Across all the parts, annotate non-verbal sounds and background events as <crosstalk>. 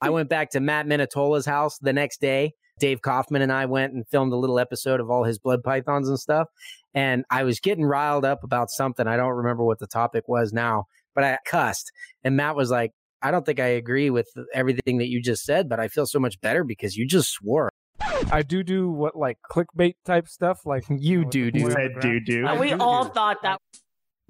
I went back to Matt Minatola's house the next day. Dave Kaufman and I went and filmed a little episode of all his blood pythons and stuff. And I was getting riled up about something. I don't remember what the topic was now, but I cussed. And Matt was like, I don't think I agree with everything that you just said, but I feel so much better because you just swore. I do do what like clickbait type stuff, like you <laughs> do do. Uh, do do. we all thought that.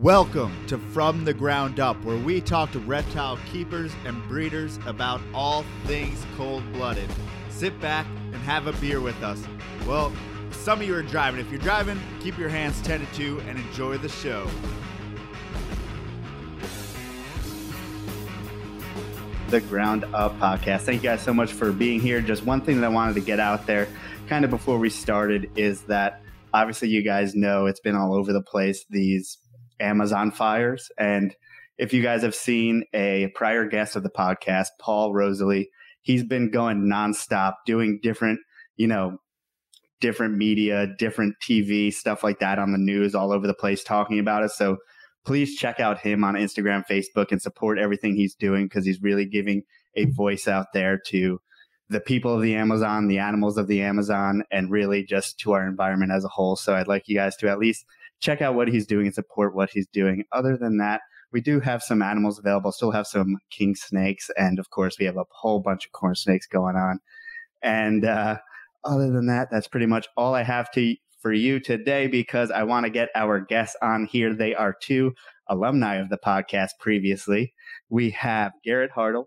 Welcome to From the Ground Up, where we talk to reptile keepers and breeders about all things cold blooded. Sit back and have a beer with us. Well, some of you are driving. If you're driving, keep your hands tended to and enjoy the show. The Ground Up podcast. Thank you guys so much for being here. Just one thing that I wanted to get out there, kind of before we started, is that obviously you guys know it's been all over the place. These Amazon fires. And if you guys have seen a prior guest of the podcast, Paul Rosolie, he's been going nonstop doing different, you know, different media, different TV, stuff like that on the news all over the place talking about it. So please check out him on Instagram, Facebook, and support everything he's doing because he's really giving a voice out there to the people of the Amazon, the animals of the Amazon, and really just to our environment as a whole. So I'd like you guys to at least check out what he's doing and support what he's doing. Other than that, we do have some animals available, still have some king snakes, and of course, we have a whole bunch of corn snakes going on. And uh, other than that, that's pretty much all I have to for you today because I want to get our guests on here. They are two alumni of the podcast previously. We have Garrett Hartle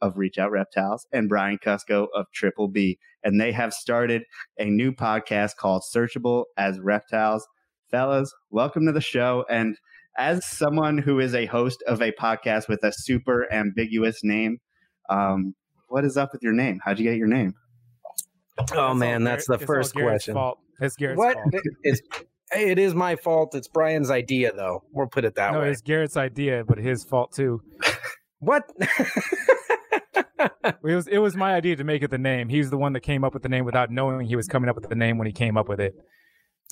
of Reach Out Reptiles and Brian Cusco of Triple B. And they have started a new podcast called Searchable as Reptiles fellas, welcome to the show. And as someone who is a host of a podcast with a super ambiguous name, um, what is up with your name? How'd you get your name? Oh man, that's the first question. Fault. It's Garrett's What? fault. It's, it is my fault. It's Brian's idea, though. We'll put it that No, way. No, it's Garrett's idea, but his fault too. What? <laughs> It was it was my idea to make it the name. He's the one that came up with the name without knowing he was coming up with the name when he came up with it.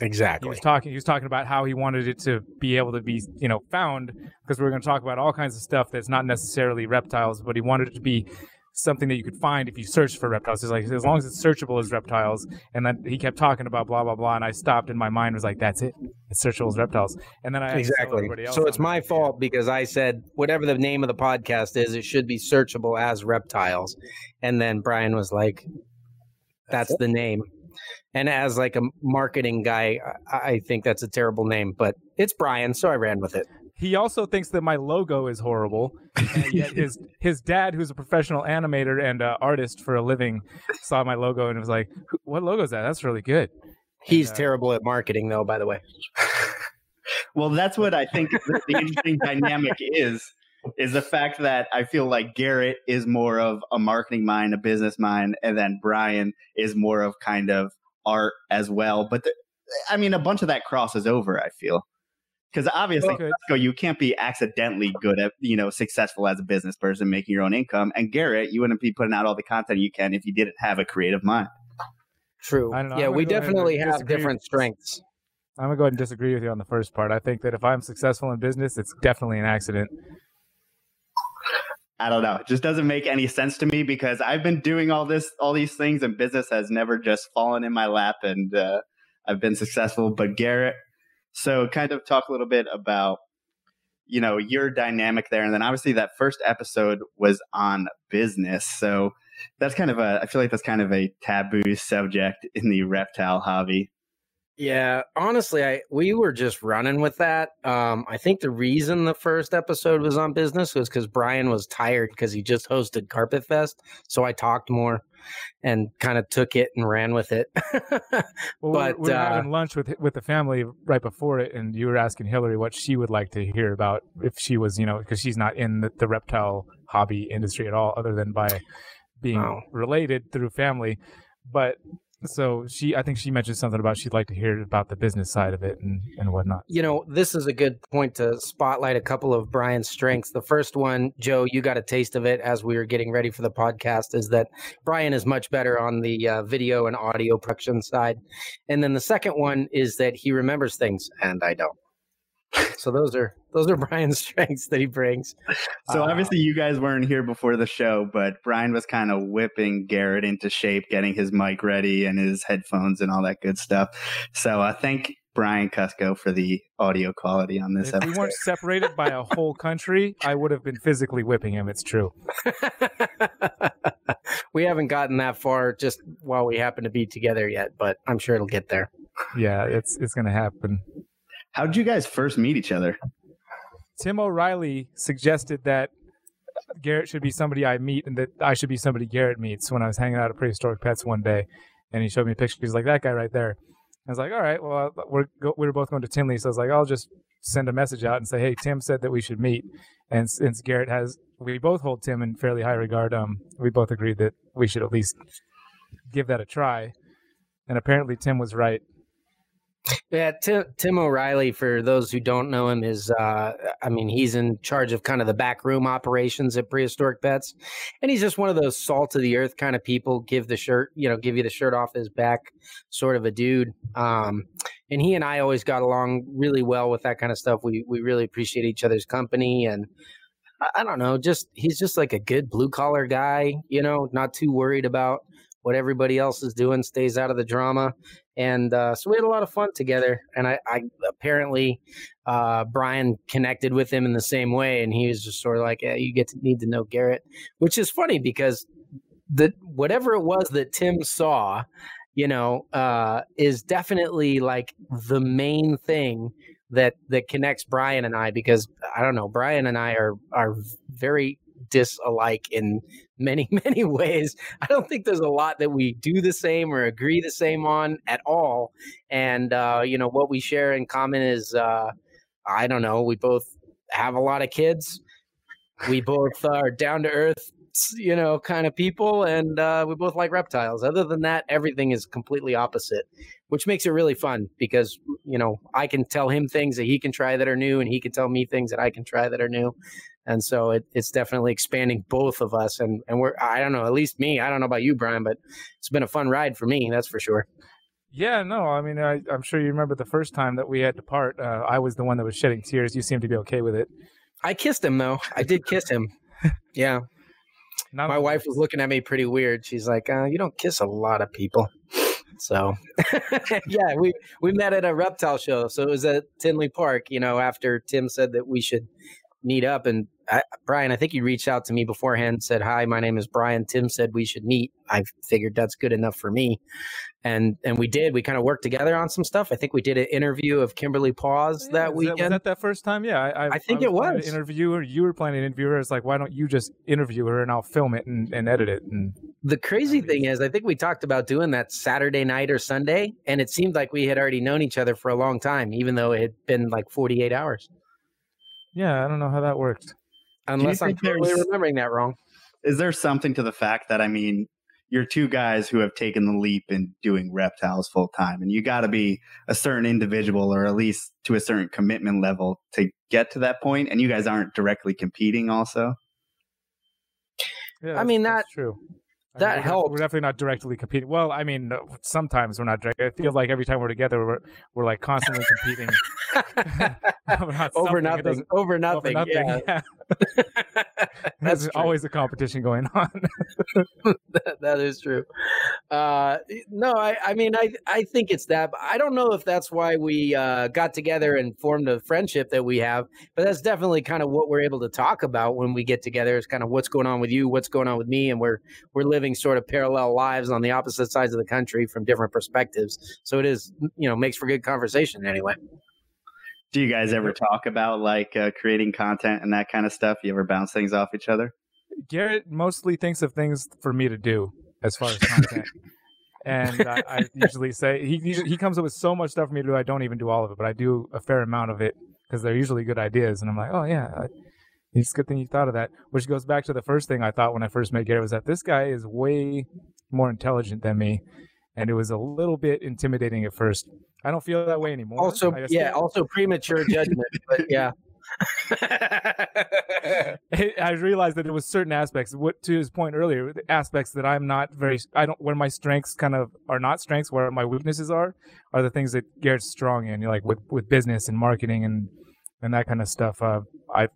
He exactly. was talking. He was talking about how he wanted it to be able to be, you know, found because we are going to talk about all kinds of stuff that's not necessarily reptiles, but he wanted it to be something that you could find if you search for reptiles. He's like, as long as it's searchable as reptiles. And then he kept talking about blah blah blah, and I stopped, and my mind was like, that's it. It's searchable as reptiles. And then I had to tell Exactly. everybody else So it's my Yeah. fault because I said whatever the name of the podcast is, it should be searchable as reptiles. And then Brian was like, "That's the name." And as like a marketing guy, I, I think that's a terrible name, but it's Brian, so I ran with it. He also thinks that my logo is horrible. And yet his <laughs> his dad, who's a professional animator and uh, artist for a living, saw my logo and was like, "What logo is that? That's really good." He's uh, terrible at marketing, though. By the way, <laughs> Well, that's what I think the the interesting dynamic is. Is the fact that I feel like Garrett is more of a marketing mind, a business mind, and then Brian is more of kind of art as well. But the, I mean, a bunch of that crosses over. I feel because obviously, Well, good. You can't be accidentally good at you know successful as a business person making your own income. And Garrett, you wouldn't be putting out all the content you can if you didn't have a creative mind. true. I don't know. Yeah, we go ahead and definitely have disagree different strengths. I'm gonna go ahead and disagree with you on the first part. I think that if I'm successful in business, it's definitely an accident. I don't know. It just doesn't make any sense to me because I've been doing all this, all these things, and business has never just fallen in my lap, and uh, I've been successful. But Garrett, so kind of talk a little bit about, you know, your dynamic there, and then obviously that first episode was on business, so that's kind of a. I feel like that's kind of a taboo subject in the reptile hobby. Yeah, honestly, I we were just running with that. Um, I think the reason the first episode was on business was because Brian was tired because he just hosted Carpet Fest, so I talked more and kind of took it and ran with it. <laughs> Well, But, we were uh, having lunch with with the family right before it, and you were asking Hillary what she would like to hear about if she was, you know, because she's not in the, the reptile hobby industry at all, other than by being Oh. related through family. But so she, I think she mentioned something about she'd like to hear about the business side of it and and whatnot. you know, this is a good point to spotlight a couple of Brian's strengths. The first one, Joe, you got a taste of it as we were getting ready for the podcast, is that Brian is much better on the uh, video and audio production side. And then the second one is that he remembers things, and I don't. So those are those are <laughs> Brian's strengths that he brings. So Uh, obviously you guys weren't here before the show, but Brian was kind of whipping Garrett into shape, getting his mic ready and his headphones and all that good stuff. So uh, thank Brian Cusco for the audio quality on this episode. If we weren't separated by a whole country, I would have been physically whipping him. It's true. <laughs> we haven't gotten that far just while we happen to be together yet, but I'm sure it'll get there. Yeah, it's it's gonna happen. How did you guys first meet each other? Tim O'Reilly suggested that Garrett should be somebody I meet and that I should be somebody Garrett meets when I was hanging out at Prehistoric Pets one day. And he showed me a picture. He's like, that guy right there. I was like, all right, well, we're go- we were both going to Tinley. So I was like, I'll just send a message out and say, hey, Tim said that we should meet. And since Garrett has, we both hold Tim in fairly high regard, um, we both agreed that we should at least give that a try. And apparently Tim was right. Yeah, Tim, Tim O'Reilly, for those who don't know him, is uh, I mean, he's in charge of kind of the backroom operations at Prehistoric Pets, and he's just one of those salt of the earth kind of people. Give the shirt, you know, give you the shirt off his back, sort of a dude. Um, and he and I always got along really well with that kind of stuff. We we really appreciate each other's company, and I, I don't know, just he's just like a good blue collar guy, you know, not too worried about what everybody else is doing, stays out of the drama and uh, so we had a lot of fun together. And I, I apparently uh, Brian connected with him in the same way, and he was just sort of like, yeah, "You get to need to know Garrett," which is funny because the whatever it was that Tim saw, you know, uh, is definitely like the main thing that that connects Brian and I because I don't know, Brian and I are are very disalike in many <laughs> many ways. I don't think there's a lot that we do the same or agree the same on at all and uh you know what we share in common is uh i don't know we both have a lot of kids. We both are down to earth you know kind of people and uh we both like reptiles. Other than that everything is completely opposite which makes it really fun because you know i can tell him things that he can try that are new and he can tell me things that i can try that are new and so it, it's definitely expanding both of us. And and we're i don't know at least me i don't know about you brian but it's been a fun ride for me that's for sure. Yeah, no, I mean, I, I'm sure you remember the first time that we had to part. Uh, I was the one that was shedding tears. You seemed to be okay with it. i kissed him though. I did kiss him. <laughs> Yeah. Not my wife was looking at me pretty weird. She's like uh, you don't kiss a lot of people. So <laughs> yeah we we met at a reptile show. So it was at tinley park you know after tim said that we should meet up and I, brian i think you reached out to me beforehand and said hi my name is brian tim said we should meet i figured that's good enough for me and and we did we kind of worked together on some stuff i think we did an interview of kimberly paws Yeah, that was weekend was that that first time? Yeah, I, I, I think I it was. to interview her. You were planning to interview her. It's like, why don't you just interview her and I'll film it and, and edit it? And The crazy thing is, I think we talked about doing that Saturday night or Sunday, and it seemed like we had already known each other for a long time, even though it had been like 48 hours. yeah, I don't know how that worked. Unless I'm think totally remembering that wrong. Is there something to the fact that I mean, you're two guys who have taken the leap in doing reptiles full time, and you got to be a certain individual or at least to a certain commitment level to get to that point, and you guys aren't directly competing. Also, Yeah, I that's- mean, that's true. I that we're helped. We're definitely not directly competing. Well, I mean, sometimes we're not direct. It feels like every time we're together, we're we're like constantly competing <laughs> <laughs> about over something. It nothing. Over over nothing. nothing. Yeah. <laughs> Yeah. <laughs> That's There's always a competition going on. <laughs> that, that is true. Uh, no, I, I mean, I, I think it's that. but I don't know if that's why we uh, got together and formed a friendship that we have, but that's definitely kind of what we're able to talk about when we get together. Is kind of what's going on with you, what's going on with me, and we're we're living sort of parallel lives on the opposite sides of the country from different perspectives. So it is, you know, makes for good conversation anyway. Do you guys ever talk about like uh, creating content and that kind of stuff? You ever bounce things off each other? Garrett mostly thinks of things for me to do as far as content. <laughs> and I, I usually say he he comes up with so much stuff for me to do. I don't even do all of it, but I do a fair amount of it because they're usually good ideas. And I'm like, oh yeah, it's a good thing you thought of that. Which goes back to the first thing I thought when I first met Garrett was that this guy is way more intelligent than me, and it was a little bit intimidating at first. I don't feel that way anymore. Also, yeah, also premature judgment, but <laughs> yeah. <laughs> I realized that there was certain aspects. What to his point earlier, the aspects that I'm not very. I don't. Where my strengths kind of are not strengths, where my weaknesses are, are the things that Garrett's strong in. You like with with business and marketing and and that kind of stuff. Uh, I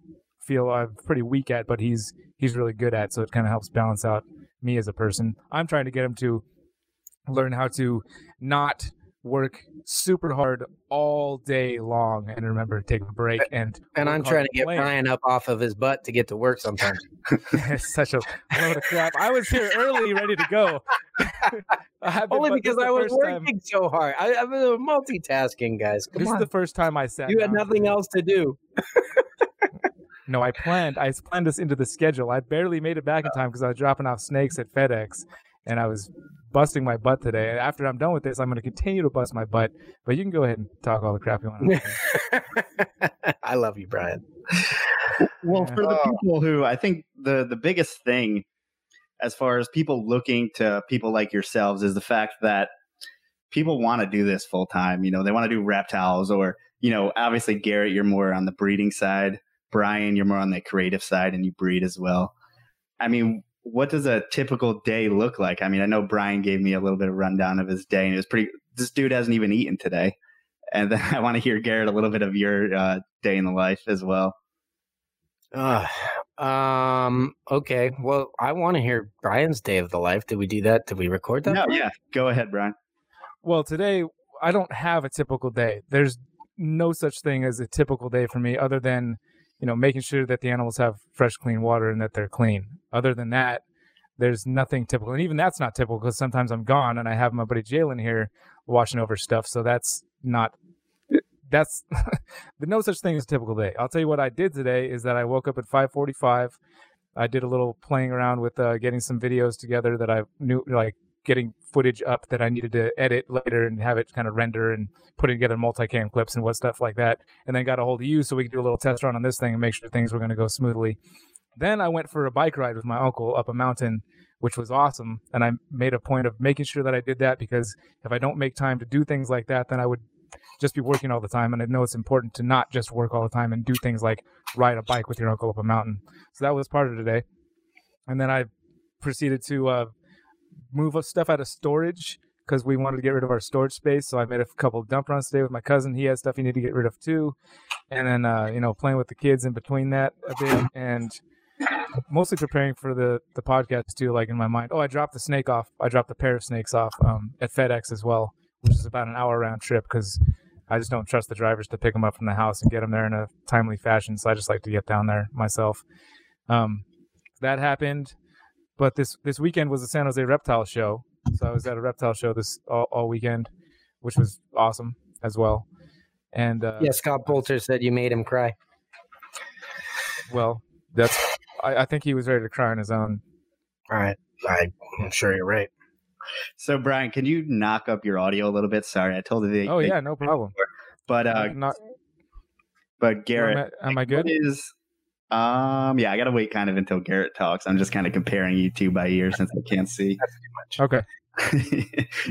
feel I'm pretty weak at, but he's he's really good at. So it kind of helps balance out me as a person. I'm trying to get him to learn how to not work super hard all day long and remember to take a break and and I'm trying to get playing. Brian up off of his butt to get to work sometimes. <laughs> it's such a load of crap. I was here early, ready to go. <laughs> Only because I was working time. so hard. I, am multitasking, guys. Come this on. is the first time I sat. You had nothing else to do. <laughs> no, I planned. I planned this into the schedule. I barely made it back in uh, time because I was dropping off snakes at FedEx, and I was busting my butt today. And after I'm done with this, I'm going to continue to bust my butt. But you can go ahead and talk all the crap you want. <laughs> I love you, Brian. well, for the oh. people who I think the the biggest thing, as far as people looking to people like yourselves, is the fact that people want to do this full time. You know, they want to do reptiles, or you know, obviously Garrett, you're more on the breeding side. Brian, you're more on the creative side, and you breed as well. I mean, what does a typical day look like? I mean, I know Brian gave me a little bit of rundown of his day, and it was pretty. This dude hasn't even eaten today, and then <laughs> I want to hear Garrett a little bit of your uh, day in the life as well. Uh, um. Okay. Well, I want to hear Brian's day of the life. Did we do that? Did we record that? No. Yeah. Go ahead, Brian. Well, today I don't have a typical day. There's no such thing as a typical day for me, other than you know, making sure that the animals have fresh, clean water and that they're clean. Other than that, there's nothing typical. And even that's not typical because sometimes I'm gone and I have my buddy Jalen here watching over stuff. So that's not, that's <laughs> no such thing as a typical day. I'll tell you what I did today is that I woke up at 545. I did a little playing around with uh, getting some videos together that I knew, like getting footage up that I needed to edit later and have it kind of render and putting together multicam clips and what stuff like that. And then got a hold of you so we could do a little test run on this thing and make sure things were going to go smoothly. Then I went for a bike ride with my uncle up a mountain, which was awesome. And I made a point of making sure that I did that because if I don't make time to do things like that, then I would just be working all the time. And I know it's important to not just work all the time and do things like ride a bike with your uncle up a mountain. So that was part of today. And then I proceeded to uh, move stuff out of storage because we wanted to get rid of our storage space. So I made a couple dump runs today with my cousin. He has stuff he needed to get rid of too, and then uh, you know playing with the kids in between that a bit, and mostly preparing for the the podcast too. Like in my mind, oh, I dropped the snake off. I dropped a pair of snakes off um, at FedEx as well, which is about an hour round trip because I just don't trust the drivers to pick them up from the house and get them there in a timely fashion. So I just like to get down there myself. Um, that happened. But this this weekend was the San Jose Reptile Show, so I was at a reptile show this all, all weekend, which was awesome as well. And uh, yeah, Scott Bolter said you made him cry. Well, that's I, I think he was ready to cry on his own. All right, I, I'm sure you're right. So, Brian, can you knock up your audio a little bit? Sorry, I told you. The, oh yeah, no problem. But uh, not, but Garrett, am I, am I good? Is um, yeah, I gotta wait kind of until Garrett talks. I'm just kind of comparing you two by ear since I can't see. <laughs> Okay. <laughs>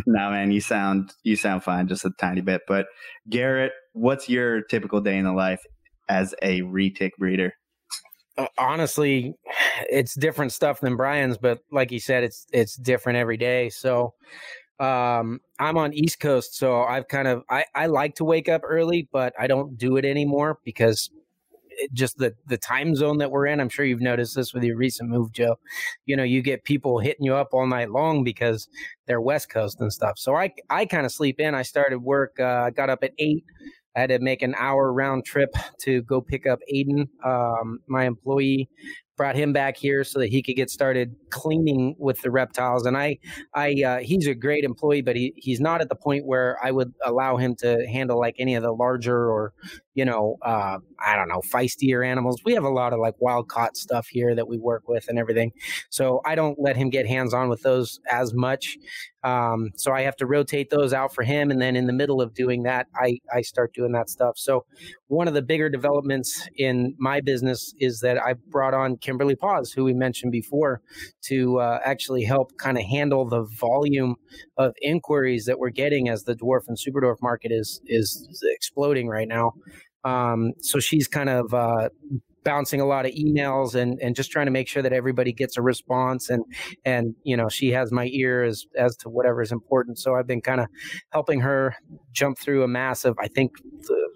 no, man, you sound you sound fine, just a tiny bit. But Garrett, what's your typical day in the life as a retic breeder? Uh, honestly, it's different stuff than Brian's, but like you said, it's it's different every day. So, um, I'm on East Coast, so I've kind of I I like to wake up early, but I don't do it anymore because just the the time zone that we're in. I'm sure you've noticed this with your recent move, Joe. You know, you get people hitting you up all night long because they're West Coast and stuff. So I I kind of sleep in. I started work. Uh, I got up at eight. I had to make an hour round trip to go pick up Aiden, um, my employee brought him back here so that he could get started cleaning with the reptiles. And I, I, uh, he's a great employee, but he, he's not at the point where I would allow him to handle like any of the larger or, you know, uh, I don't know, feistier animals. We have a lot of like wild caught stuff here that we work with and everything. So I don't let him get hands on with those as much. Um, so I have to rotate those out for him. And then in the middle of doing that, I, I start doing that stuff. So one of the bigger developments in my business is that I brought on Kimberly Paws, who we mentioned before, to uh, actually help kind of handle the volume of inquiries that we're getting as the dwarf and super dwarf market is is exploding right now. Um, so she's kind of uh, bouncing a lot of emails and and just trying to make sure that everybody gets a response and and you know she has my ear as as to whatever is important so i've been kind of helping her jump through a mass of i think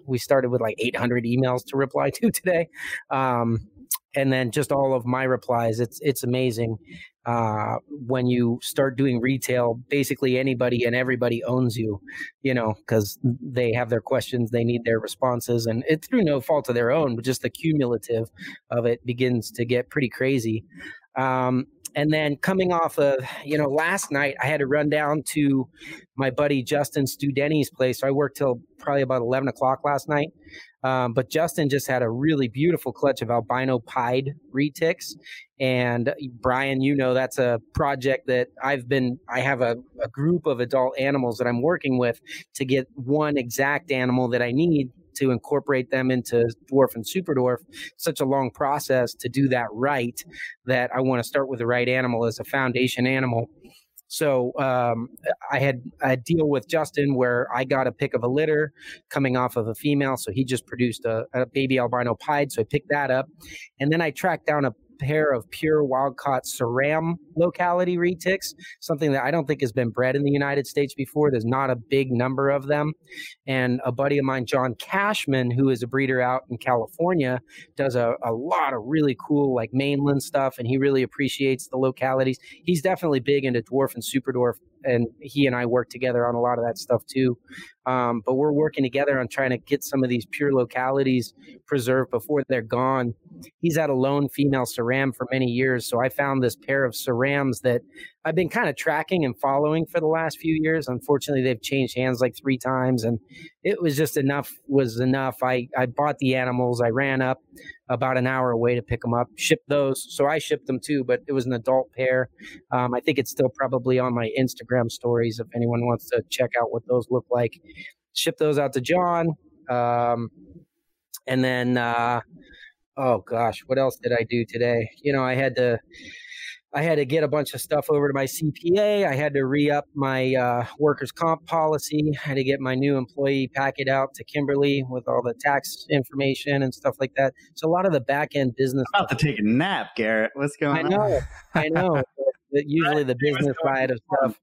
we started with like 800 emails to reply <laughs> to today. Um, and then just all of my replies. It's it's amazing uh, when you start doing retail. Basically, anybody and everybody owns you, you know, because they have their questions, they need their responses, and it's through no fault of their own, but just the cumulative of it begins to get pretty crazy. Um, and then coming off of, you know, last night, I had to run down to my buddy Justin Studeni's place. So I worked till probably about 11 o'clock last night. Um, but Justin just had a really beautiful clutch of albino pied retics. And Brian, you know, that's a project that I've been, I have a, a group of adult animals that I'm working with to get one exact animal that I need to incorporate them into dwarf and super dwarf such a long process to do that right that i want to start with the right animal as a foundation animal so um, I had a deal with Justin where I got a pick of a litter coming off of a female. So he just produced a, a baby albino pied. So I picked that up. And then I tracked down a pair of pure wild caught Ceram locality retics, something that I don't think has been bred in the United States before. There's not a big number of them. And a buddy of mine, John Cashman, who is a breeder out in California, does a, a lot of really cool like mainland stuff and he really appreciates the localities. He's definitely big into dwarf and super dwarf and he and I work together on a lot of that stuff too. Um, but we're working together on trying to get some of these pure localities preserved before they're gone. He's had a lone female Ceram for many years, so I found this pair of Cerams that I've been kind of tracking and following for the last few years. Unfortunately, they've changed hands like three times, and it was just enough was enough. I I bought the animals, I ran up about an hour away to pick them up, Ship those. So I shipped them too, but it was an adult pair. Um, I think it's still probably on my Instagram stories if anyone wants to check out what those look like. Ship those out to John. Um, and then, uh, oh gosh, what else did I do today? You know, I had to I had to get a bunch of stuff over to my CPA. I had to re up my uh, workers' comp policy. I had to get my new employee packet out to Kimberly with all the tax information and stuff like that. So a lot of the back end business. I'm about to take a nap, Garrett. What's going on? I know, I know. <laughs> usually the business side of stuff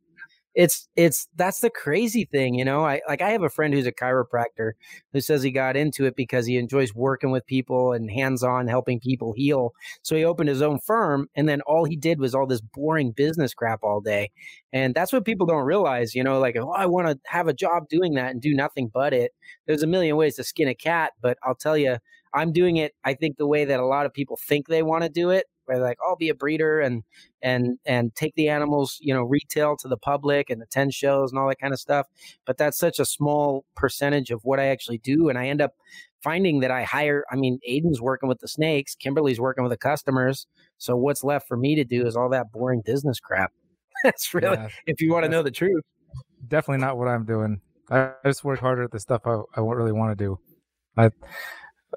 it's it's that's the crazy thing you know i like i have a friend who's a chiropractor who says he got into it because he enjoys working with people and hands-on helping people heal. So he opened his own firm and then all he did was all this boring business crap all day. And that's what people don't realize you know like oh i want to have a job doing that and do nothing but it. There's a million ways to skin a cat but i'll tell you i'm doing it i think the way that a lot of people think they want to do it where like I'll be a breeder and and and take the animals, you know, retail to the public and attend shows and all that kind of stuff. But that's such a small percentage of what I actually do, and I end up finding that I hire. I mean, Aiden's working with the snakes, Kimberly's working with the customers. So what's left for me to do is all that boring business crap. <laughs> that's really, yeah, if you want to know the truth. Definitely not what I'm doing. I just work harder at the stuff I, I won't really want to do. I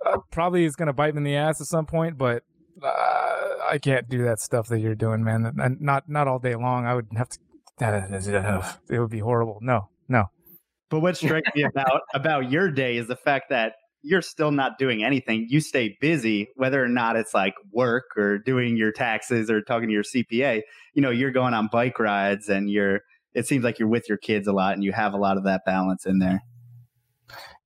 uh, probably is going to bite me in the ass at some point, but uh, I can't do that stuff that you're doing, man. And not not all day long. I would have to. <sighs> It would be horrible. No, no. But what strikes me about <laughs> about your day is the fact that you're still not doing anything. You stay busy, whether or not it's like work or doing your taxes or talking to your CPA. You know, you're going on bike rides and you're. It seems like you're with your kids a lot, and you have a lot of that balance in there.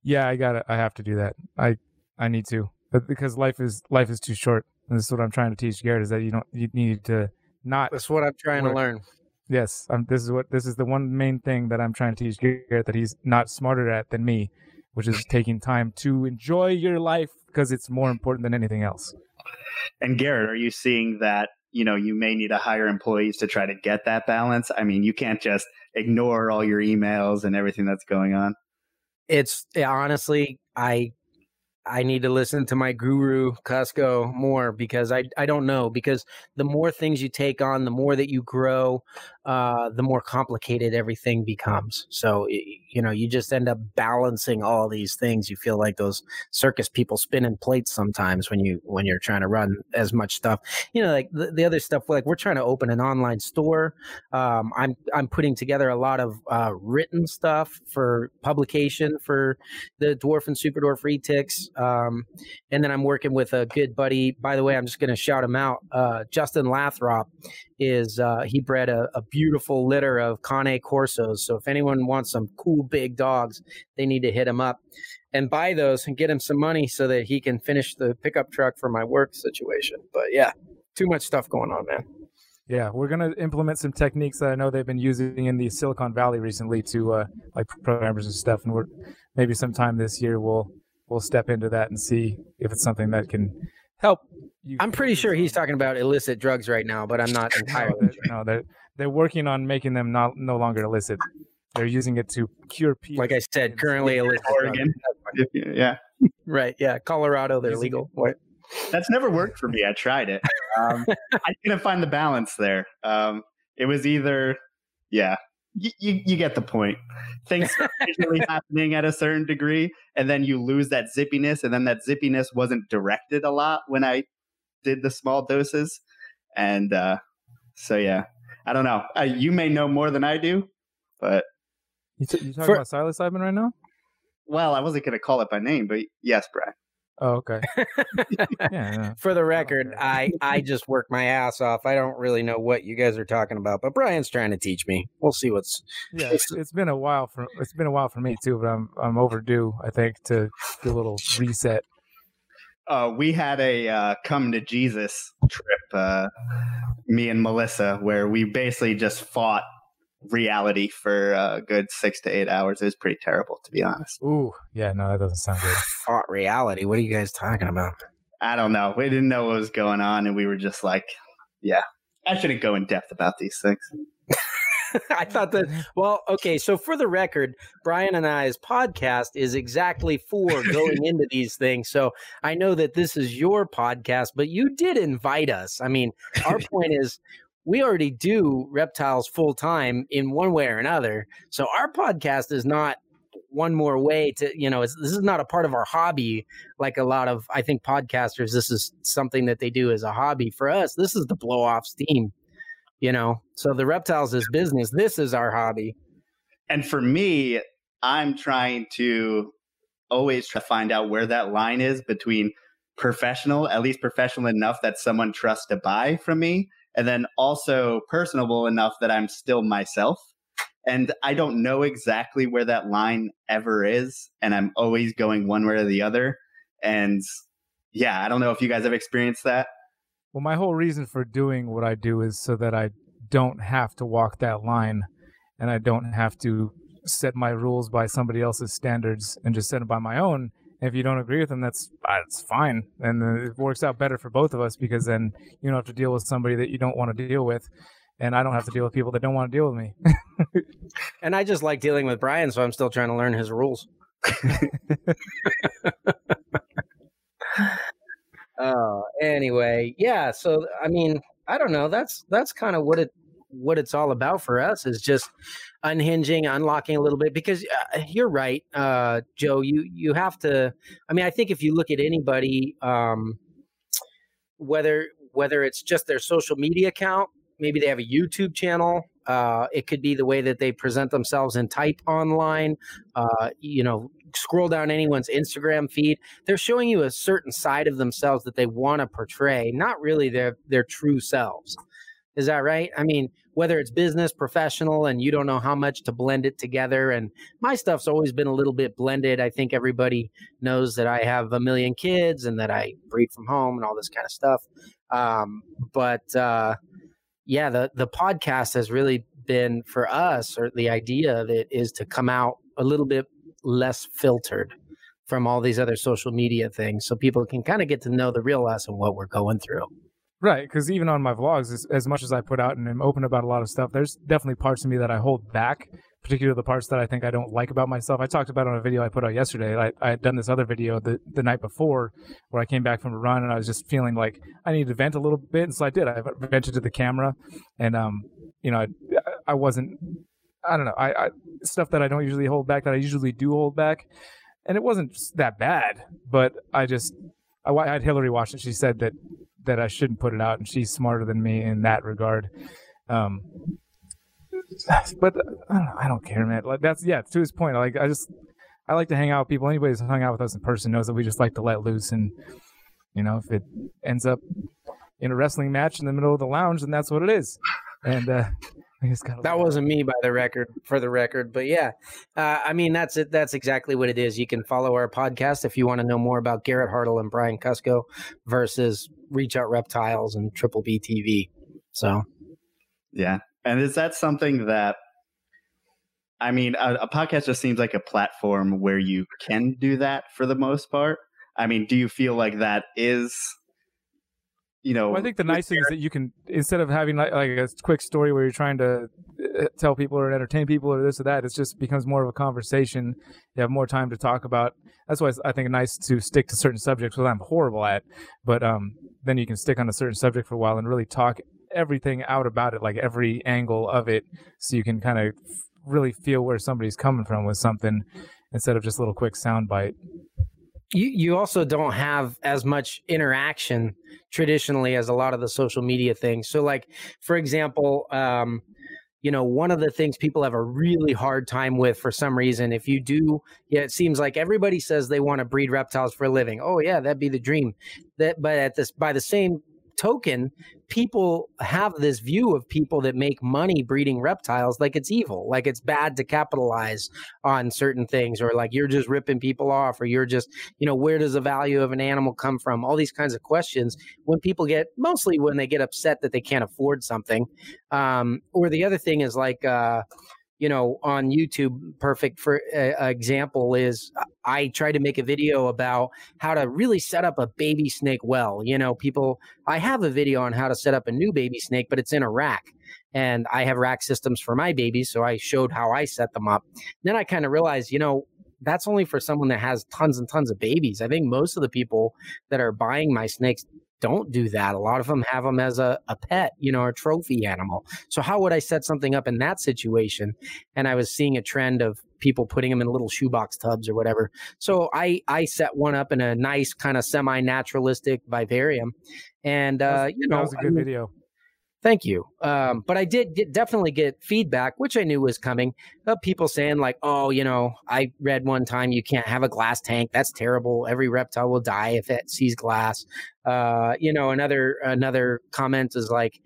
Yeah, I got it. I have to do that. I I need to because life is life is too short and this is what I'm trying to teach Garrett is that you don't you need to not. That's what I'm trying work. to learn. Yes, um, this is what this is the one main thing that I'm trying to teach Garrett that he's not smarter at than me, which is taking time to enjoy your life because it's more important than anything else. And Garrett, are you seeing that you know you may need to hire employees to try to get that balance? I mean, you can't just ignore all your emails and everything that's going on. It's honestly, I I need to listen to my guru Cusco more because I I don't know because the more things you take on, the more that you grow, uh, the more complicated everything becomes. So you know you just end up balancing all these things. You feel like those circus people spinning plates sometimes when you when you're trying to run as much stuff. You know, like the, the other stuff. Like we're trying to open an online store. Um, I'm I'm putting together a lot of uh, written stuff for publication for the dwarf and super dwarf retics. Um, and then I'm working with a good buddy. By the way, I'm just going to shout him out. Uh, Justin Lathrop is uh, he bred a, a, beautiful litter of Cane Corsos. So if anyone wants some cool big dogs, they need to hit him up. and buy those and get him some money so that he can finish the pickup truck for my work situation. But yeah, too much stuff going on, man. Yeah, we're gonna implement some techniques that I know they've been using in the Silicon Valley recently to uh, like programmers and stuff, and we're maybe sometime this year we'll we'll step into that and see if it's something that can help. You I'm pretty sure he's talking about illicit drugs right now, but I'm not <laughs> entirely no, sure. No, they're they're working on making them not no longer illicit. They're using it to cure people. Like I said, currently illicit. Oregon. Yeah. Right. Yeah. Colorado, they're legal. What? That's never worked for me. I tried it. Um, I couldn't find the balance there. Um, it was either, yeah, you, you, you get the point. Things <laughs> usually happening at a certain degree, and then you lose that zippiness, and then that zippiness wasn't directed a lot when I did the small doses, and uh, so yeah, I don't know. Uh, you may know more than I do, but you, t- you talking For, about psilocybin right now? Well, I wasn't going to call it by name, but yes, Brad. Oh, okay. <laughs> yeah, yeah. For the record, I I just work my ass off. I don't really know what you guys are talking about, but Brian's trying to teach me. We'll see what's. Yeah, <laughs> it's, it's been a while for it's been a while for me too, but I'm I'm overdue. I think to do a little reset. Uh, we had a uh, come to Jesus trip, uh, me and Melissa, where we basically just fought reality for a good six to eight hours. It was pretty terrible, to be honest. Ooh, yeah, no, that doesn't sound good. <sighs> Fought reality. What are you guys talking about? I don't know. We didn't know what was going on, and we were just like, yeah. I shouldn't go in depth about these things. <laughs> I thought that, well, okay. So, for the record, Brian and I's podcast is exactly for <laughs> going into these things. So, I know that this is your podcast, but you did invite us. I mean, our <laughs> point is we already do reptiles full time in one way or another. So our podcast is not one more way to, you know, this is not a part of our hobby like a lot of, I think, podcasters. This is something that they do as a hobby. For us, this is the blow off steam, you know. So the reptiles is business. This is our hobby. And for me, I'm trying to always try to find out where that line is between professional, at least professional enough that someone trusts to buy from me, and then also personable enough that I'm still myself. And I don't know exactly where that line ever is. And I'm always going one way or the other. And yeah, I don't know if you guys have experienced that. Well, my whole reason for doing what I do is so that I don't have to walk that line and I don't have to set my rules by somebody else's standards and just set them by my own if you don't agree with them, that's that's fine, and it works out better for both of us because then you don't have to deal with somebody that you don't want to deal with, and I don't have to deal with people that don't want to deal with me. <laughs> and I just like dealing with Brian, so I'm still trying to learn his rules. <laughs> <laughs> uh, anyway, yeah. So I mean, I don't know. That's that's kind of what it what it's all about for us is just unhinging, unlocking a little bit. Because uh, you're right, uh, Joe. You you have to. I mean, I think if you look at anybody, um, whether whether it's just their social media account, maybe they have a YouTube channel. Uh, it could be the way that they present themselves and type online. Uh, you know, scroll down anyone's Instagram feed. They're showing you a certain side of themselves that they want to portray, not really their their true selves. Is that right? I mean, whether it's business, professional, and you don't know how much to blend it together. And my stuff's always been a little bit blended. I think everybody knows that I have a million kids and that I breed from home and all this kind of stuff. Um, but uh, yeah, the the podcast has really been for us, or the idea of it is to come out a little bit less filtered from all these other social media things, so people can kind of get to know the real us and what we're going through. Right, because even on my vlogs, as, as, much as I put out and am open about a lot of stuff, there's definitely parts of me that I hold back, particularly the parts that I think I don't like about myself. I talked about on a video I put out yesterday. I, I had done this other video the, the night before where I came back from a run and I was just feeling like I needed to vent a little bit, and so I did. I vented to the camera, and um, you know, I, I wasn't, I don't know, I, I stuff that I don't usually hold back that I usually do hold back, and it wasn't that bad, but I just I, I had Hillary watch it. She said that that I shouldn't put it out, and she's smarter than me in that regard. Um, but I don't, I don't care, man. Like that's yeah. To his point, like I just I like to hang out with people. Anybody who's hung out with us in person knows that we just like to let loose, and you know, if it ends up in a wrestling match in the middle of the lounge, then that's what it is. And uh, that wasn't me by the record for the record but yeah. Uh, i mean that's it that's exactly what it is. You can follow our podcast if you want to know more about garrett hartle and brian cusco versus reach out reptiles and triple b tv so. Yeah and is that something that i mean a, a podcast just seems like a platform where you can do that for the most part. I mean do you feel like that is you know, well, I think the nice thing is that you can instead of having like, like a quick story where you're trying to uh, tell people or entertain people or this or that, it just becomes more of a conversation. You have more time to talk about. That's why I think it's nice to stick to certain subjects, which I'm horrible at. But um, then you can stick on a certain subject for a while and really talk everything out about it, like every angle of it, so you can kind of really feel where somebody's coming from with something instead of just a little quick sound bite you you also don't have as much interaction traditionally as a lot of the social media things. So, like for example, um, you know, one of the things people have a really hard time with for some reason, if you do, yeah, it seems like everybody says they want to breed reptiles for a living. Oh yeah, that'd be the dream. That, but at this, by the same token, people have this view of people that make money breeding reptiles like it's evil, like it's bad to capitalize on certain things, or like you're just ripping people off, or you're just, you know, where does the value of an animal come from? All these kinds of questions when people get mostly when they get upset that they can't afford something. Um, or the other thing is like, uh, you know, on YouTube, perfect for uh, example is I tried to make a video about how to really set up a baby snake well. You know, people, I have a video on how to set up a new baby snake, but it's in a rack. And I have rack systems for my babies. So I showed how I set them up. Then I kind of realized, you know, that's only for someone that has tons and tons of babies. I think most of the people that are buying my snakes don't do that. A lot of them have them as a, a pet, you know, a trophy animal. So how would I set something up in that situation? And I was seeing a trend of people putting them in little shoebox tubs or whatever. So I I set one up in a nice kind of semi naturalistic vivarium, and uh, you know, that was a good I mean, video. Thank you. Um, but I did get, definitely get feedback, which I knew was coming, of people saying like, "Oh, you know, I read one time you can't have a glass tank. That's terrible. Every reptile will die if it sees glass." Uh, you know, another another comment is like,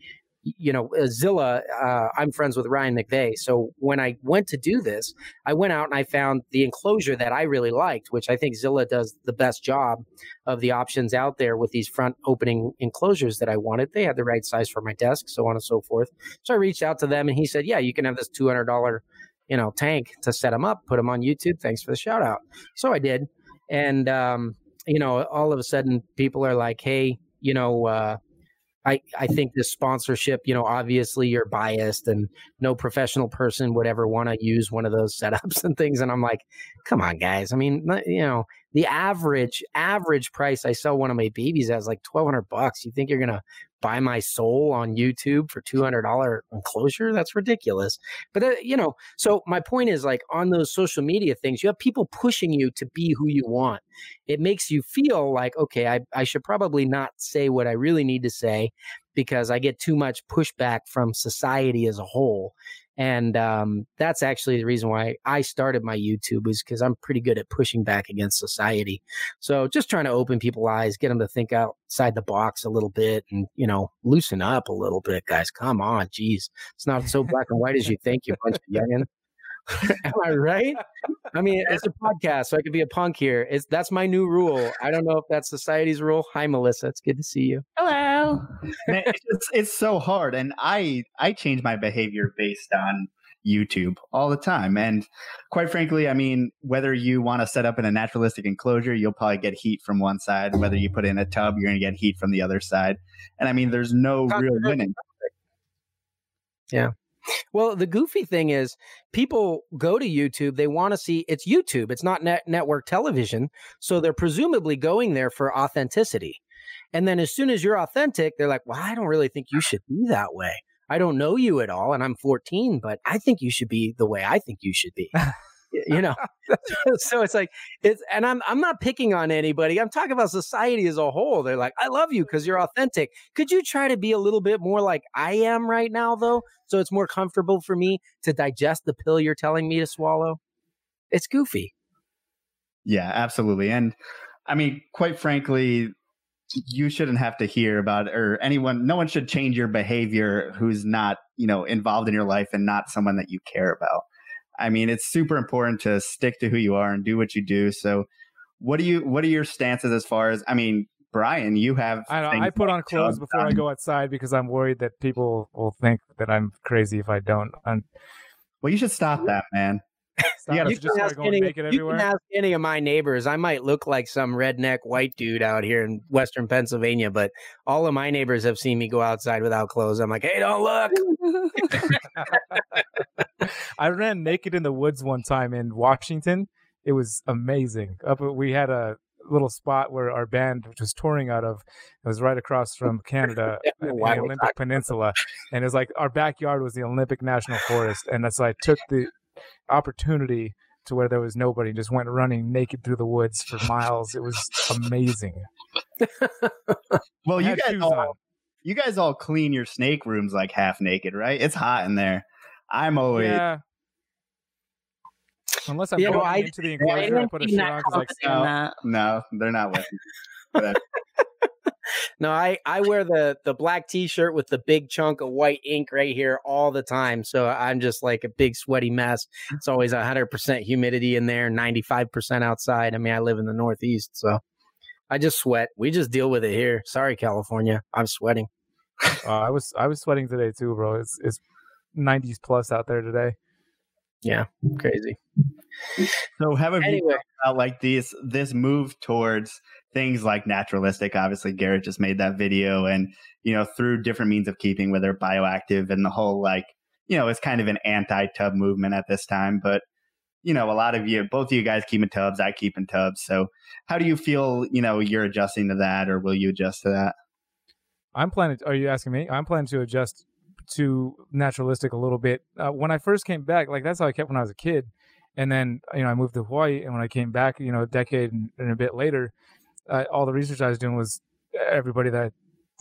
you know, uh, Zilla, uh, I'm friends with Ryan McVeigh. So when I went to do this, I went out and I found the enclosure that I really liked, which I think Zilla does the best job of the options out there with these front opening enclosures that I wanted. They had the right size for my desk, so on and so forth. So I reached out to them and he said, Yeah, you can have this $200, you know, tank to set them up, put them on YouTube. Thanks for the shout out. So I did. And, um, you know, all of a sudden people are like, Hey, you know, uh, I, I think this sponsorship, you know, obviously you're biased and no professional person would ever want to use one of those <laughs> setups and things. And I'm like, come on, guys. I mean, you know, the average, average price I sell one of my babies as like 1200 bucks. You think you're to buy my soul on YouTube for $200 enclosure? That's ridiculous. But, uh, you know, so my point is like on those social media things, you have people pushing you to be who you want. It makes you feel like, okay, I, I should probably not say what I really need to say because I get too much pushback from society as a whole. And um, that's actually the reason why I started my YouTube is because I'm pretty good at pushing back against society. So just trying to open people's eyes, get them to think outside the box a little bit, and you know, loosen up a little bit, guys. Come on, geez, it's not so black and white as you think, you bunch of youngin. <laughs> Am I right? I mean, it's a podcast, so I could be a punk here. It's that's my new rule. I don't know if that's society's rule. Hi, Melissa. It's good to see you. Hello. <laughs> it's, it's so hard, and I I change my behavior based on YouTube all the time. And quite frankly, I mean, whether you want to set up in a naturalistic enclosure, you'll probably get heat from one side. Whether you put in a tub, you're going to get heat from the other side. And I mean, there's no real winning. Yeah. Well, the goofy thing is people go to YouTube, they want to see it's YouTube, it's not net network television. So they're presumably going there for authenticity. And then as soon as you're authentic, they're like, well, I don't really think you should be that way. I don't know you at all, and I'm 14, but I think you should be the way I think you should be <laughs> you know? <laughs> <laughs> So it's like it's and i'm i'm not picking on anybody. I'm talking about society as a whole. They're like i love you because you're authentic. Could you try to be a little bit more like i am right now though? So it's more comfortable for me to digest the pill you're telling me to swallow? It's goofy. Yeah absolutely and i mean quite frankly you shouldn't have to hear about or anyone no one should change your behavior who's not you know, involved in your life and not someone that you care about. I mean, it's super important to stick to who you are and do what you do. So, what do you what are your stances as far as I mean, Brian, you have I know, I put like on clothes before I go outside because I'm worried that people will think that I'm crazy if I don't. I'm, well, you should stop that, man. Stop, You you just start going any, naked you can ask any of my neighbors. I might look like some redneck white dude out here in Western Pennsylvania, but all of my neighbors have seen me go outside without clothes. I'm like, hey, don't look. <laughs> I ran naked in the woods one time in Washington. It was amazing. Up uh, we had a little spot where our band, which was touring out of, it was right across <laughs> from Canada, uh, the Olympic Peninsula, and it was like our backyard was the Olympic National Forest, and so I took the opportunity to where there was nobody, just went running naked through the woods for miles. It was amazing. Well, you guys all on. you guys all clean your snake rooms like half naked, right? It's hot in there. I'm always Yeah. Unless I'm Yeah, going well, I- into the enclosure, I, don't put a Be shirt on because like confident in that. no, they're not with. <laughs> No, I, I wear the, the black t shirt with the big chunk of white ink right here all the time. So I'm just like a big sweaty mess. It's always 100% humidity in there, 95% outside. I mean, I live in the Northeast, so I just sweat. We just deal with it here. Sorry, California. I'm sweating. Uh, I was I was sweating today too, bro. It's it's 90s plus out there today. Yeah, crazy. So, how have you Anyway, about like this this move towards things like naturalistic? Obviously, Garrett just made that video, and you know, through different means of keeping, whether bioactive and the whole like, you know, it's kind of an anti-tub movement at this time. But you know, a lot of you, both of you guys keep in tubs. I keep in tubs. So, how do you feel? You know, you're adjusting to that, or will you adjust to that? I'm planning. Are you asking me? I'm planning to adjust to naturalistic a little bit. Uh, when I first came back, like that's how I kept when I was a kid, and then you know I moved to Hawaii, and when I came back, you know, a decade and, and a bit later, uh, all the research I was doing was everybody that I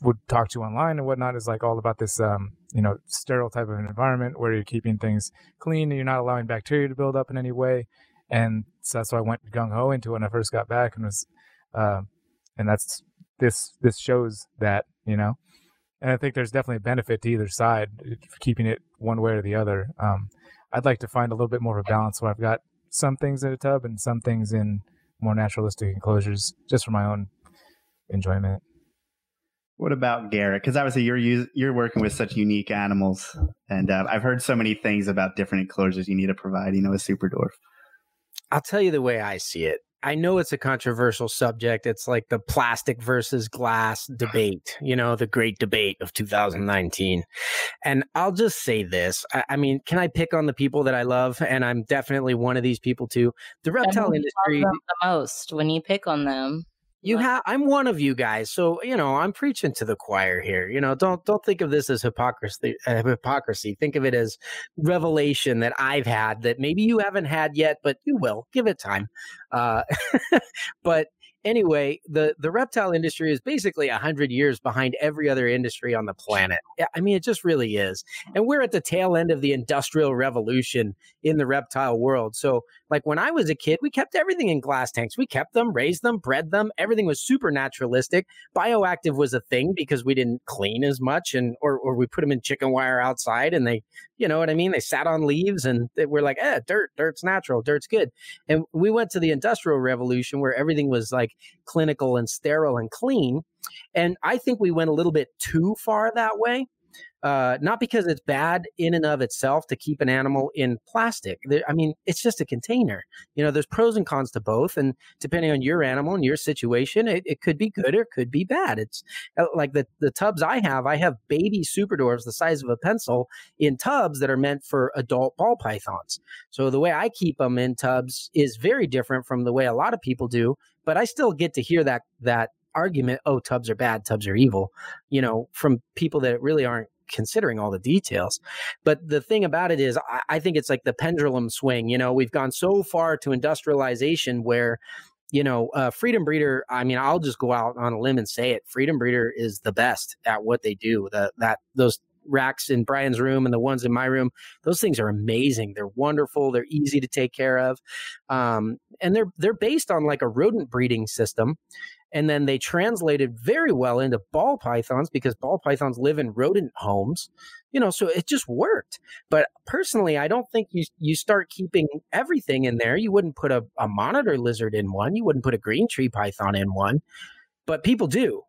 would talk to online and whatnot is like all about this, um, you know, sterile type of an environment where you're keeping things clean and you're not allowing bacteria to build up in any way. And so that's why I went gung ho into it when I first got back, and was, um, and that's this this shows that you know and I think there's definitely a benefit to either side, keeping it one way or the other. Um, I'd like to find a little bit more of a balance where I've got some things in a tub and some things in more naturalistic enclosures, just for my own enjoyment. What about Garrett? Because obviously you're us- you're working with such unique animals, and uh, I've heard so many things about different enclosures you need to provide. You know, a super dwarf. I'll tell you the way I see it. I know it's a controversial subject. It's like the plastic versus glass debate, you know, the great debate of 2019. And I'll just say this. I, I mean, can I pick on the people that I love? And I'm definitely one of these people too. The reptile who do you love industry, the most when you pick on them. You have i'm one of you guys so you know i'm preaching to the choir here you know don't don't think of this as hypocrisy uh, hypocrisy think of it as revelation that i've had that maybe you haven't had yet but you will give it time uh, <laughs> but anyway the the reptile industry is basically 100 years behind every other industry on the planet i mean it just really is and we're at the tail end of the industrial revolution in the reptile world so like when I was a kid, we kept everything in glass tanks. We kept them, raised them, bred them. Everything was super naturalistic. Bioactive was a thing because we didn't clean as much, and or or we put them in chicken wire outside, and they, you know what I mean. They sat on leaves, and they, we're like, eh, dirt, dirt's natural, dirt's good. And we went to the industrial revolution where everything was like clinical and sterile and clean. And I think we went a little bit too far that way uh, not because it's bad in and of itself to keep an animal in plastic. I mean, it's just a container. You know, there's pros and cons to both, and depending on your animal and your situation, it, it could be good or it could be bad. It's uh, like the the tubs I have. I have baby super dwarves the size of a pencil in tubs that are meant for adult ball pythons. So the way I keep them in tubs is very different from the way a lot of people do. But I still get to hear that that argument. Oh, tubs are bad. Tubs are evil. You know, from people that really aren't considering all the details. But the thing about it is, I, I think it's like the pendulum swing. You know, we've gone so far to industrialization where, you know, uh, Freedom Breeder. I mean, I'll just go out on a limb and say it. Freedom Breeder is the best at what they do. The, that those racks in Brian's room and the ones in my room, those things are amazing. They're wonderful. They're easy to take care of, um, and they're they're based on like a rodent breeding system and then they translated very well into ball pythons because ball pythons live in rodent homes you know so it just worked. But personally i don't think you you start keeping everything in there. You wouldn't put a, a monitor lizard in one. You wouldn't put a green tree python in one. But people do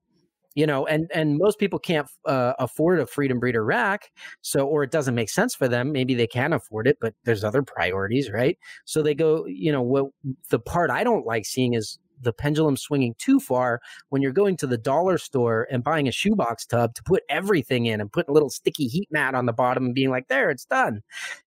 you know and and most people can't uh, afford a freedom breeder rack so or it doesn't make sense for them. Maybe they can afford it but there's other priorities right? So they go you know what the part i don't like seeing is the pendulum swinging too far when you're going to the dollar store and buying a shoebox tub to put everything in and putting a little sticky heat mat on the bottom and being like, there, it's done.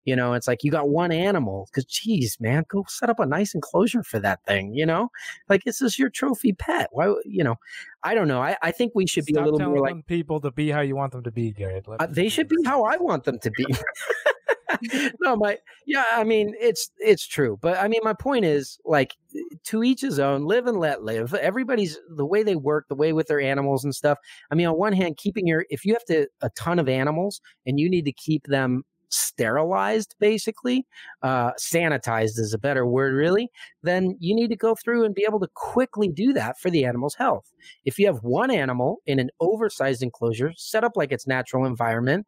You know, it's like you got one animal because, geez, man, go set up a nice enclosure for that thing. You know, like this is your trophy pet. Why, you know, I don't know. I, I think we should Stop be a little more like people to be how you want them to be, Garrett. uh, they should be how I want them to be. <laughs> no, my yeah, I mean it's it's true, but I mean my point is like to each his own. Live and let live. Everybody's the way they work, the way with their animals and stuff. I mean, on one hand, keeping your if you have to a ton of animals and you need to keep them sterilized basically uh sanitized is a better word really then you need to go through and be able to quickly do that for the animal's health if you have one animal in an oversized enclosure set up like its natural environment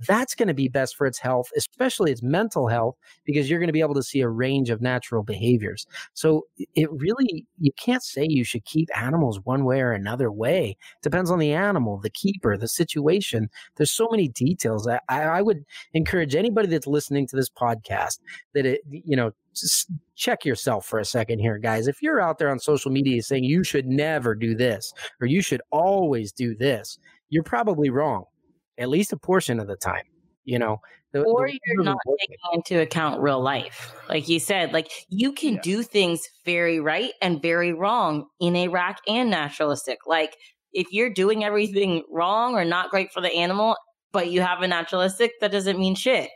that's going to be best for its health, especially its mental health, because you're going to be able to see a range of natural behaviors. So it really, you can't say you should keep animals one way or another way. Depends on the animal, the keeper, the situation. There's so many details. I, I would encourage anybody that's listening to this podcast that it, you know, just check yourself for a second here, guys. If you're out there on social media saying you should never do this or you should always do this, you're probably wrong at least a portion of the time you know the, or the you're not taking into account real life like you said like you can yeah. do things very right and very wrong in a rack and naturalistic like if you're doing everything wrong or not great for the animal but you have a naturalistic that doesn't mean shit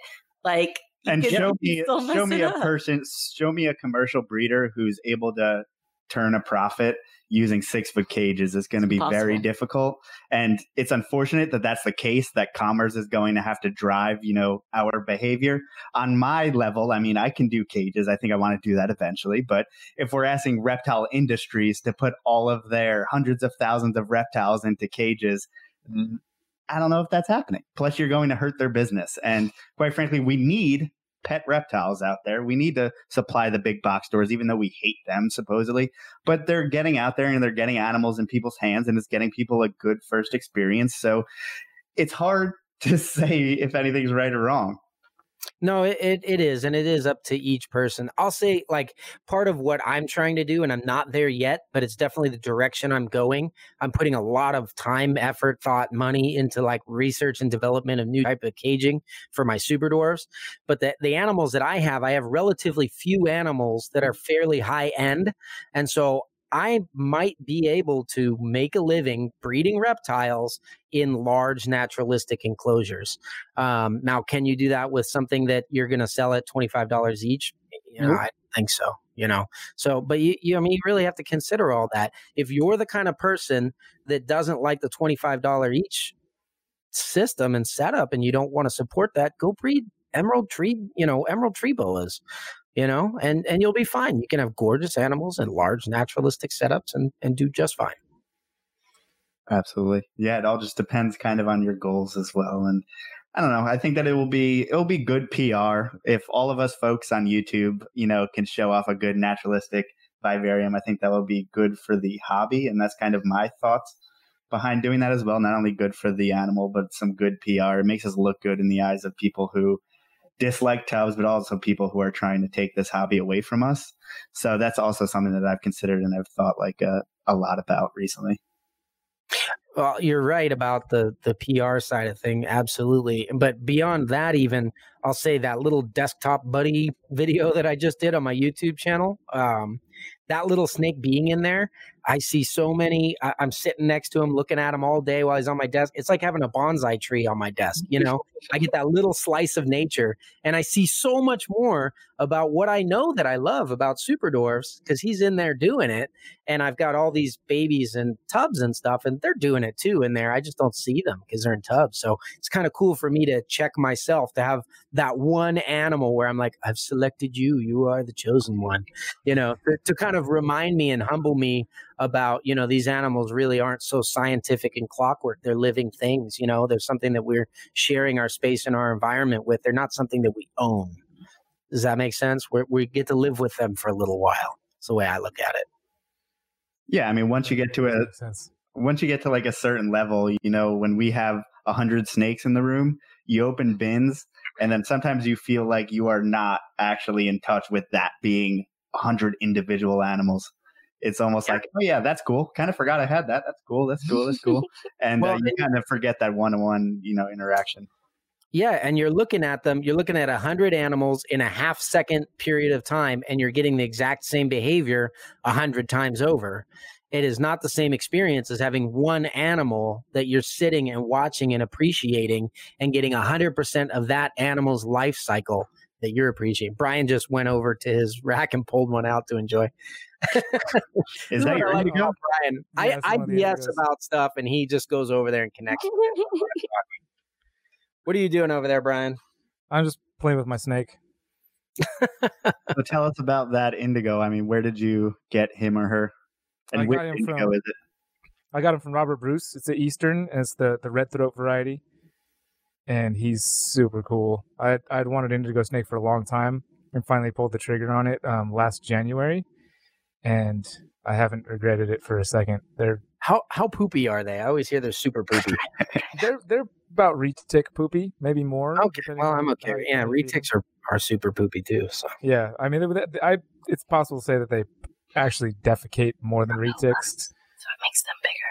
like and show <laughs> me show me a up. person show me a commercial breeder who's able to turn a profit using six foot cages is going to be Possible. very difficult. And it's unfortunate that that's the case, that commerce is going to have to drive, you know, our behavior. On my level, I mean, I can do cages. I think I want to do that eventually. But if we're asking reptile industries to put all of their hundreds of thousands of reptiles into cages, mm, I don't know if that's happening. Plus, you're going to hurt their business. And quite frankly, we need pet reptiles out there. We need to supply the big box stores, even though we hate them supposedly. But they're getting out there and they're getting animals in people's hands and it's getting people a good first experience. So it's hard <laughs> to say if anything's right or wrong. No, it, it, it is. And it is up to each person. I'll say, like, part of what I'm trying to do, and I'm not there yet, but it's definitely the direction I'm going. I'm putting a lot of time, effort, thought, money into like research and development of new type of caging for my super dwarfs. But the, the animals that I have, I have relatively few animals that are fairly high end. And so I might be able to make a living breeding reptiles in large naturalistic enclosures. Um, now, can you do that with something that you're going to sell at $25 each? You know, nope. I think so. You know, so, but you, you, I mean, you really have to consider all that. If you're the kind of person that doesn't like the $25 each system and setup and you don't want to support that, go breed emerald tree, you know, emerald tree boas you know, and and you'll be fine. You can have gorgeous animals and large naturalistic setups and and do just fine. Absolutely. Yeah, it all just depends kind of on your goals as well and I don't know. I think that it will be it will be good PR if all of us folks on YouTube, you know, can show off a good naturalistic vivarium. I think that will be good for the hobby, and that's kind of my thoughts behind doing that as well. Not only good for the animal, but some good PR. It makes us look good in the eyes of people who dislike tubs, but also people who are trying to take this hobby away from us. So that's also something that I've considered and I've thought like a, a lot about recently. Well, you're right about the the PR side of thing, absolutely. But beyond that, even I'll say that little desktop buddy video that I just did on my YouTube channel. Um, that little snake being in there, I see so many. I, am sitting next to him, looking at him all day while he's on my desk. It's like having a bonsai tree on my desk. You know, I get that little slice of nature, and I see so much more about what I know that I love about super dwarfs because he's in there doing it, and I've got all these babies and tubs and stuff, and they're doing it too in there. I just don't see them because they're in tubs. So it's kind of cool for me to check myself to have that one animal where I'm like, I've selected you. You are the chosen one. You know, to, to kind of remind me and humble me about, you know, these animals really aren't so scientific and clockwork. They're living things. You know, there's something that we're sharing our space and our environment with. They're not something that we own. Does that make sense? we we get to live with them for a little while. It's the way I look at it. Yeah, I mean, once you get to a once you get to like a certain level, you know, when we have a hundred snakes in the room, you open bins, and then sometimes you feel like you are not actually in touch with that being a hundred individual animals. It's almost yeah. like, oh yeah, that's cool. Kind of forgot I had that. That's cool. That's cool. That's <laughs> cool. And well, uh, you kind of forget that one-on-one, you know, interaction. Yeah, and you're looking at them, you're looking at a 100 animals in a half second period of time and you're getting the exact same behavior a 100 times over. It is not the same experience as having one animal that you're sitting and watching and appreciating and getting a 100% of that animal's life cycle that you're appreciating. Brian just went over to his rack and pulled one out to enjoy. <laughs> is that your like indigo? Brian, yeah, I, I BS about stuff and he just goes over there and connects. <laughs> What are you doing over there, Brian? I'm just playing with my snake. <laughs> so tell us about that indigo. I mean, where did you get him or her? And which indigo from, is it? I got him from Robert Bruce. It's the Eastern, and it's the the red throat variety. And he's super cool. I I'd wanted indigo snake for a long time, and finally pulled the trigger on it um, last January, and I haven't regretted it for a second. They're how how poopy are they? I always hear they're super poopy. <laughs> they're they're about retic poopy, maybe more. Okay, well I'm okay. Yeah, retics are are super poopy too. So yeah, I mean, I it's possible to say that they actually defecate more than retics. So it makes them bigger.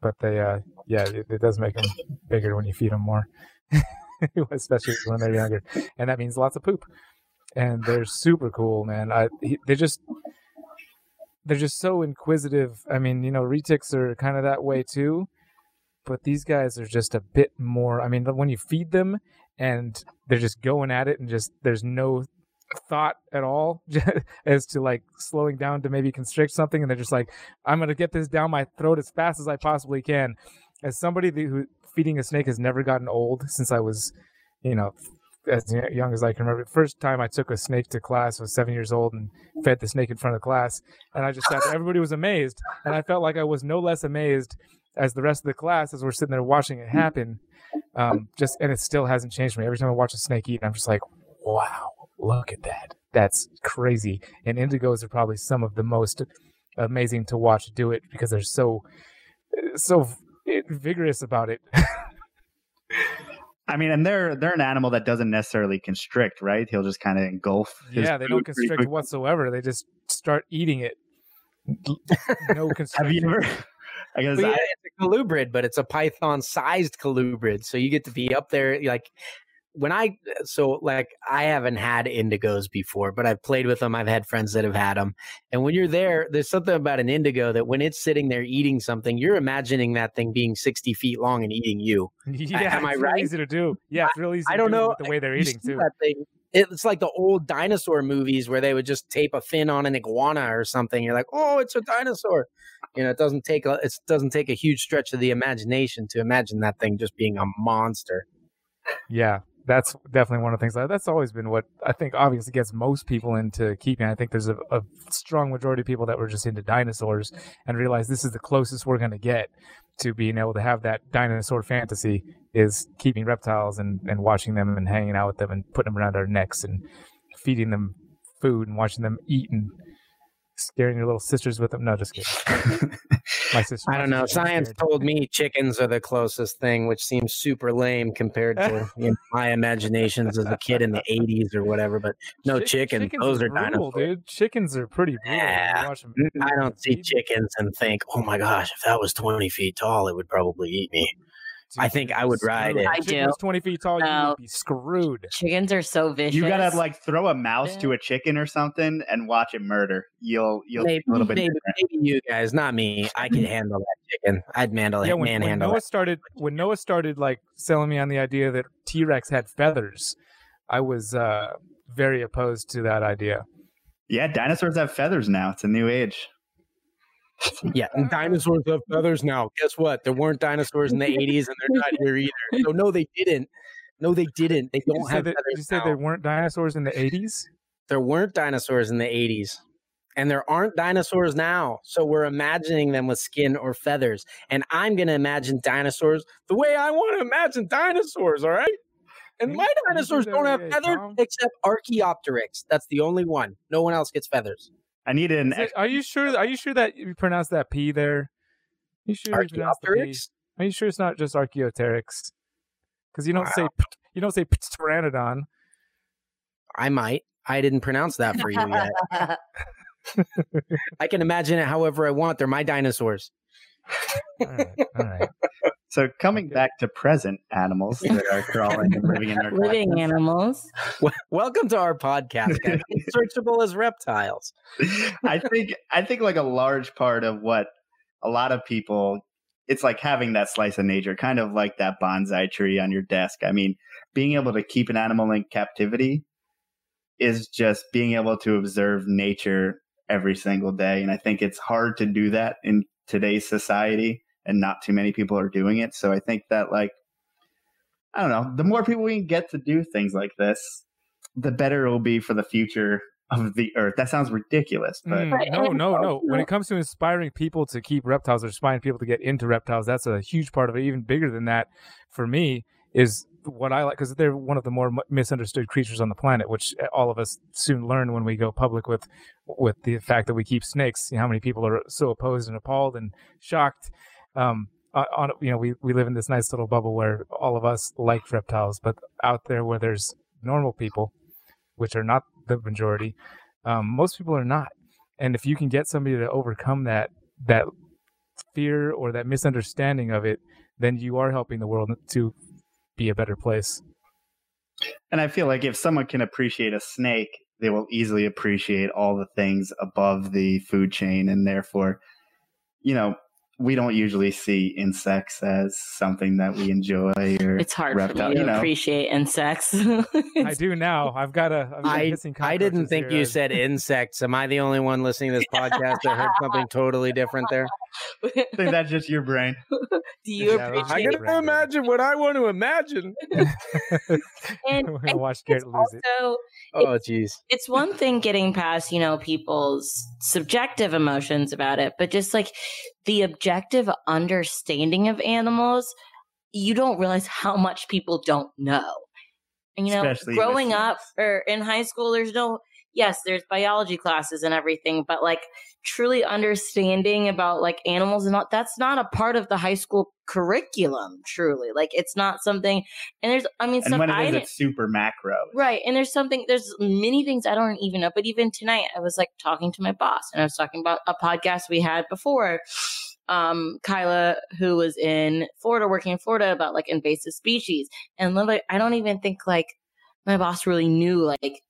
But they, uh, yeah, it, it does make them bigger when you feed them more, <laughs> especially when they're younger, and that means lots of poop. And they're super cool, man. I they just they're just so inquisitive. I mean, you know, retics are kind of that way too, but these guys are just a bit more. I mean, when you feed them and they're just going at it and just there's no thought at all <laughs> as to like slowing down to maybe constrict something and they're just like i'm going to get this down my throat as fast as i possibly can as somebody who feeding a snake has never gotten old since i was you know as young as I can remember. The first time I took a snake to class I was seven years old and fed the snake in front of the class. And I just sat there. Everybody was amazed. And I felt like I was no less amazed as the rest of the class as we're sitting there watching it happen. Um, just and it still hasn't changed me. Every time I watch a snake eat, I'm just like, wow, look at that. That's crazy. And indigos are probably some of the most amazing to watch do it because they're so so vigorous about it. <laughs> I mean, and they're they're an animal that doesn't necessarily constrict, right? He'll just kind of engulf. yeah, they don't constrict whatsoever. They just start eating it. <laughs> No constriction. Have you ever? <laughs> I guess well, yeah, it's a colubrid, but it's a python-sized colubrid, so you get to be up there. Like when I so like I haven't had indigos before, but I've played with them. I've had friends that have had them. And when you're there, there's something about an indigo that when it's sitting there eating something, you're imagining that thing being 60 feet long and eating you. <laughs> Yeah, am I right? easy to do. Yeah, it's really easy. I don't know the way they're eating too. It's like the old dinosaur movies where they would just tape a fin on an iguana or something. You're like, oh, it's a dinosaur. You know, it doesn't take a it doesn't take a huge stretch of the imagination to imagine that thing just being a monster. Yeah, that's definitely one of the things that, that's always been what I think obviously gets most people into keeping. I think there's a, a strong majority of people that were just into dinosaurs and realize this is the closest we're going to get to being able to have that dinosaur fantasy is keeping reptiles and, and watching them and hanging out with them and putting them around our necks and feeding them food and watching them eat and scaring your little sisters with them. No, just kidding. <laughs> my sister. I don't know. Science told me chickens are the closest thing, which seems super lame compared to <laughs> you know, my imaginations as a kid in the '80s or whatever. But no, Ch- chickens. chickens those are, brutal, dinosaurs. Dude, chickens are pretty brutal. Yeah. I don't see chickens and think, oh my gosh, if that was 20 feet tall, it would probably eat me. I think I would ride it. I do. Twenty feet tall, no. you would be screwed. Chickens are so vicious. You gotta like throw a mouse to a chicken or something and watch it murder. You'll you'll maybe, a little bit. Maybe, maybe, you guys, not me. I could <laughs> handle that chicken. I'd handle yeah, it. When, manhandle when Noah it. started, when Noah started like selling me on the idea that T Rex had feathers, I was uh, very opposed to that idea. Yeah, dinosaurs have feathers now. It's a new age. Yeah, and dinosaurs have feathers now. Guess what? There weren't dinosaurs in the 80s and they're not here either. So, no, they didn't. No, they didn't. They don't you have that, feathers you said there weren't dinosaurs in the 80s? there weren't dinosaurs in the 80s and there aren't dinosaurs now so we're imagining them with skin or feathers and i'm going to imagine dinosaurs the way i want to imagine dinosaurs all right and my dinosaurs don't have feathers except archaeopteryx that's the only one no one else gets feathers I need an. It- are you sure? Are you sure that you pronounced that P there? Are You sure you the P? Are you sure it's not just Archaeopteryx? Because you don't say you don't say pteranodon. i might i didn't pronounce that for you yet <laughs> i can imagine it however i want they're my dinosaurs All right, all right. <laughs> So coming back to present animals that are crawling and living in our <laughs> Living collections. animals. <laughs> Welcome to our podcast guys. <laughs> searchable as reptiles I think I think like a large part of what a lot of people it's like having that slice of nature, kind of like that bonsai tree on your desk. I mean, being able to keep an animal in captivity is just being able to observe nature every single day. And I think it's hard to do that in today's society and not too many people are doing it. So I think that like I don't know, the more people we can get to do things like this, the better it will be for the future of the earth. That sounds ridiculous, but Mm, no, no, no. When it comes to inspiring people to keep reptiles or inspiring people to get into reptiles, that's a huge part of it. Even bigger than that, for me, is what I like because they're one of the more misunderstood creatures on the planet, which uh, all of us soon learn when we go public with with the fact that we keep snakes. You know, how many people are so opposed and appalled and shocked. Um, on, you know, we we live in this nice little bubble where all of us like reptiles, but out there where there's normal people, which are not the majority, um, most people are not. And if you can get somebody to overcome that that fear or that misunderstanding of it, then you are helping the world to be a better place. And I feel like if someone can appreciate a snake, they will easily appreciate all the things above the food chain. And therefore, you know, we don't usually see insects as something that we enjoy or It's hard reptile, for me to you know. appreciate insects. <laughs> I do now. I've got a. I've got I, I didn't think here. you said insects. Am I the only one listening to this <laughs> podcast that heard something totally different there? I think that's just your brain. <laughs> Do you Yeah, those appreciate are great. imagine what I want to imagine. and, We're gonna watch it's Garrett lose it. also Oh, jeez. it's one thing getting past you know people's subjective emotions about it but just like the objective understanding of animals you don't realize how much people don't know. And you know Especially growing up or in high school there's no yes there's biology classes and everything but like truly understanding about like animals and all that's not a part of the high school curriculum truly like it's not something and there's i mean And when it is, it's super macro. Right. And there's something, there's many things I don't even know. But even tonight, I was like talking to my boss and I was talking about a podcast we had before. Um, Kyla, who was in Florida, working in Florida about like invasive species. And literally, I don't even think like my boss really knew like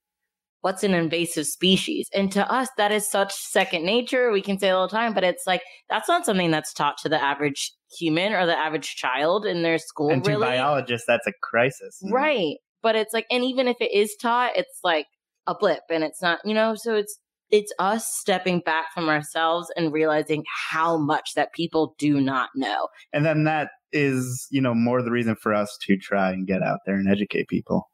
what's an invasive species. And to us, that is such second nature. We can say it all the time, but it's like that's not something that's taught to the average human or the average child in their school. and to really. biologists, that's a crisis. Mm-hmm. Right. But it's like, and even if it is taught, it's like a blip and it's not, you know, so it's, it's us stepping back from ourselves and realizing how much that people do not know. And then that is, you know, more the reason for us to try and get out there and educate people.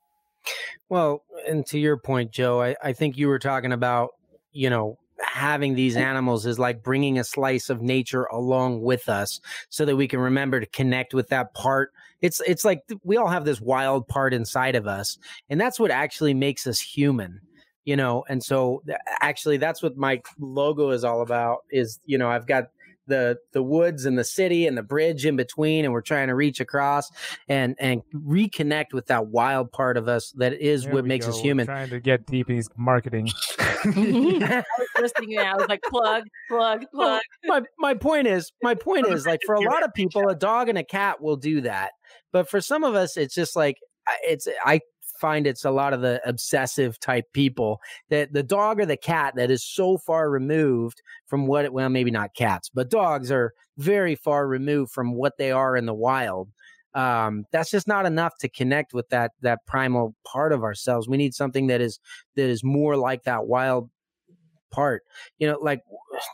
Well, and to your point, Joe, I, I think you were talking about, you know, having these animals is like bringing a slice of nature along with us so that we can remember to connect with that part. It's it's like we all have this wild part inside of us, and that's what actually makes us human. You know, and so actually that's what my logo is all about is, you know, I've got the the woods and the city and the bridge in between and we're trying to reach across and and reconnect with that wild part of us that is There what makes go. us We're human trying to get deep in these marketing. Mm-hmm. <laughs> I was listening and I was like, plug, plug, <laughs> Well, plug. my my point is my point is like for a <laughs> lot of people a dog and a cat will do that but for some of us it's just like it's i find it's a lot of the obsessive type people that the dog or the cat that is so far removed from what it, well maybe not cats but dogs are very far removed from what they are in the wild. Um that's just not enough to connect with that that primal part of ourselves. We need something that is that is more like that wild part. You know like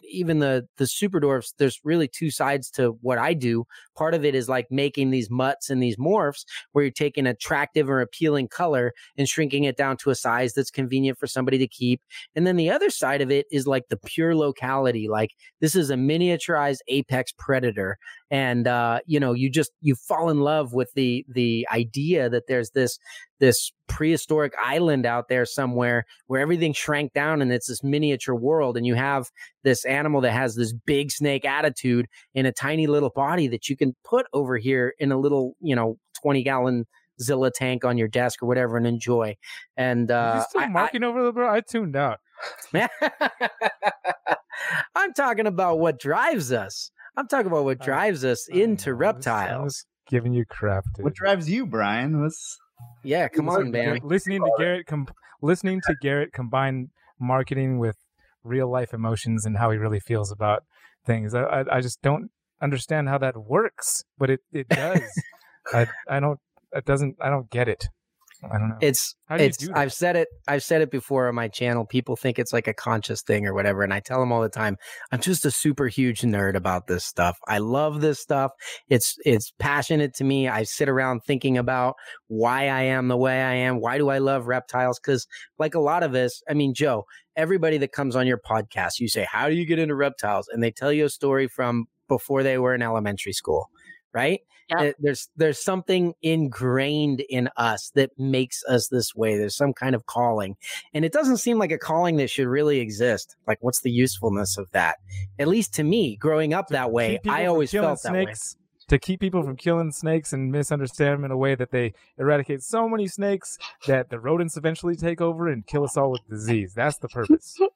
even the the super dwarfs there's really two sides to what i do. Part of it is like making these mutts and these morphs where you're taking attractive or appealing color and shrinking it down to a size that's convenient for somebody to keep. And then the other side of it is like the pure locality like this is a miniaturized apex predator and uh you know you just you fall in love with the the idea that there's this this prehistoric island out there somewhere where everything shrank down and it's this miniature world and you have this animal that has this big snake attitude in a tiny little body that you can put over here in a little you know 20 gallon zilla tank on your desk or whatever and enjoy and uh still I- marking over there, bro? I tuned out. <laughs> I'm talking about what drives us. I'm talking about what drives us I into I was- I reptiles. was giving you crap, dude. What drives you, Brian? What's Yeah, come on, man. Listening to Garrett, com- listening to Garrett combine marketing with real life emotions and how he really feels about things. I, I, I just don't understand how that works, but it, it <laughs> does. I, I don't. It doesn't. I don't get it. I don't know. It's How do you it's do that? I've said it I've said it before on my channel. People think it's like a conscious thing or whatever and I tell them all the time, I'm just a super huge nerd about this stuff. I love this stuff. It's it's passionate to me. I sit around thinking about why I am the way I am. Why do I love reptiles? Cuz like a lot of us, I mean, Joe, everybody that comes on your podcast, you say, "How do you get into reptiles?" and they tell you a story from before they were in elementary school, right? Yep. There's there's something ingrained in us that makes us this way. There's some kind of calling, and it doesn't seem like a calling that should really exist. Like, what's the usefulness of that? At least to me, growing up that way, I always felt that way. snakes, To keep people from killing snakes and misunderstand them in a way that they eradicate so many snakes that the rodents eventually take over and kill us all with disease. That's the purpose. <laughs>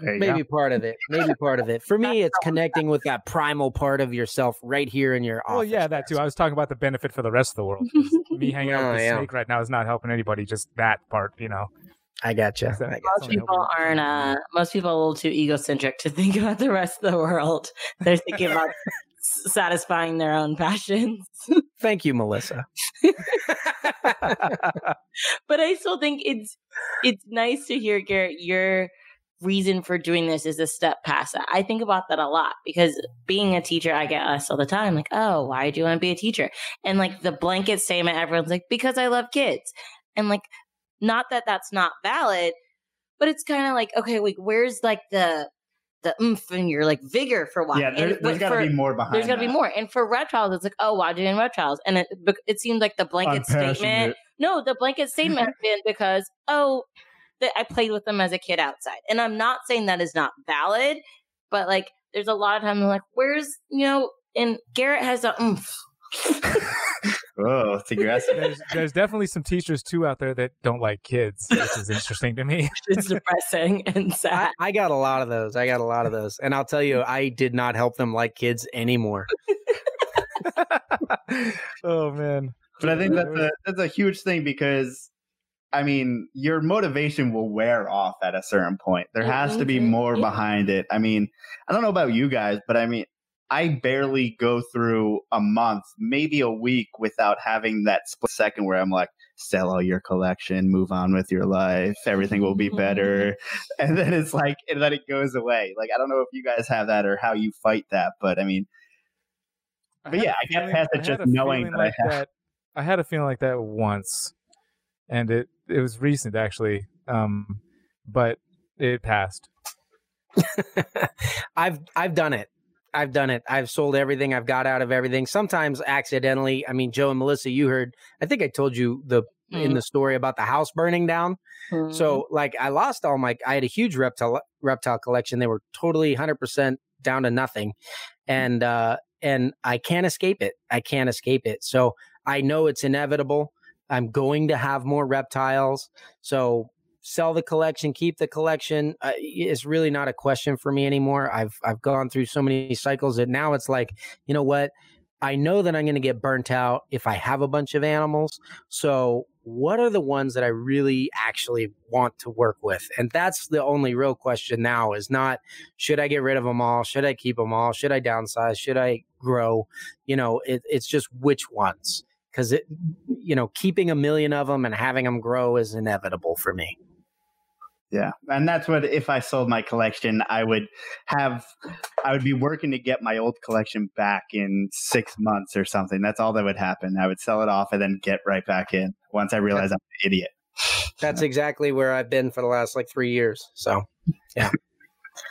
there you Maybe part of it. Maybe part of it. For me, it's connecting with that primal part of yourself right here in your office. Well, yeah, that too. I was talking about the benefit for the rest of the world. Me hanging out Oh, with <laughs> a yeah. snake right now is not helping anybody. Just that part, you know. I gotcha. That's- I gotcha. Most people aren't. Uh, most people are a little too egocentric to <laughs> think about the rest of the world. They're thinking about satisfying their own passions. <laughs> Thank you, Melissa. but I still think it's it's nice to hear Garrett your reason for doing this is a step past that. I think about that a lot because being a teacher, I get us all the time like, "Oh, why do you want to be a teacher?" And like the blanket statement, everyone's like, "Because I love kids," and like, not that that's not valid, but it's kind of like, okay, like where's like the the oomph and your like vigor for why? Yeah, there, but got to be more behind. It. There's got to be more. And for reptiles, it's like, oh, why doing reptiles? And it it seems like the blanket statement. No, the blanket statement <laughs> has been because oh, that I played with them as a kid outside, and I'm not saying that is not valid, but like there's a lot of times I'm like, where's you know, and Garrett has a oomph. Mm. <laughs> Oh, it's <laughs> aggressive. There's, there's definitely some teachers too out there that don't like kids, which is interesting to me. <laughs> It's depressing and I, sad. I got a lot of those. I got a lot of those. And I'll tell you, I did not help them like kids anymore. oh man. But I think that's a that's a huge thing because I mean your motivation will wear off at a certain point. There has to be more behind it. I mean, I don't know about you guys, but I mean I barely go through a month, maybe a week without having that split second where I'm like, sell all your collection, move on with your life, everything will be better. <laughs> and then it's like and then it goes away. Like I don't know if you guys have that or how you fight that, but I mean But had yeah, I feeling- past it just knowing that I like have- that. I had a feeling like that once, and it it was recent actually, um, but it passed. <laughs> I've I've done it. I've done it. I've sold everything. I've got out of everything. Sometimes accidentally. I mean, Joe and Melissa, you heard. I think I told you the in the story about the house burning down. Mm-hmm. So like I lost all my I had a huge reptile reptile collection. They were totally 100% down to nothing. And uh and I can't escape it. I can't escape it. So I know it's inevitable. I'm going to have more reptiles. So sell the collection, keep the collection. Uh, it's really not a question for me anymore. I've I've gone through so many cycles that now it's like, you know what? I know that I'm going to get burnt out if I have a bunch of animals. So, what are the ones that I really actually want to work with? And that's the only real question now is not should I get rid of them all? Should I keep them all? Should I downsize? Should I grow? You know, it, it's just which ones because it, you know, keeping a million of them and having them grow is inevitable for me. Yeah. And that's what if I sold my collection, I would have I would be working to get my old collection back in 6 months or something. That's all that would happen. I would sell it off and then get right back in once I realize I'm an idiot. <sighs> That's exactly where I've been for the last like 3 years. So, yeah.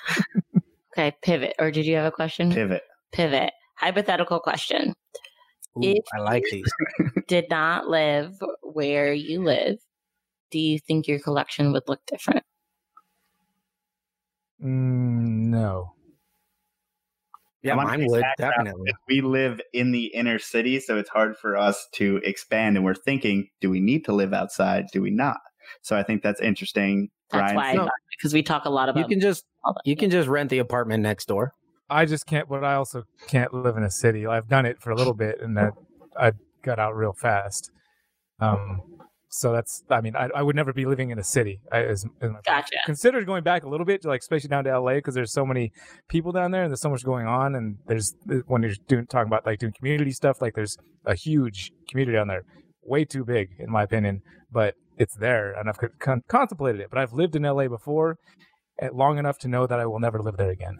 <laughs> okay, pivot. Or did you have a question? Pivot. Pivot. Hypothetical question. Ooh, If I like these. <laughs> Did not live where you live. Do you think your collection would look different? Mm, no. Yeah, I mine would definitely. because We live in the inner city, so it's hard for us to expand. And we're thinking, do we need to live outside? Do we not? So I think that's interesting. That's Brian, why I No. because we talk a lot about. You about can just you can just rent the apartment next door. I just can't, but I also can't live in a city. I've done it for a little bit and that I got out real fast. Um, so that's, I mean, I, I would never be living in a city. I, as, as my Gotcha. considered going back a little bit, like especially down to LA, because there's so many people down there and there's so much going on. And there's when you're doing talking about like doing community stuff, like there's a huge community down there, way too big in my opinion, but it's there, and I've con- contemplated it. But I've lived in LA before, eh, long enough to know that I will never live there again.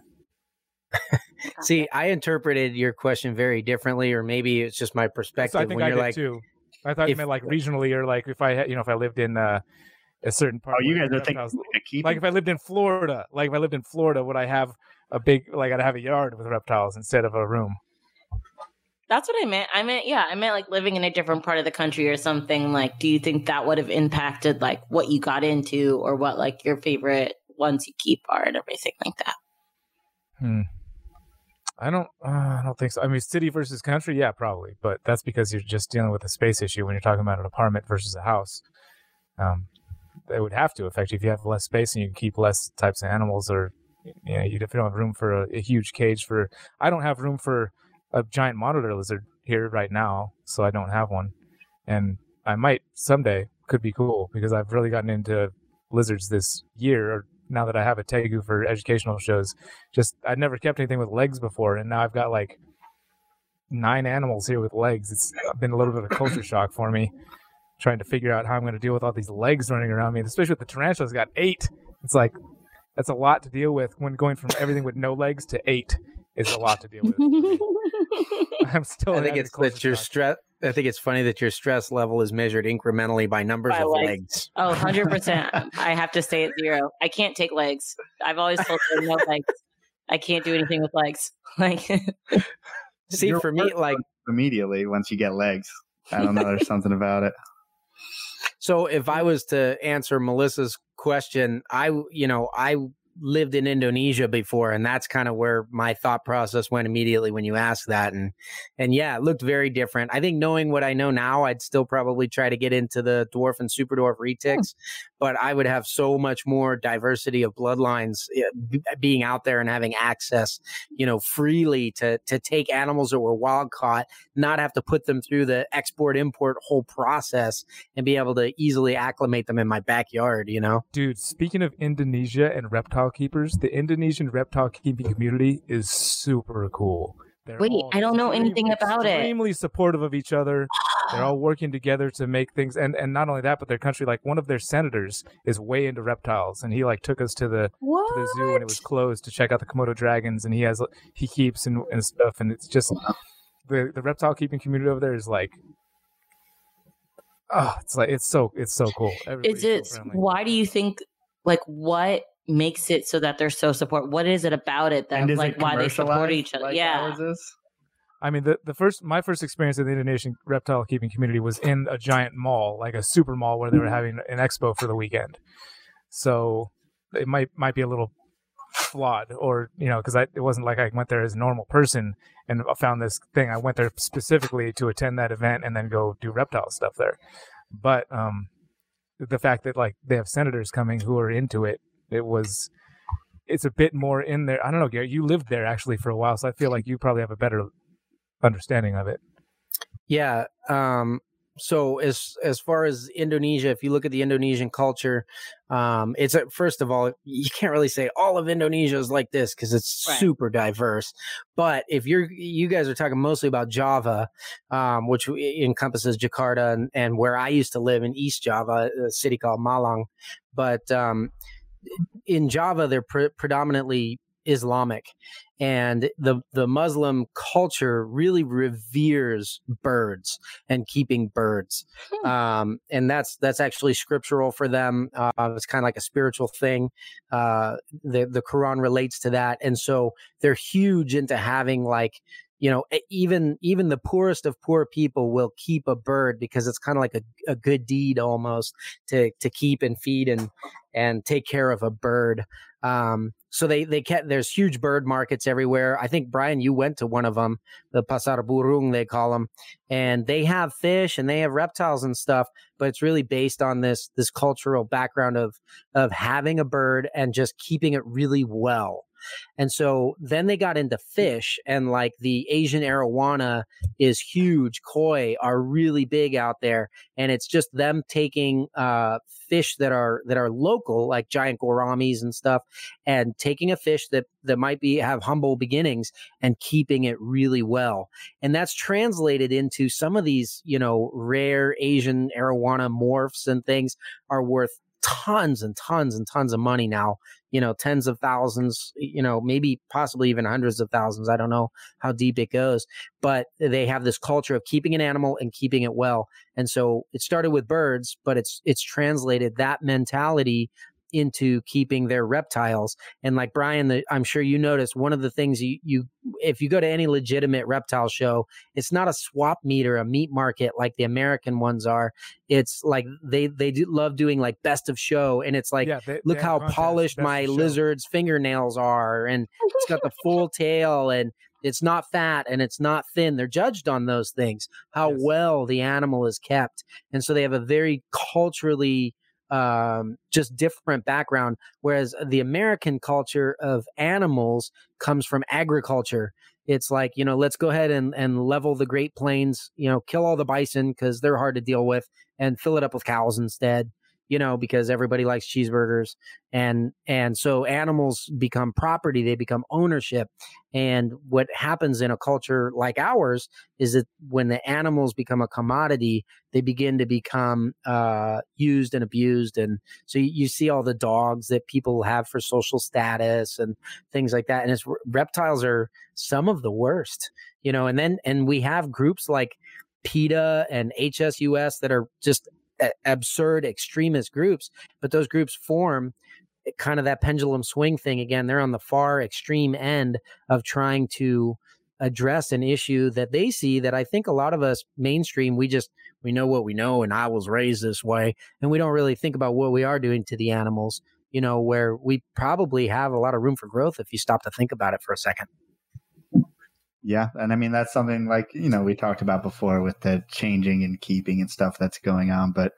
See, I interpreted your question very differently, or maybe it's just my So perspective. I think when I you're did like, too. I thought you meant like regionally, or like if I had, you know, if I lived in uh, a certain part. Oh, you guys are thinking reptiles- like, like if I lived in Florida, like if I lived in Florida, would I have a big like I'd have a yard with reptiles instead of a room? That's what I meant. I meant, yeah, I meant like living in a different part of the country or something. Like, do you think that would have impacted like what you got into or what like your favorite ones you keep are and everything like that? Hmm. I don't. Uh, I don't think so. I mean, city versus country, yeah, probably, but that's because you're just dealing with a space issue when you're talking about an apartment versus a house. Um, it would have to affect you if you have less space and you can keep less types of animals, or you know, you don't have room for a, a huge cage for. I don't have room for a giant monitor lizard here right now, so I don't have one, and I might someday. Could be cool because I've really gotten into lizards this year. Or now that I have a tegu for educational shows, just I'd never kept anything with legs before, and now I've got like nine animals here with legs. It's been a little bit of a culture shock for me, trying to figure out how I'm going to deal with all these legs running around me, especially with the tarantulas. Got eight. It's like that's a lot to deal with when going from everything with no legs to eight is a lot to deal with. <laughs> <laughs> I'm still. I think it's that your stress. I think it's funny that your stress level is measured incrementally by numbers By of legs. legs. Oh, <laughs> 100%. I have to stay at zero. I can't take legs. I've always told her no legs. I can't do anything with legs. <laughs> Like, See, Your for me, like, immediately once you get legs. I don't know. There's something about it. so if I was to answer Melissa's question, I, you know, I lived in Indonesia before, and that's kind of where my thought process went immediately when you asked that, and and yeah, it looked very different. I think knowing what I know now, I'd still probably try to get into the dwarf and super dwarf retics, but I would have so much more diversity of bloodlines eh, being out there and having access, you know, freely to to take animals that were wild caught, not have to put them through the export import whole process, and be able to easily acclimate them in my backyard. You know. Dude, speaking of Indonesia and reptile keepers, the Indonesian reptile keeping community is super cool. They're Wait, I don't know anything about it. Extremely supportive of each other. They're all <gasps> working together to make things, and and not only that, but their country, like one of their senators, is way into reptiles, and he like took us to the what? to the zoo when it was closed to check out the Komodo dragons, and he has he keeps and, and stuff, and it's just the the reptile keeping community over there is like. Oh, it's like it's so it's so cool. Is Everybody's it, so why do you think, like, what makes it so that they're so support? What is it about it that, like, it why they support each other? like yeah. ours? I mean, the, the first my first experience in the Indonesian reptile keeping community was in a giant mall, like a super mall, where they were having an expo for the weekend. So it might might be a little flawed, or you know, because it wasn't like I went there as a normal person and found this thing. I went there specifically to attend that event and then go do reptile stuff there. But um, the fact that like they have senators coming who are into it, it was. It's a bit more in there. I don't know, Gary. You lived there actually for a while, so I feel like you probably have a better understanding of it. Yeah. Um, so as as far as Indonesia, if you look at the Indonesian culture, um, it's a, first of all, you can't really say all of Indonesia is like this because it's Right. super diverse. But if you're you guys are talking mostly about Java, um, which encompasses Jakarta and, and where I used to live in East Java, a city called Malang, but um, in Java, they're pre- predominantly Islamic, and the the Muslim culture really reveres birds and keeping birds, hmm. um, and that's that's actually scriptural for them. Uh, it's kind of like a spiritual thing. Uh, the the Quran relates to that, and so they're huge into having like you know even even the poorest of poor people will keep a bird because it's kind of like a, a good deed almost to to keep and feed and and take care of a bird um, so they they kept there's huge bird markets everywhere. I think Brian, you went to one of them, the pasar burung they call them, and they have fish and they have reptiles and stuff. But it's really based on this this cultural background of of having a bird and just keeping it really well. And so then they got into fish, and like the Asian arowana is huge. Koi are really big out there, and it's just them taking uh, fish that are that are local, like giant gouramis and stuff, and taking a fish that that might be have humble beginnings and keeping it really well. And that's translated into some of these, you know, rare Asian arowana morphs and things are worth tons and tons and tons of money now you know tens of thousands you know maybe possibly even hundreds of thousands i don't know how deep it goes but they have this culture of keeping an animal and keeping it well and so it started with birds but it's it's translated that mentality into keeping their reptiles. And like Brian, the, I'm sure you noticed one of the things you, you, if you go to any legitimate reptile show, it's not a swap meet or a meat market like the American ones are. It's like they, they do love doing like best of show. And it's like, yeah, they, look they how polished my lizard's fingernails are. And it's got the full <laughs> tail and it's not fat and it's not thin. They're judged on those things, how yes. well the animal is kept. And so they have a very culturally um, just different background. Whereas the American culture of animals comes from agriculture. It's like, you know, let's go ahead and, and level the Great Plains, you know, kill all the bison because they're hard to deal with and fill it up with cows instead you know, because everybody likes cheeseburgers and and so animals become property, they become ownership. And what happens in a culture like ours is that when the animals become a commodity, they begin to become uh, used and abused. And so you, you, see all the dogs that people have for social status and things like that. And it's reptiles are some of the worst, you know. And then and we have groups like PETA and HSUS that are just absurd extremist groups, but those groups form eh, kind of that pendulum swing thing again. They're on the far extreme end of trying to address an issue that they see that I think a lot of us mainstream we just we know what we know and I was raised this way and we don't really think about what we are doing to the animals, you know, where we probably have a lot of room for growth if you stop to think about it for a second. Yeah, and I mean that's something like you know we talked about before with the changing and keeping and stuff that's going on, but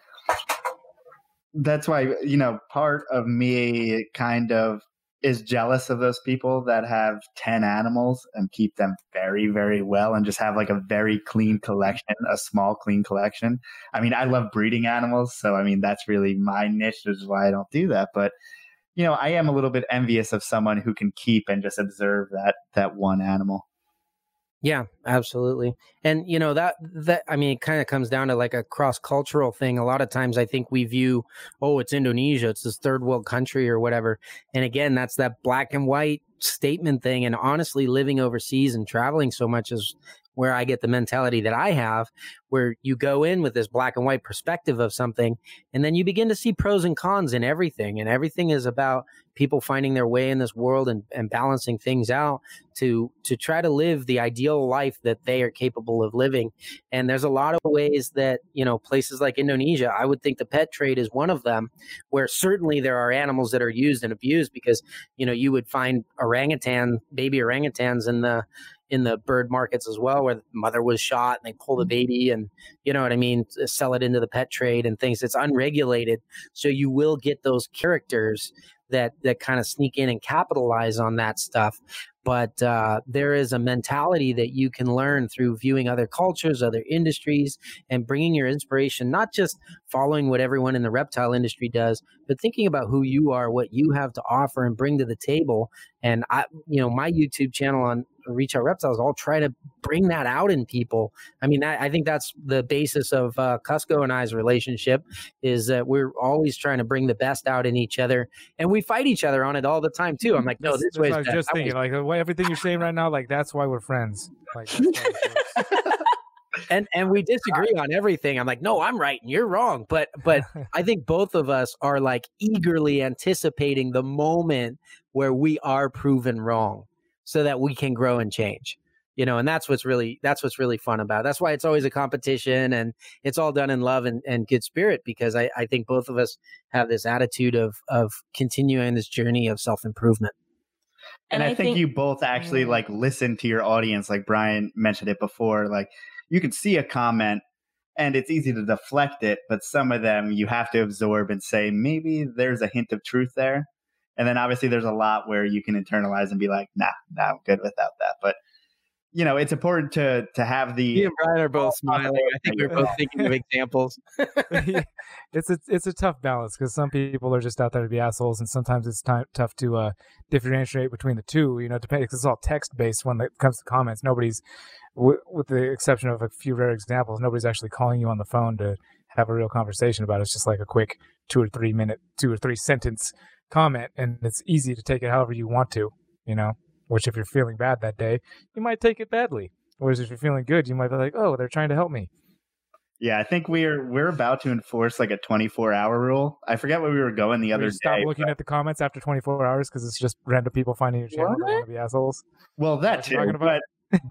that's why you know part of me kind of is jealous of those people that have 10 animals and keep them very very well and just have like a very clean collection a small clean collection. I mean i love breeding animals so i mean that's really my niche is why i don't do that but you know i am a little bit envious of someone who can keep and just observe that that one animal yeah, absolutely. And you know that that I mean it kind of comes down to like a cross-cultural thing. A lot of times I think we view oh it's Indonesia, it's this third world country or whatever. And again, that's that black and white statement thing and honestly living overseas and traveling so much is where I get the mentality that I have, where you go in with this black and white perspective of something, and then you begin to see pros and cons in everything. And everything is about people finding their way in this world and, and balancing things out to to try to live the ideal life that they are capable of living. And there's a lot of ways that, you know, places like Indonesia, I would think the pet trade is one of them, where certainly there are animals that are used and abused because, you know, you would find orangutan, baby orangutans in the in the bird markets as well, where the mother was shot and they pull the mm-hmm. baby and you know what I mean, sell it into the pet trade and things. It's unregulated, so you will get those characters that that kind of sneak in and capitalize on that stuff but uh, there is a mentality that you can learn through viewing other cultures, other industries, and bringing your inspiration, not just following what everyone in the reptile industry does, but thinking about who you are, what you have to offer and bring to the table. And I, you know, my YouTube channel on Reach Out Reptiles all try to bring that out in people. I mean, I, I think that's the basis of uh, Cusco and I's relationship is that we're always trying to bring the best out in each other, and we fight each other on it all the time too. I'm like, no, this way. I was just thinking, like the way everything you're saying right now, like that's why we're friends. Like, <laughs> and and we disagree on everything. I'm like, no, I'm right and you're wrong. But but <laughs> I think both of us are like eagerly anticipating the moment where we are proven wrong so that we can grow and change. You know, and that's what's really that's what's really fun about it. That's why it's always a competition and it's all done in love and, and good spirit because I, I think both of us have this attitude of of continuing this journey of self improvement. And, and, I, I think, think, you both actually mm. like listen to your audience, like Brian mentioned it before. Like you can see a comment and it's easy to deflect it, but some of them you have to absorb and say, maybe there's a hint of truth there. And then obviously there's a lot where you can internalize and be like, nah, nah, I'm good without that. But you know, it's important to to have the. Me and Brian are both smiling. I think we're both thinking of examples. <laughs> <laughs> <laughs> it's a it's a tough balance because some people are just out there to be assholes, and sometimes it's time, tough to uh, differentiate between the two. You know, depending because it's all text based when it comes to comments. Nobody's, w- with the exception of a few rare examples, nobody's actually calling you on the phone to have a real conversation about it. It's just like a quick two or three minute, two or three sentence comment, and it's easy to take it however you want to, you know. Which, if you're feeling bad that day, you might take it badly. Whereas if you're feeling good, you might be like, "Oh, they're trying to help me." Yeah, I think we're we're about to enforce like a 24 hour rule. I forget where we were going the other stop day. Stop looking but... at the comments after 24 hours because it's just random people finding your channel that want to be assholes. Well, that too. But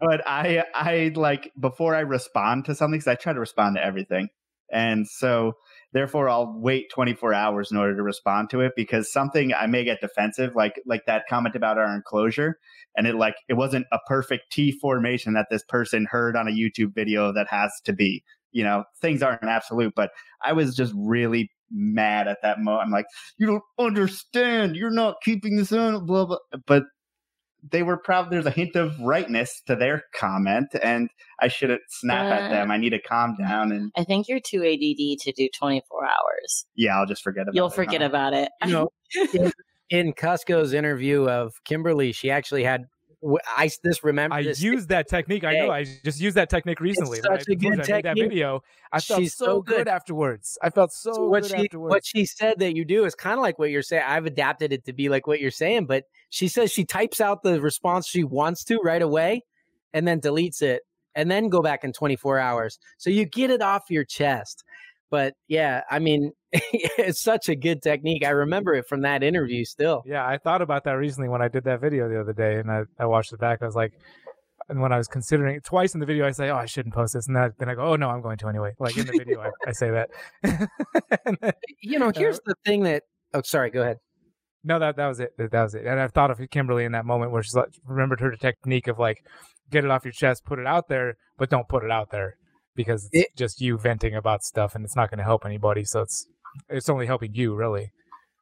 but I I like before I respond to something because I try to respond to everything, and so Therefore, I'll wait 24 hours in order to respond to it because something I may get defensive, like like that comment about our enclosure, and it like it wasn't a perfect T formation that this person heard on a YouTube video that has to be. You know, things aren't absolute, but I was just really mad at that moment. I'm like, you don't understand. You're not keeping this on, blah blah. But they were proud there's a hint of rightness to their comment and i shouldn't snap uh, at them i need to calm down and i think you're too add to do 24 hours yeah i'll just forget about it. you'll forget huh? about it you know <laughs> in, in cusco's interview of kimberly she actually had I just remember. I this used that technique. I know. I just used that technique recently. It's such a good I technique. that video. I felt She's so, good. good. afterwards. I felt so, so what good she, afterwards. What she said that you do is kind of like what you're saying. I've adapted it to be like what you're saying, but she says she types out the response she wants to right away, and then deletes it, and then go back in 24 hours. So you get it off your chest. But yeah, I mean, <laughs> it's such a good technique. I remember it from that interview still. Yeah, I thought about that recently when I did that video the other day and I, I watched it back. I was like, and when I was considering it twice in the video, I say, "Oh, I shouldn't post this," and then, then I go, "Oh no, I'm going to anyway." Like in the video, I, I, say that. <laughs> then, <laughs> you know, here's uh, the thing that. Oh, sorry. Go ahead. No, that that was it. That was it. And I've thought of Kimberly in that moment where she's like, remembered her technique of like, get it off your chest, put it out there, but don't put it out there because it's it, just you venting about stuff and it's not going to help anybody. So it's it's only helping you really.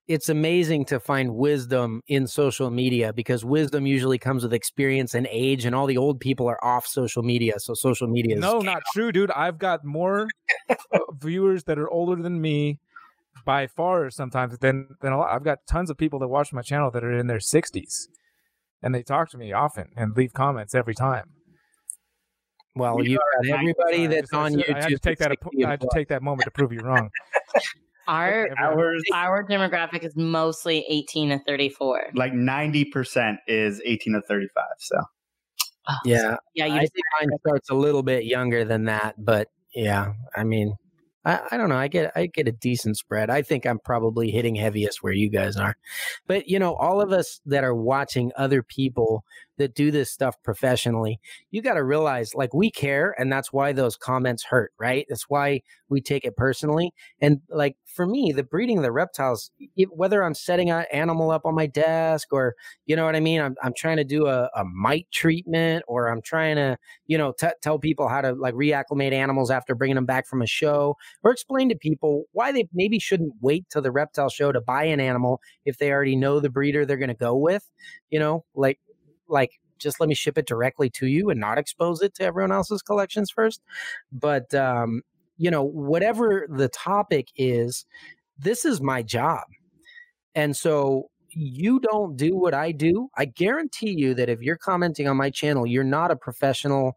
It's amazing to find wisdom in social media because wisdom usually comes with experience and age, and all the old people are off social media. So social media is no, not true, dude. I've got more <laughs> viewers that are older than me by far sometimes than than a lot. I've got tons of people that watch my channel that are in their 60s, and they talk to me often and leave comments every time. Well, you got everybody that's on YouTube. I had to take that. I had to take that moment to prove you wrong. <laughs> Our Ours, our demographic is mostly 18 to 34. Like 90% is 18 to 35. So, oh, yeah. Yeah. You I think mine starts a little bit younger than that, but yeah, I mean, I, I, don't know. I get I get a decent spread. I think I'm probably hitting heaviest where you guys are. But you know, all of us that are watching other people that do this stuff professionally, you got to realize like we care and that's why those comments hurt, right? That's why we take it personally. And like for me, the breeding of the reptiles, whether I'm setting an animal up on my desk or, you know what I mean? I'm, I'm trying to do a, a mite treatment or I'm trying to, you know, t- tell people how to like reacclimate animals after bringing them back from a show or explain to people why they maybe shouldn't wait till the reptile show to buy an animal if they already know the breeder they're going to go with, you know, like like just let me ship it directly to you and not expose it to everyone else's collections first. But um, you know, whatever the topic is, this is my job. And so you don't do what I do, I guarantee you that if you're commenting on my channel, you're not a professional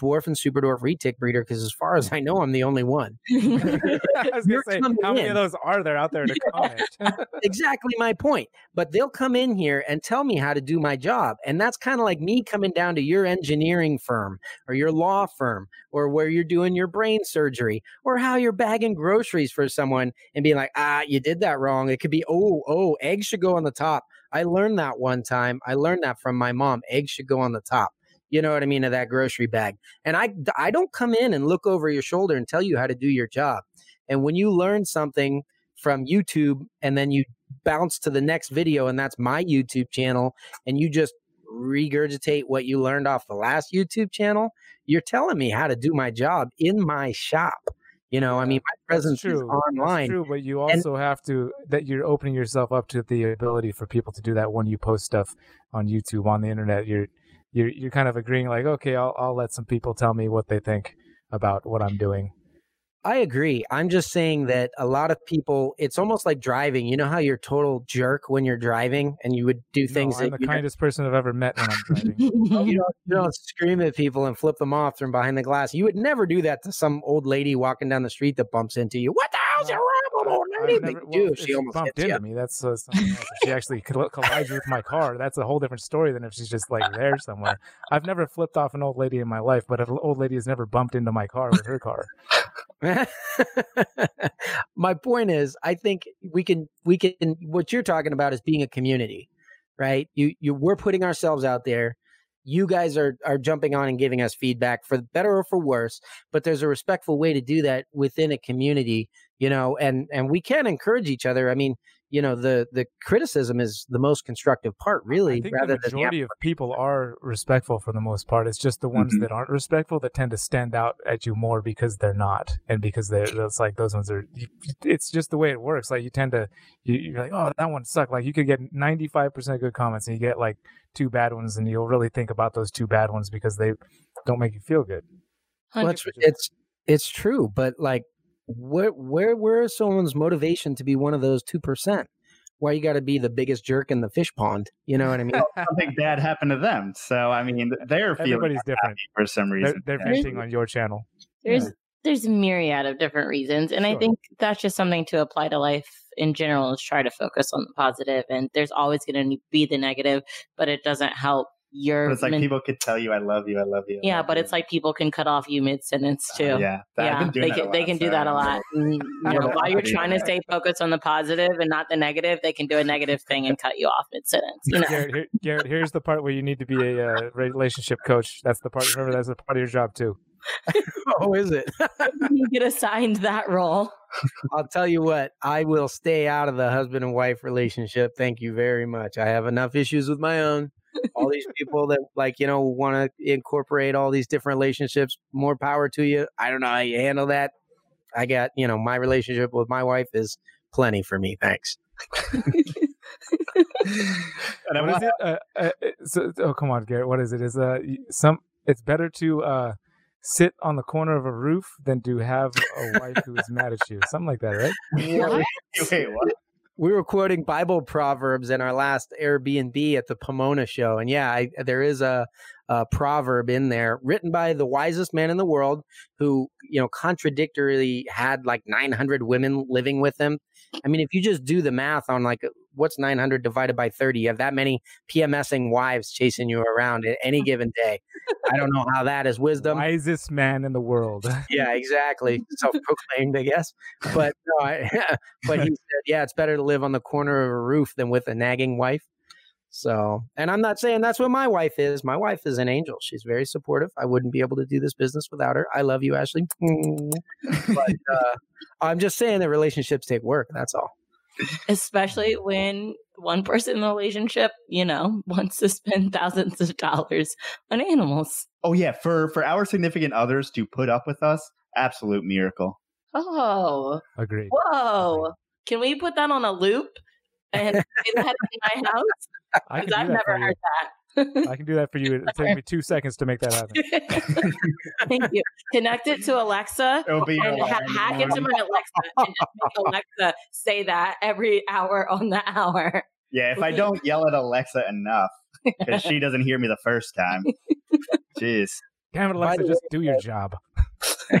dwarf and super dwarf retic breeder because as far as I know, I'm the only one. <laughs> I was You're gonna say, how many in. of those are there out there to <laughs> comment? <laughs> exactly my point. But they'll come in here and tell me how to do my job. And that's kind of like me coming down to your engineering firm or your law firm or where you're doing your brain surgery or how you're bagging groceries for someone and being like, ah, you did that wrong. It could be, oh, oh, eggs should go on the top. I learned that one time. I learned that from my mom. Eggs should go on the top. You know what I mean? Of that grocery bag. And I, I don't come in and look over your shoulder and tell you how to do your job. And when you learn something from YouTube and then you bounce to the next video and that's my YouTube channel and you just regurgitate what you learned off the last YouTube channel, you're telling me how to do my job in my shop. You know, I mean, my presence That's is true. online. That's true, but you also have to that you're opening yourself up to the ability for people to do that when you post stuff on YouTube on the internet. You're you're you're kind of agreeing like, okay, I'll I'll let some people tell me what they think about what I'm doing. I agree. I'm just saying that a lot of people, it's almost like driving. You know how you're total jerk when you're driving and you would do things no, I'm that the you kindest person I've ever met when I'm driving. <laughs> you oh, don't, you don't scream at people and flip them off from behind the glass. You would never do that to some old lady walking down the street that bumps into you. What the hell's No, wrong with old I've never- well, you do. if She almost bumped hits into you. me. That's uh, something else. She actually <laughs> collides with my car. That's a whole different story than if she's just like there somewhere. I've never flipped off an old lady in my life, but an old lady has never bumped into my car with her car. <laughs> My point is, I think we can we can. What you're talking about is being a community, right? You you we're putting ourselves out there. You guys are are jumping on and giving us feedback for better or for worse. But there's a respectful way to do that within a community, you know. And and we can encourage each other. I mean, you know, the the criticism is the most constructive part, really, I think rather the than the majority of people are respectful for the most part. It's just the ones Mhm. that aren't respectful that tend to stand out at you more because they're not, and because they're it's like those ones are. It's just the way it works. Like you tend to you, you're like, oh, that one sucked. Like you could get ninety five percent good comments, and you get like two bad ones, and you'll really think about those two bad ones because they don't make you feel good. Well, it's, it's it's true, but like, where where where is someone's motivation to be one of those two percent? Why you got to be the biggest jerk in the fish pond? You know what I mean? Something bad happened to them. So I mean, they're feeling Everybody's different. happy for some They're, reason. they're fishing on your channel. there's there's a myriad of different reasons and i think that's just something to apply to life in general is try to focus on the positive and there's always going to be the negative but it doesn't help your But it's like men- people could tell you, "I love you, I love you." I yeah love but you." it's like people can cut off you mid-sentence too Uh, yeah, yeah they can a they lot, can do that a lot <laughs> you know, while you're trying to stay focused on the positive and not the negative they can do a negative thing and cut you off mid-sentence you <laughs> know Garrett, here, Garrett, here's the part where you need to be a uh, relationship coach. That's the part. Remember, that's a part of your job too. <laughs> oh, is it? <laughs> you get assigned that role I'll tell you what. I will stay out of the husband and wife relationship. Thank you very much. I have enough issues with my own. All these <laughs> people that like you know want to incorporate all these different relationships. More power to you. I don't know how you handle that. I got you know my relationship with my wife is plenty for me. Thanks. And I What will is it? Uh, uh, so, oh, come on, Garrett. What is it? Is uh some? It's better to uh sit on the corner of a roof than to have a wife who is mad at you. Something like that, right? <laughs> What? Wait, what? we were quoting Bible proverbs in our last Airbnb at the Pomona show, and yeah, I, there is a, a proverb in there written by the wisest man in the world, who you know contradictorily had like 900 women living with him. I mean, if you just do the math on like what's 900 divided by 30, you have that many PMSing wives chasing you around at any <laughs> given day. I don't know how that is wisdom. Wisest man in the world. <laughs> Yeah, exactly. Self-proclaimed, I guess. But no, I, <laughs> but he said, yeah, it's better to live on the corner of a roof than with a nagging wife. So, and I'm not saying that's what my wife is. My wife is an angel. She's very supportive. I wouldn't be able to do this business without her. I love you, Ashley. But uh, I'm just saying that relationships take work. That's all. Especially when one person in the relationship, you know, <laughs> wants to spend thousands of dollars on animals. Oh yeah, for for our significant others to put up with us, absolute miracle. Oh, Agreed. whoa. Can we put that on a loop and <laughs> say that in my house? Because I've never for you. heard that. I can do that for you. It'll take me two seconds to make that happen. <laughs> Thank you. Connect it to Alexa It'll be and ha- alarm in the hack into morning. my Alexa and just make Alexa say that every hour on the hour. Yeah, if I don't yell at Alexa enough, because she doesn't hear me the first time. <laughs> Jeez. Damn it, Alexa, just do your job. <laughs>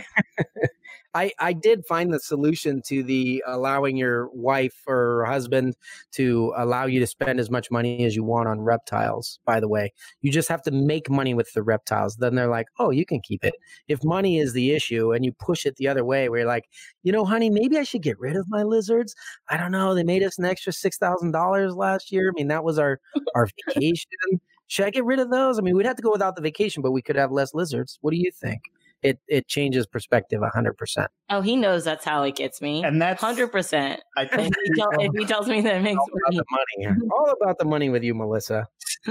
I, I did find the solution to the allowing your wife or husband to allow you to spend as much money as you want on reptiles, by the way. You just have to make money with the reptiles. Then they're like, oh, you can keep it. If money is the issue and you push it the other way, where you're like, you know, honey, maybe I should get rid of my lizards. I don't know. They made us an extra $6,000 last year. I mean, that was our, our vacation. Should I get rid of those? I mean, we'd have to go without the vacation, but we could have less lizards. What do you think? It it changes perspective hundred percent. Oh, he knows that's how it gets me, and that's hundred percent. I If he, tell, if he <laughs> tells me that it makes All about money, the money. <laughs> All about the money with you, Melissa. <laughs>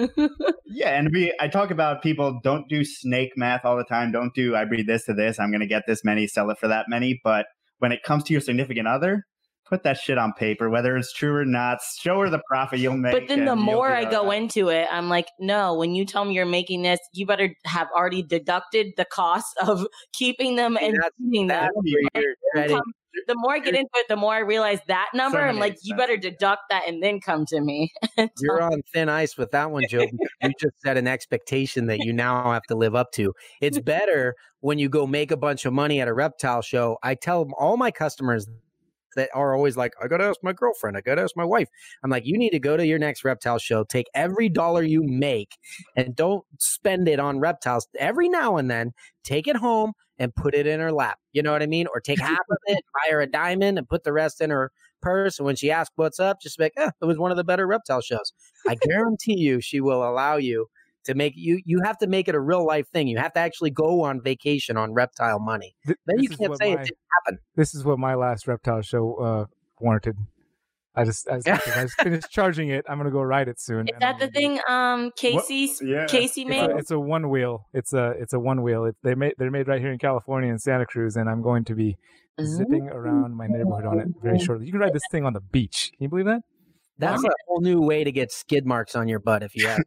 yeah, and we I talk about people don't do snake math all the time. Don't do I breed this to this. I'm going to get this many, sell it for that many. But when it comes to your significant other, put that shit on paper, whether it's true or not. Show her the profit you'll make. But then the more I go right. into it, I'm like, no, when you tell me you're making this, you better have already deducted the cost of <laughs> keeping them and That's- feeding them. That's where you're treading. The more I get into it, the more I realize that number. I'm like, you better deduct that and then come to me. <laughs> You're on thin ice with that one, Joe. you just set an expectation that you <laughs> now have to live up to. It's better when you go make a bunch of money at a reptile show. I tell all my customers that are always like, I gotta ask my girlfriend, I gotta ask my wife. I'm like, you need to go to your next reptile show, take every dollar you make, and don't spend it on reptiles. Every now and then, take it home and put it in her lap. You know what I mean? Or take half of it, <laughs> buy her a diamond, and put the rest in her purse. And when she asks what's up, just be like, eh, it was one of the better reptile shows. I guarantee you, she will allow you to make you. You have to make it a real life thing. You have to actually go on vacation on reptile money. Th- Then this you is can't what say my- it didn't happen. This is what my last reptile show uh, warranted. I just, I <laughs> just, I just finished charging it. I'm gonna go ride it soon. Is that I'm the gonna thing? Um, Casey's Yeah. Casey It's made. a, it's a one wheel. It's a it's a one wheel. It, they made they're made right here in California in Santa Cruz, and I'm going to be zipping around my neighborhood on it very shortly. You can ride this thing on the beach. Can you believe that? That's a whole new way to get skid marks on your butt if you have.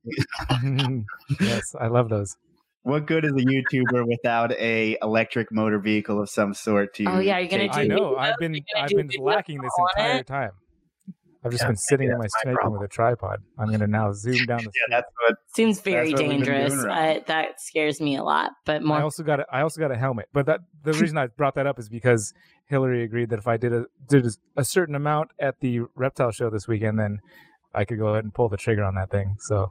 <laughs> yes, I love those. What good is a YouTuber without a electric motor vehicle of some sort to Oh, yeah, you're gonna take- do I know. I've been I've been lacking this entire it? time. I've just Yeah, been sitting in my that's my snake room problem. with a tripod. I'm gonna now zoom down the street. <laughs> Yeah, that's what Seems very what we've been doing dangerous. right I, that scares me a lot. But more. I also got a, I also got a helmet, but that the <laughs> reason I brought that up is because Hillary agreed that if I did a did a certain amount at the reptile show this weekend, then I could go ahead and pull the trigger on that thing. So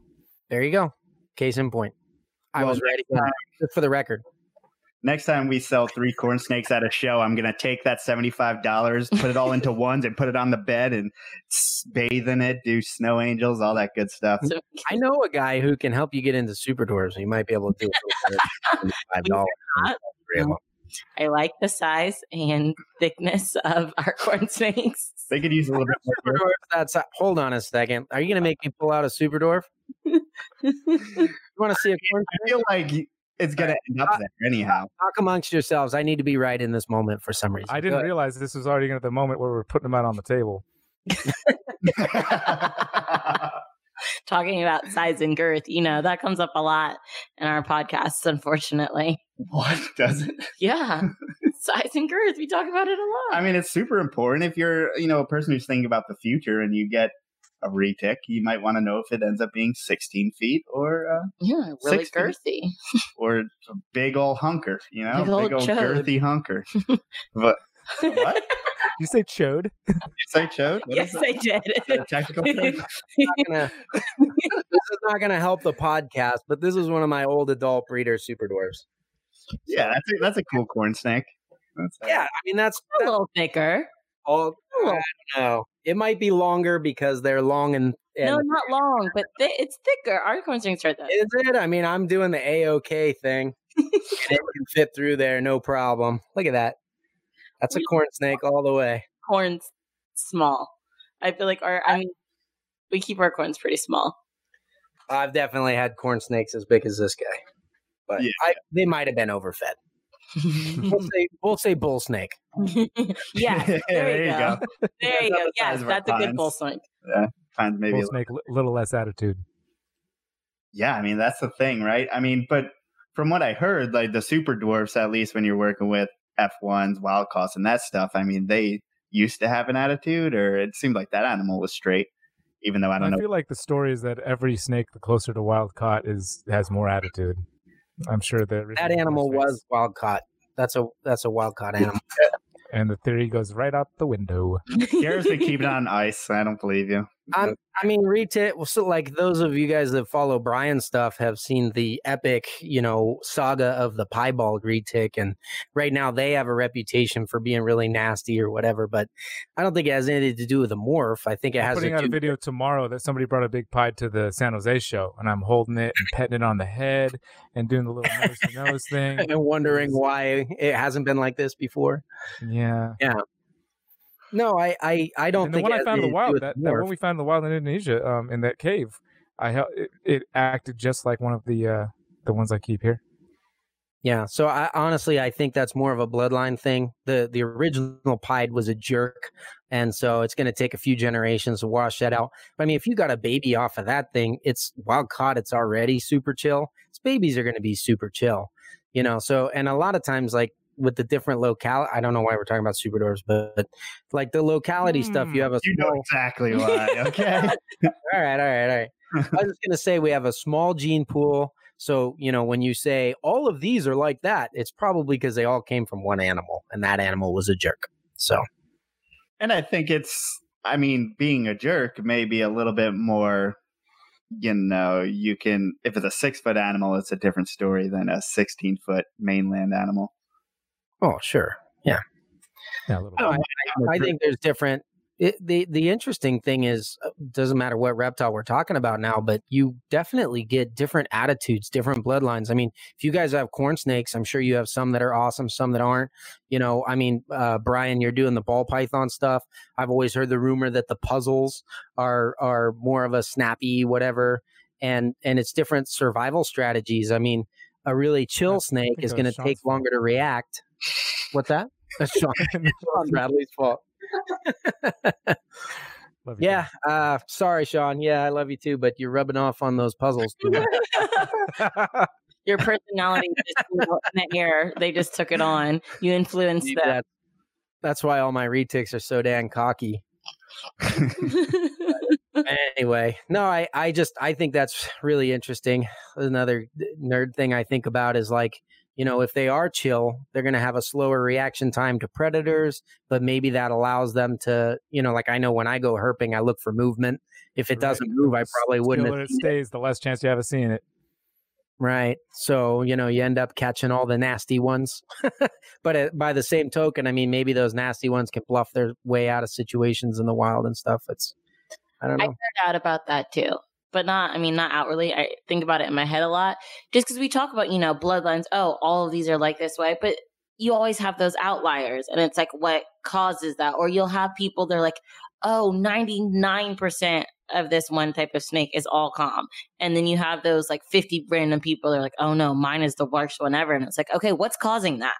There you go. Case in point. I Well, was ready. Just for the record. Next time we sell three corn snakes at a show, I'm gonna take that seventy five dollars, put it all into <laughs> ones, and put it on the bed and bathe in it, do snow angels, all that good stuff. So- I know a guy who can help you get into super dwarfs. He might be able to do it for <laughs> five dollars. I like the size and thickness of our <laughs> corn snakes. They could use a little bit more. Super dwarf. That's hold on a second. Are you going to make me pull out a super dwarf? You want to see a corn? I feel like y- it's gonna end up there anyhow. Talk amongst yourselves. I need to be right in this moment for some reason. I didn't realize this was already at the moment where we're putting them out on the table. <laughs> Talking about size and girth, you know, that comes up a lot in our podcasts, unfortunately. what does it? <laughs> Yeah. size and girth. We talk about it a lot. I mean, it's super important if you're, you know, a person who's thinking about the future and you get a retic, you might want to know if it ends up being 16 feet or uh, yeah, really girthy. <laughs> or a big old hunker, you know, Big old chode. girthy hunker. <laughs> but what? You say chode? <laughs> You say chode? What yes, is I did. technical term? Not gonna- this is not going to help the podcast, but this is one of my old adult breeder super dwarfs. Yeah, that's a, that's a cool corn snake. That's Yeah, I mean that's, a little thicker. all. I don't know. It might be longer because they're long and. and no, not long, but thi- it's thicker. Our corn snakes are thick. Is it? I mean, I'm doing the AOK thing. <laughs> it can fit through there, no problem. Look at that. That's a corn snake all the way. corns small. I feel like our, I mean, we keep our corns pretty small. I've definitely had corn snakes as big as this guy, but Yeah. I, they might have been overfed. We'll <laughs> say, we'll say bull snake. <laughs> yeah, <laughs> there, you go. There you That's go. the size Yes, of our that's a good bull snake. Yeah. Find maybe. We'll a- make a little less attitude. Yeah, I mean that's the thing, right? I mean, but from what I heard, like the super dwarfs, at least when you're working with F1s, wild caughts, and that stuff, I mean, they used to have an attitude, or it seemed like that animal was straight. even though I don't I know. I feel like the story is that every snake, the closer to wild caught, is has more attitude. I'm sure that That animal was wild caught. That's a that's a wild caught animal. <laughs> and the theory goes right out the window. Garrett's been keeping it <laughs> on ice. I don't believe you. I'm, I mean, retail. Well, so like those of you guys that follow Brian stuff have seen the epic, you know, saga of the piebald retic, and right now they have a reputation for being really nasty or whatever. But I don't think it has anything to do with the morph. I think it I'm has putting to out a video tomorrow that somebody brought a big pie to the San Jose show, and I'm holding it and petting it on the head and doing the little nose to nose thing. and wondering why it hasn't been like this before. Yeah. Yeah. No, I, I, I don't and the one I found in the wild, that, that one we found in the wild in Indonesia, um, in that cave, I it, it acted just like one of the uh the ones I keep here. Yeah, so I honestly I think that's more of a bloodline thing. The the original Pied was a jerk, and so it's going to take a few generations to wash that out. But I mean, if you got a baby off of that thing, it's wild caught. It's already super chill. Its babies are going to be super chill, you know. So and a lot of times, like with the different locale, I don't know why we're talking about super dwarfs, but like the locality stuff, you Hmm, have a You know exactly <laughs> why. Okay. <laughs> all right, all right, all right. I was just gonna say we have a small gene pool. So, you know, when you say all of these are like that, it's probably because they all came from one animal and that animal was a jerk. So, And I think it's, I mean, being a jerk may be a little bit more, you know, you can, if it's a six foot animal, it's a different story than a 16 foot mainland animal. Oh, sure. Yeah, a little No, bit. I, I think there's different. It, the the interesting thing is uh, doesn't matter what reptile we're talking about now, but you definitely get different attitudes, different bloodlines. I mean, if you guys have corn snakes, I'm sure you have some that are awesome, some that aren't. You know, I mean, uh, Brian, you're doing the ball python stuff. I've always heard the rumor that the puzzles are are more of a snappy whatever, and and it's different survival strategies. I mean, a really chill I snake is going to take fault. longer to react. What's that? <laughs> That's <laughs> Sean, Sean Bradley's fault. <laughs> Love you, Yeah. Uh, sorry, Sean. Yeah, I love you too, but you're rubbing off on those puzzles. Too Your personality just in the air. They just took it on. You influenced Maybe them. that's, that's why all my retics are so damn cocky. Anyway, no, I, I just I think that's really interesting. Another nerd thing I think about is like, you know, if they are chill, they're going to have a slower reaction time to predators, but maybe that allows them to, you know, like I know when I go herping, I look for movement. If it Right. doesn't move, I probably wouldn't stiller it seen it. stays, the less chance you have of seeing it. Right. So, you know, you end up catching all the nasty ones. <laughs> but uh, by the same token, I mean, maybe those nasty ones can bluff their way out of situations in the wild and stuff. It's, I don't I know. nerd out about that too, but not. I mean, not outwardly. I think about it in my head a lot, just because we talk about you know bloodlines. Oh, all of these are like this way, but you always have those outliers, and it's like what causes that, or you'll have people they're like, oh, 99 percent of this one type of snake is all calm, and then you have those like fifty random people. They're like, oh no, mine is the worst one ever, and it's like, okay, what's causing that?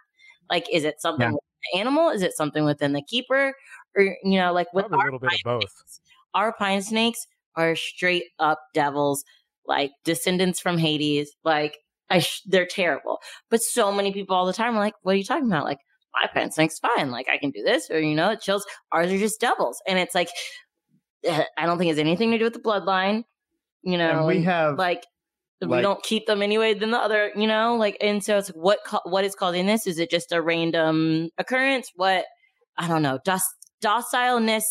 Like, is it something Yeah. with the animal? Is it something within the keeper? Or you know, like with Probably a little bit of both. Our pine snakes are straight up devils, like descendants from Hades. Like I sh- they're terrible. But so many people all the time are like, "What are you talking about?" Like my pine snake's fine. Like I can do this, or you know, it chills. Ours are just devils, and it's like eh, I don't think it's anything to do with the bloodline. You know, and we have, like. we like- don't keep them anyway than the other, you know, like, and so it's like, what, what is causing this? Is it just a random occurrence? What, I don't know. Doc- docileness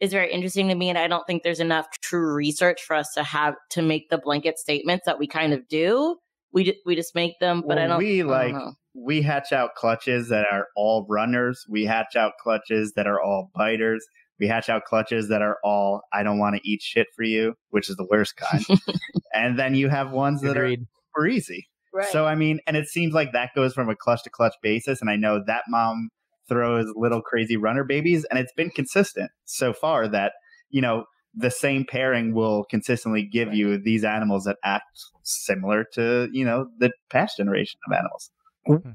is very interesting to me. And I don't think there's enough true research for us to have to make the blanket statements that we kind of do. We, ju- we just make them, but I don't, we I don't like know. we hatch out clutches that are all runners. We hatch out clutches that are all biters. We hatch out clutches that are all I don't want to eat shit for you, which is the worst kind. <laughs> and then you have ones that Agreed. are for easy. Right. So I mean, and it seems like that goes from a clutch to clutch basis. And I know that mom throws little crazy runner babies, and it's been consistent so far that you know the same pairing will consistently give you these animals that act similar to you know the past generation of animals.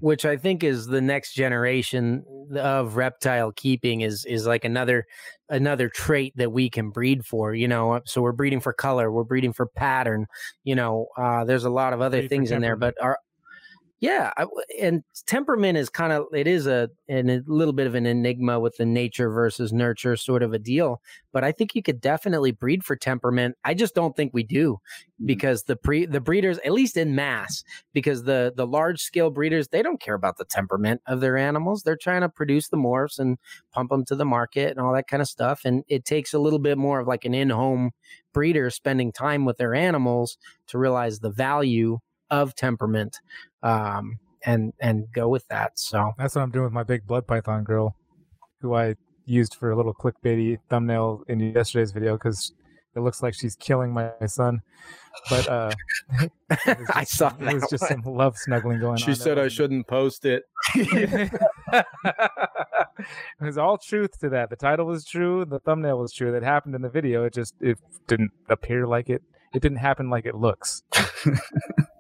Which I think is the next generation of reptile keeping is is like another another trait that we can breed for you know so we're breeding for color we're breeding for pattern you know uh there's a lot of other Breed things in there but our Yeah, I, and temperament is kind of it is a and a little bit of an enigma with the nature versus nurture sort of a deal. But I think you could definitely breed for temperament. I just don't think we do mm-hmm. because the pre the breeders, at least in mass, because the the large scale breeders they don't care about the temperament of their animals. They're trying to produce the morphs and pump them to the market and all that kind of stuff. And it takes a little bit more of like an in home breeder spending time with their animals to realize the value of temperament um, and and go with that. So that's what I'm doing with my big blood python girl, who I used for a little clickbaity thumbnail in yesterday's video because it looks like she's killing my, son. But uh, just, I saw that. It was <laughs> just one. some love snuggling going she on. She said I shouldn't post it. <laughs> There's all truth to that. The title was true. The thumbnail was true. That happened in the video. It just it didn't appear like it. It didn't happen like it looks. <laughs>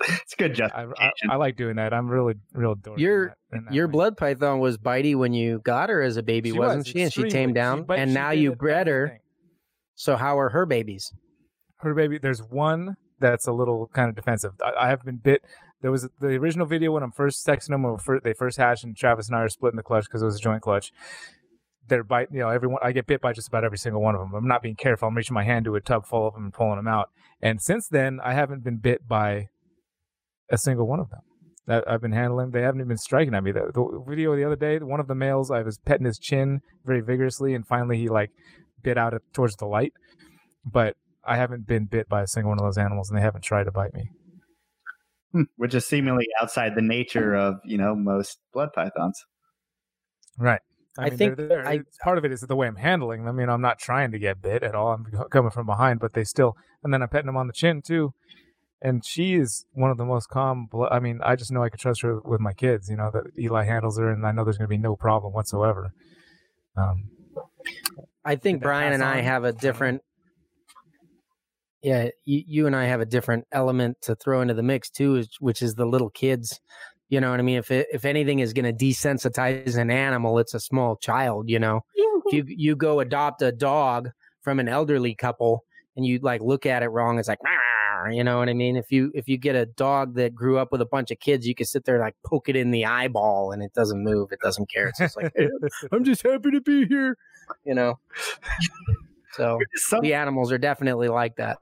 it's good justification. <laughs> I, I, I, like doing that. I'm really, real dorky. Your that, that your way. blood python was bitey when you got her as a baby, she wasn't was, she? And she tamed down, she, and now you bred her. So how are her babies? Her baby. There's one that's a little kind of defensive. I, I have been bit. There was the original video when I'm first texting them when they first hatched, and Travis and I are splitting the clutch because it was a joint clutch. They're bite, you know, everyone. I get bit by just about every single one of them. I'm not being careful. I'm reaching my hand to a tub full of them and pulling them out. And since then, I haven't been bit by a single one of them that I've been handling. They haven't even been striking at me. The, the video the other day, one of the males, I was petting his chin very vigorously, and finally he like bit out it towards the light. But I haven't been bit by a single one of those animals, and they haven't tried to bite me. Hmm, which is seemingly outside the nature of you know most blood pythons. Right. I, I mean, think they're, they're, I, part of it is the way I'm handling them. You know, I'm not trying to get bit at all. I'm coming from behind, but they still, and then I'm petting them on the chin too and she is one of the most calm. I mean, I just know I can trust her with my kids. You know that Eli handles her, and I know there's going to be no problem whatsoever. Um, I think Brian and I have a different. Yeah, you, you and I have a different element to throw into the mix too, which is the little kids. You know what I mean? If it, if anything is going to desensitize an animal, it's a small child. You know, if you <laughs> you go adopt a dog from an elderly couple and you like look at it wrong, it's like. You know what I mean? If you if you get a dog that grew up with a bunch of kids, you can sit there and like poke it in the eyeball and it doesn't move. It doesn't care. It's just like hey, I'm just happy to be here. You know. So Some, the animals are definitely like that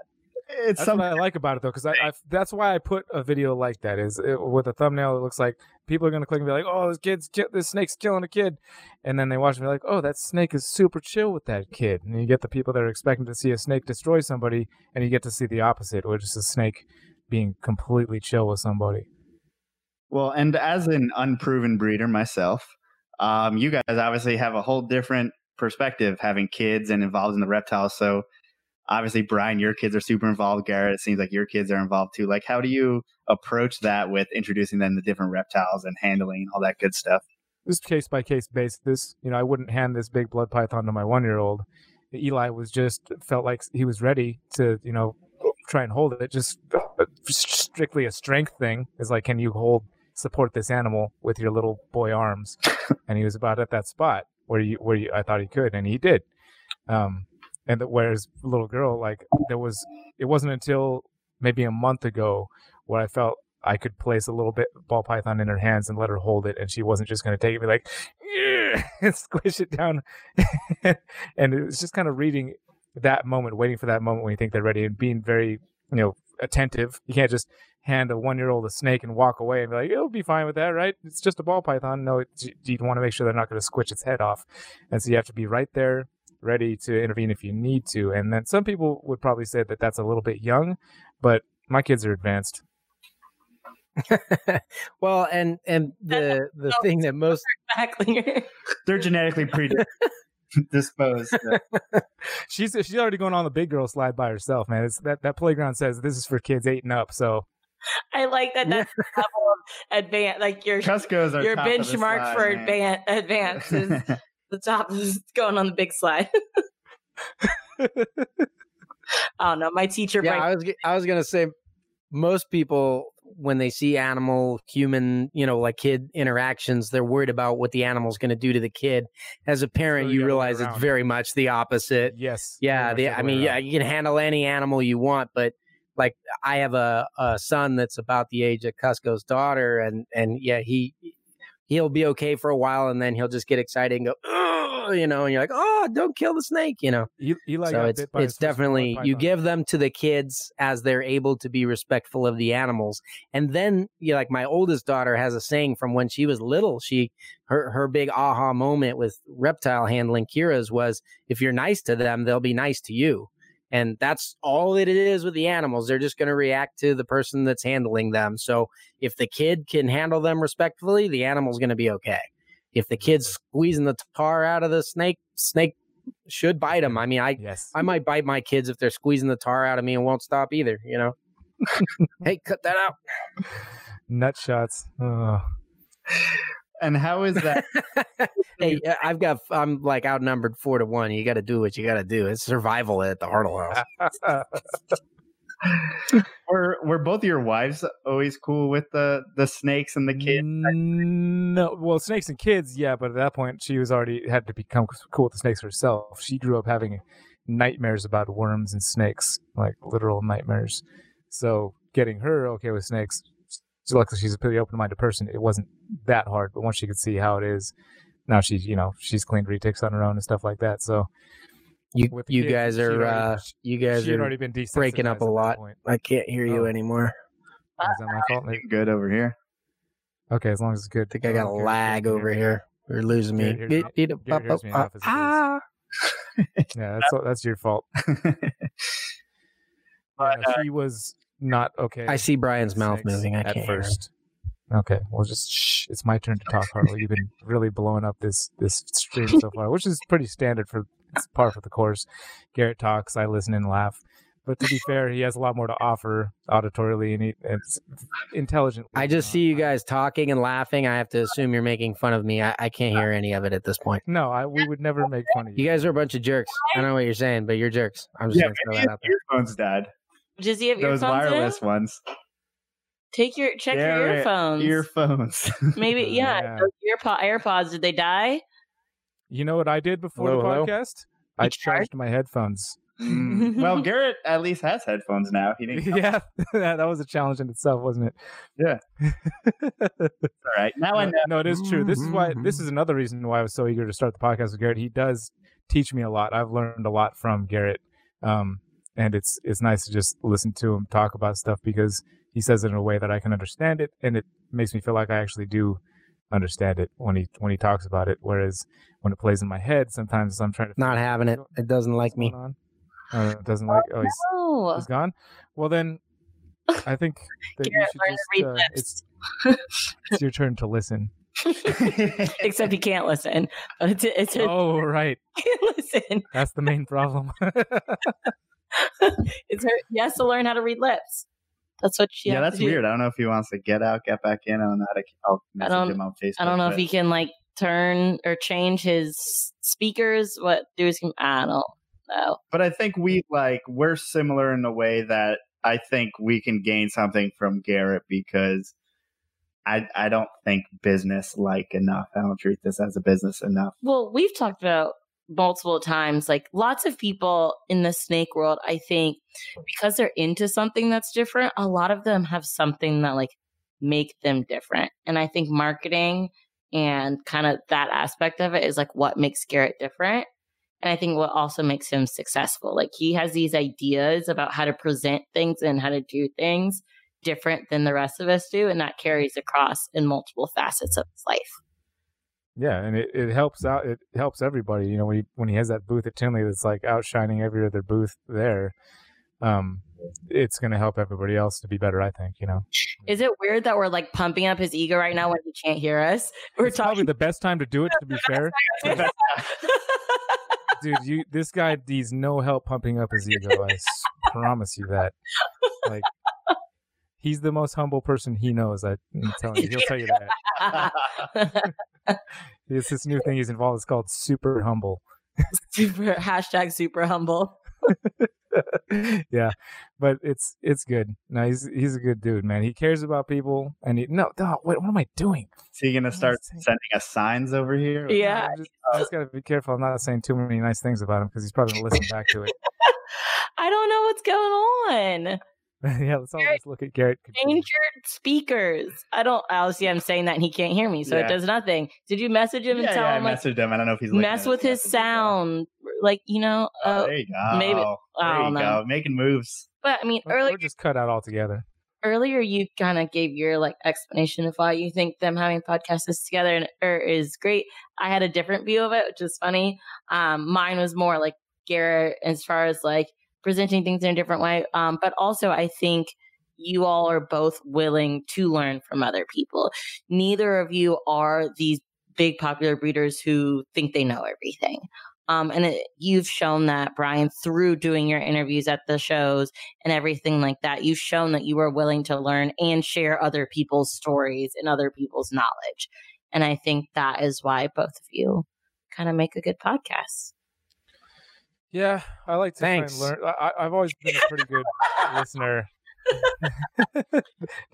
it's that's something I like about it though, because I, I, that's why I put a video like that. Is it, with a thumbnail, it looks like people are gonna click and be like, "Oh, this kid's this snake's killing a kid," and then they watch and be like, "Oh, that snake is super chill with that kid." And you get the people that are expecting to see a snake destroy somebody, and you get to see the opposite, which is a snake being completely chill with somebody. Well, and as an unproven breeder myself, um, you guys obviously have a whole different perspective having kids and involved in the reptiles. So obviously brian your kids are super involved. Garrett it seems like your kids are involved too. Like how do you approach that with introducing them to different reptiles and handling all that good stuff? This case by case basis you know i wouldn't hand this big blood python to my one year old eli was just felt like he was ready to you know try and hold it. Just strictly a strength thing is like can you hold support this animal with your little boy arms? <laughs> And he was about at that spot where you where you, i thought he could and he did. Um and the, whereas little girl like there was it wasn't until maybe a month ago where i felt i could place a little bit ball python in her hands and let her hold it and she wasn't just going to take it be like <laughs> and squish it down. <laughs> And it was just kind of reading that moment waiting for that moment when you think they're ready and being very you know attentive. You can't just hand a one year old a snake and walk away and be like it'll be fine with that right? It's just a ball python. No you want to make sure they're not going to squish its head off. And so you have to be right there ready to intervene if you need to. And then some people would probably say that that's a little bit young, but my kids are advanced. <laughs> well, and and <laughs> the the thing that most exactly <laughs> they're genetically predisposed. she's she's already going on the big girl slide by herself, man. It's that that playground says this is for kids eight and up. So I like that. That's the level of advance, like your Cusco's your benchmark slide, for advance advances the top is <laughs> going on the big slide. <laughs> I don't know. My teacher. Yeah, I was. I was gonna say, most people when they see animal human, you know, like kid interactions, they're worried about what the animal's going to do to the kid. As a parent, so you realize it's very much the opposite. Yes. Yeah. The, I mean, around. yeah, you can handle any animal you want, but like I have a, a son that's about the age of Cusco's daughter, and and yeah, he he'll be okay for a while, and then he'll just get excited and go, you know, and you're like, oh, don't kill the snake, you know. E- Eli so it's it's definitely you give them to the kids as they're able to be respectful of the animals, and then you know, like my oldest daughter has a saying from when she was little. She her her big aha moment with reptile handling Kira's was if you're nice to them, they'll be nice to you. And that's all that it is with the animals. They're just going to react to the person that's handling them. So if the kid can handle them respectfully, the animal's going to be okay. If the kid's squeezing the tar out of the snake, snake should bite them. I mean, I Yes. I might bite my kids if they're squeezing the tar out of me and won't stop either. You know. <laughs> hey, cut that out. Nut shots. Oh. And how is that? <laughs> hey, uh, I've got I'm like outnumbered four to one. You got to do what you got to do. It's survival at the Hartle House. <laughs> were were both your wives always cool with the the snakes and the kids? No, well, snakes and kids, yeah, but at that point, she was already had to become cool with the snakes herself. She grew up having nightmares about worms and snakes, like literal nightmares. So getting her okay with snakes, so luckily she's a pretty open-minded person. It wasn't that hard, but once she could see how it is, now she's you know she's cleaned retics on her own and stuff like that. So You with you kids, guys are already- uh, you guys she had are already been breaking up a lot. I can't hear you Oh. anymore. Is that my fault? Maybe- Good over here. Okay, as long as it's good. I think I got a Okay, lag good, over here. You're losing me. Garrett hears me- Beep, beep, Garrett hears me uh, enough as it is. ah. Yeah, that's that's your fault. But, <laughs> Yeah, no, she was not okay. I see Brian's with mouth moving. I at can't hear first. Okay, well, just shh. It's my turn to talk, Hartley. You've been really blowing up this this stream so far, which is pretty standard for it's par for the course. Garrett talks, I listen and laugh. But to be fair, he has a lot more to offer auditorily and he, it's intelligently. I just Uh, see you guys talking and laughing. I have to assume you're making fun of me. I, I can't hear any of it at this point. No, I we would never make fun of you. You guys are a bunch of jerks. I don't know what you're saying, but you're jerks. I'm just yeah, gonna throw maybe that out there. earphones, Dad. Does he have Those wireless in? ones. Take your check your earphones. Earphones. <laughs> Maybe yeah. Yeah. those Earpo- AirPods. Did they die? You know what I did before Hello, the hello? podcast? I You charged? charged my headphones. Mm, well, <laughs> Garrett at least has headphones now. He didn't. <laughs> yeah, that was a challenge in itself, wasn't it? Yeah. All right. Now I know. no, it is true. This is why. This is another reason why I was so eager to start the podcast with Garrett. He does teach me a lot. I've learned a lot from Garrett, um, and it's it's nice to just listen to him talk about stuff because he says it in a way that I can understand it, and it makes me feel like I actually do understand it when he when he talks about it. Whereas when it plays in my head, sometimes I'm trying to Not having it. It doesn't like me. going on. Oh, it doesn't like. Oh, he's, Oh, he's gone. Well, then I think <laughs> that you should learned to read just. Uh, it's <laughs> it's your turn to listen. <laughs> except he can't listen. But it's it's a, Oh, right. listen. That's the main problem. <laughs> It's her. He has to learn how to read lips. That's what she. yeah, has that's to do. weird. I don't know if he wants to get out, get back in. I don't know how to. I'll message don't- him on Facebook. I don't know if he can like turn or change his speakers. What do his? I don't know. but I think we like we're similar in the way that I think we can gain something from Garrett because I I don't think business like enough. I don't treat this as a business enough. Well, we've talked about multiple times like lots of people in the snake world i think because they're into something that's different a lot of them have something that like make them different. And i think marketing and kind of that aspect of it is like what makes garrett different. And i think what also makes him successful like he has these ideas about how to present things and how to do things different than the rest of us do and that carries across in multiple facets of his life yeah, and it, it helps out. It helps everybody. You know, when he when he has that booth at Tinley that's like outshining every other booth there, um, it's going to help everybody else to be better. I think. You know, Is it weird that we're like pumping up his ego right now when he can't hear us? We're it's probably the best time to do it. To be fair, <laughs> dude, you this guy needs no help pumping up his ego. I promise you that. Like, he's the most humble person he knows. I, I'm <laughs> telling you, he'll tell you that. <laughs> It's this new thing he's involved. It's called super humble. <laughs> super hashtag super humble. yeah, but it's it's good. No, he's he's a good dude, man. He cares about people, and he no, no wait, what am I doing? Is he gonna start sending us signs over here? Yeah. I just, I just gotta be careful. I'm not saying too many nice things about him because he's probably gonna listen back to it. I don't know what's going on. <laughs> yeah, let's all Garrett, just look at Garrett. Change your speakers. I don't. Obviously, I'm saying that and he can't hear me, so Yeah. it does nothing. Did you message him and yeah, tell yeah, I him like messaged him. I don't know if he's looking mess with his sound? Like you know, Oh, uh, there you go. maybe- There I you don't know. go. Making moves. but I mean, Or, earlier or just cut out altogether. earlier you kind of gave your like explanation of why you think them having podcasts together and or is great. I had a different view of it, which is funny. Um, mine was more like Garrett as far as like presenting things in a different way. Um, but also I think you all are both willing to learn from other people. Neither of you are these big popular breeders who think they know everything. Um, and it, you've shown that, Brian, through doing your interviews at the shows and everything like that. You've shown that you are willing to learn and share other people's stories and other people's knowledge. And I think that is why both of you kind of make a good podcast. Yeah, I like to Thanks. learn. I, I- I've always been a pretty good listener. <laughs> <laughs>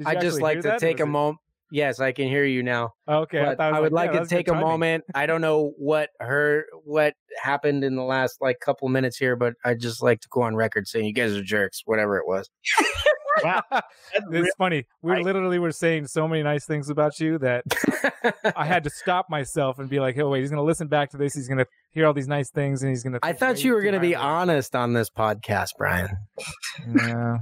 I just like to take a moment. Yes, I can hear you now. Okay, thought I, would yeah, like that to take a timing. moment. I don't know what her what happened in the last like couple minutes here, but I just like to go on record saying you guys are jerks, whatever it was. Wow. <laughs> That's real- It's funny. We I- literally were saying so many nice things about you that I had to stop myself and be like, "Oh wait, he's gonna listen back to this. He's gonna hear all these nice things, and he's gonna." I thought you were going to be highly honest on this podcast, Brian. No,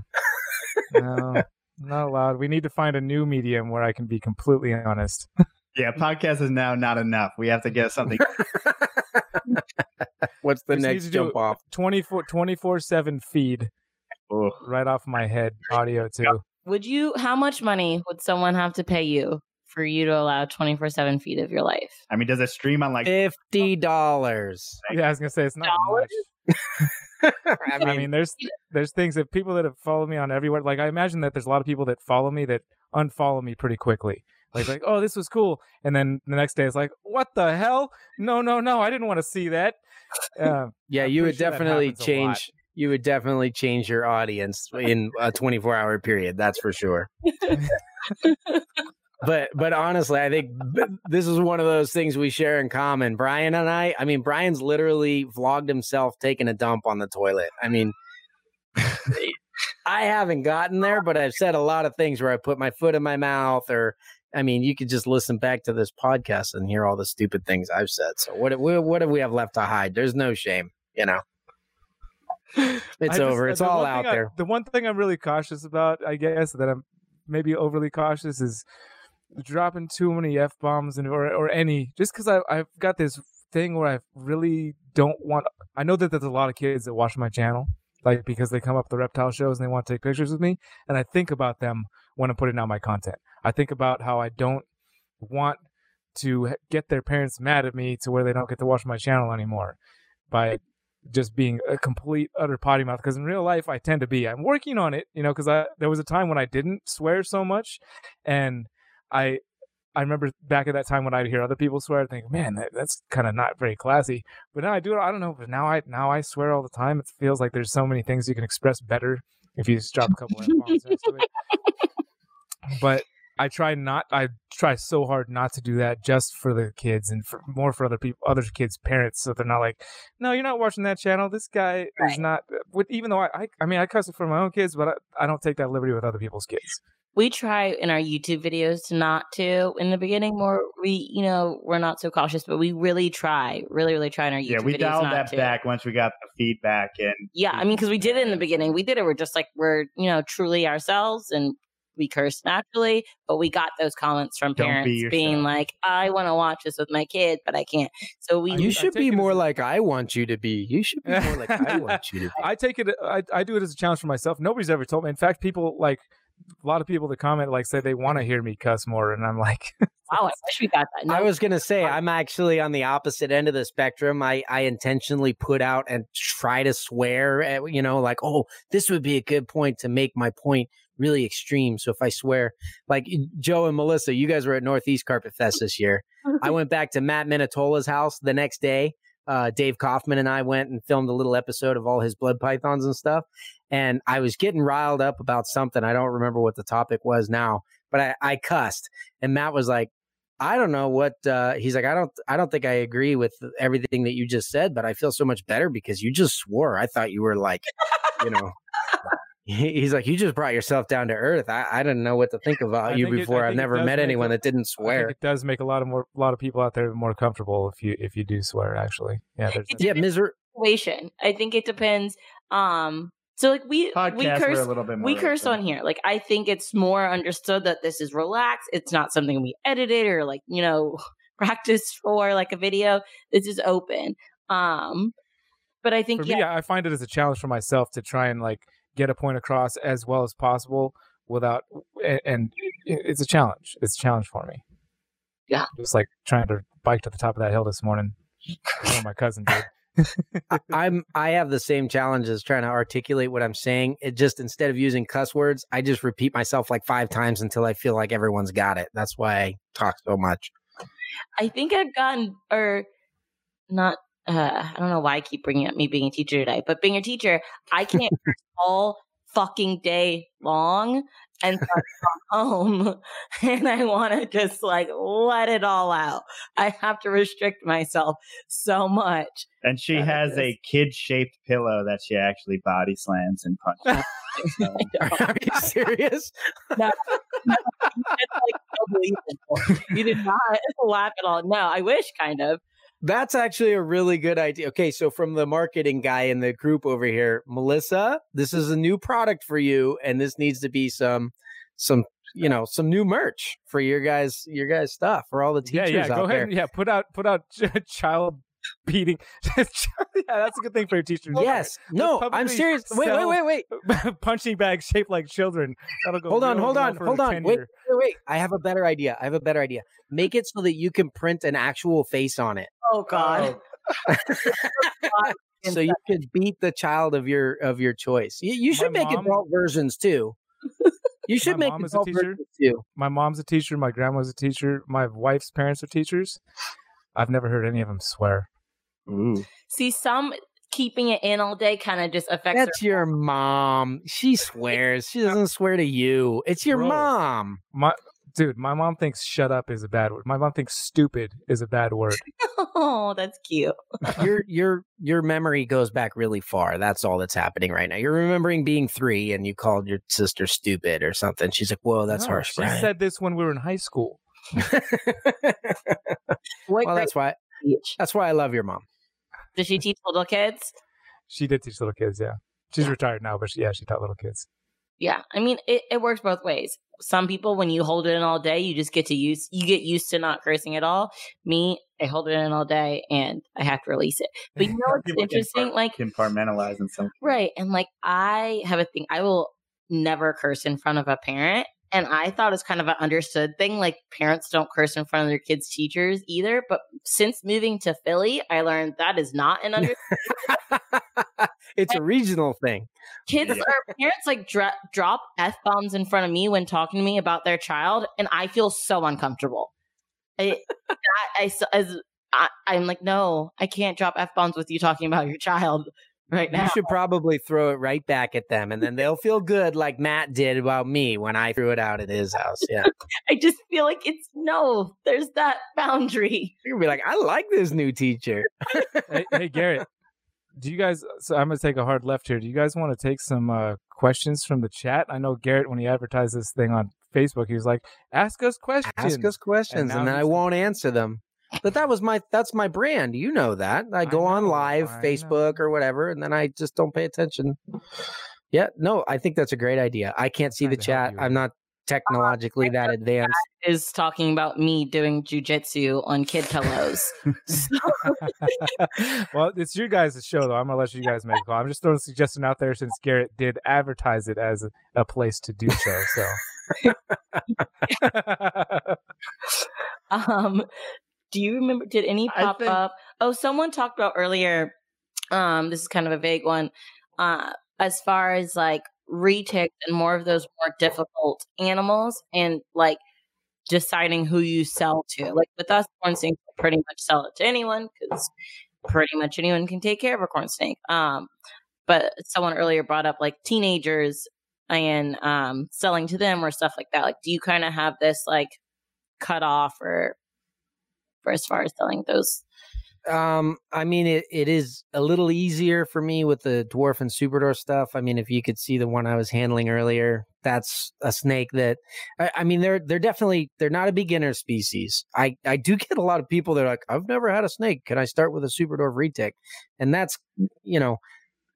no, not allowed. We need to find a new medium where I can be completely honest. yeah, podcast is now not enough. We have to get something. <laughs> <laughs> What's the just next jump off? 24 24 7 feed Oh, right off my head, audio too. Would you, how much money would someone have to pay you for you to allow 24 7 feet of your life? I mean, does it stream on like? Fifty dollars. Yeah, I was gonna say it's not Dollars? much. <laughs> I I mean, mean, there's there's things that people that have followed me on everywhere. Like I imagine that there's a lot of people that follow me that unfollow me pretty quickly. Like like oh this was cool, and then the next day it's like what the hell? No no no, I didn't want to see that. Um, yeah, I'm you would sure definitely happens a lot. change. You would definitely change your audience in a twenty-four hour period. That's for sure. <laughs> <laughs> but but honestly, I think this is one of those things we share in common. Brian and I. I mean, Brian's literally vlogged himself taking a dump on the toilet. I mean, I haven't gotten there, but I've said a lot of things where I put my foot in my mouth, or I mean, you could just listen back to this podcast and hear all the stupid things I've said. So what what, what do we have left to hide? There's no shame, you know. <laughs> It's just- over. Uh, it's all out I- there. the one thing I'm really cautious about, I guess, that I'm maybe overly cautious is dropping too many f bombs and or or any. Just because I I've got this thing where I really don't want. I know that there's a lot of kids that watch my channel, like because they come up the reptile shows and they want to take pictures with me, and I think about them when I'm putting out my content. I think about how I don't want to get their parents mad at me to where they don't get to watch my channel anymore by just being a complete utter potty mouth because in real life I tend to be. I'm working on it, you know, because I there was a time when I didn't swear so much, and I I remember back at that time when I'd hear other people swear, I'd think, man, that, that's kind of not very classy. But now I do it. I don't know, but now I now I swear all the time. It feels like there's so many things you can express better if you just drop a couple of bombs next to it. But I try not. I try so hard not to do that, just for the kids and for more for other people, other kids' parents, so they're not like, no, you're not watching that channel. This guy is not. With, even though I, I, I mean, I cuss it for my own kids, but I, I don't take that liberty with other people's kids. We try in our YouTube videos to not to in the beginning more we you know we're not so cautious but we really try really really try in our YouTube videos. yeah, we videos dialed not that to. back once we got the feedback and Yeah, I mean because we did it in the beginning we did it we're just like we're you know truly ourselves and we curse naturally but we got those comments from Don't be parents being like I want to watch this with my kid but I can't so we You should be it as more a- like I want you to be. You should be more like I want you to be. I take it. I, I do it as a challenge for myself. Nobody's ever told me. In fact, people like a lot of people that comment like say they want to hear me cuss more, and I'm like, <laughs> wow I wish we got that I was gonna say I'm actually on the opposite end of the spectrum. I I intentionally put out and try to swear eh, at you know like oh this would be a good point to make my point really extreme. So if I swear like Joe and Melissa, you guys were at Northeast Carpet Fest this year. I <laughs> went back to Matt Minatola's house the next day. Uh, Dave Kaufman and I went and filmed a little episode of all his blood pythons and stuff. And I was getting riled up about something. I don't remember what the topic was now, but I, I cussed. And Matt was like, I don't know what uh, he's like. I don't. I don't think I agree with everything that you just said, but I feel so much better because you just swore. I thought you were like, you know. He's like, you just brought yourself down to earth. I, I didn't know what to think <laughs> about I you think it- I before. I've never met anyone a- that didn't swear. it does make a lot of more a lot of people out there more comfortable if you if you do swear. Actually, yeah. There's, Yeah, miser. situation. I think it depends. Um, so like we we Podcasts were curse a little bit more. we curse on here. Like I think it's more understood that this is relaxed. It's not something we edited or like you know <laughs> practice for like a video. This is open. Um, but I think for yeah, me, I find it as a challenge for myself to try and like get a point across as well as possible without and, and it's a challenge. It's a challenge for me. Yeah. Just like trying to bike to the top of that hill this morning. before my cousin did. <laughs> I- I'm I have the same challenge as trying to articulate what I'm saying. It just instead of using cuss words, I just repeat myself like five times until I feel like everyone's got it. That's why I talk so much. I think I've gotten or not. Uh, I don't know why I keep bringing up me being a teacher today, but being a teacher, I can't <laughs> all fucking day long and so come home <laughs> and I want to just like let it all out. I have to restrict myself so much. And she Yeah, has it a kid shaped pillow that she actually body slams and <laughs> punches. So, Are you serious? It's like so. You did not laugh at all. No, I wish kind of. That's actually a really good idea. Okay, so from the marketing guy in the group over here, Melissa, this is a new product for you, and this needs to be some, some, you know, some new merch for your guys, your guys stuff for all the yeah, teachers yeah. out Go ahead. there. and- Yeah, put out put out <laughs> child <laughs> beating. <laughs> yeah, that's a good thing for your teachers. Yes, no, I'm serious. Wait, wait, wait, wait, <laughs> punching bags shaped like children. That'll go. Hold on, hold on, hold on. Wait, wait, wait. I have a better idea. I have a better idea. Make it so that you can print an actual face on it, Oh God. Oh. so you could beat the child of your of your choice. You, you should My make mom- adult versions too. You should My make mom is a adult teacher. versions too. My mom's a teacher. My grandma's a teacher. My wife's parents are teachers. I've never heard any of them swear. Ooh. See, some keeping it in all day kind of just affects their That's your mom. She swears. She doesn't swear to you. It's your Bro. mom. My dude, my mom thinks "shut up" is a bad word. My mom thinks "stupid" is a bad word. <laughs> Oh, that's cute. Your <laughs> your your memory goes back really far. That's all that's happening right now. You're remembering being three and you called your sister stupid or something. She's like, "Whoa, that's No, harsh." She Brian." said this when we were in high school. <laughs> Well, that's why did she teach? that's why I love your mom. Does she teach little kids? She did teach little kids. Yeah, she's retired now, but she, yeah, she taught little kids. Yeah, I mean, it, it works both ways. Some people, when you hold it in all day, you just get to use, you get used to not cursing at all. Me, I hold it in all day and I have to release it. But you <laughs> know what's interesting? compart- Like, compartmentalize in some. right. And like, I have a thing, I will never curse in front of a parent. And I thought it's kind of an understood thing. Like, parents don't curse in front of their kids' teachers either. But since moving to Philly, I learned that is not an under. <laughs> it's a regional thing. kids or parents like dra- drop f bombs in front of me when talking to me about their child, and I feel so uncomfortable. I, I, I s- as I, I'm like, no, I can't drop f bombs with you talking about your child right now. You should probably throw it right back at them, and then they'll feel good, like Matt did about me when I threw it out at his house. Yeah, <laughs> I just feel like it's no. There's that boundary. you're gonna be like, "I like this new teacher." <laughs> hey, hey, Garrett, do you guys? So I'm gonna take a hard left here. Do you guys want to take some uh, questions from the chat? I know Garrett when he advertised this thing on Facebook, he was like, "Ask us questions." Ask us questions, now and I won't answer them. But that was my that's my brand. You know that. I go on know, live, I Facebook know. or whatever, and then I just don't pay attention. Yeah, no, I think that's a great idea. I can't see the Trying to help chat. I'm not technologically that advanced. Is talking about me doing jujitsu on kid pillows. <laughs> <laughs> <laughs> well, it's your guys' show, though. I'm gonna let you guys make a call. I'm just throwing a suggestion out there since Garrett did advertise it as a, a place to do so. So, Um, do you remember? Did any pop think- up? Oh, someone talked about earlier. Um, this is kind of a vague one. Uh, as far as like retics and more of those more difficult animals, and like deciding who you sell to. Like with us, corn snake, we pretty much sell it to anyone because pretty much anyone can take care of a corn snake. Um, but someone earlier brought up like teenagers and um selling to them or stuff like that. Like, do you kind of have this like cut off or for as far as selling those Um, I mean, it, it is a little easier for me with the dwarf and super dwarf stuff. I mean, if you could see the one I was handling earlier, that's a snake that I, I, mean, they're they're definitely they're not a beginner species. I I do get a lot of people that are like, I've never had a snake. Can I start with a super dwarf retic? And that's you know,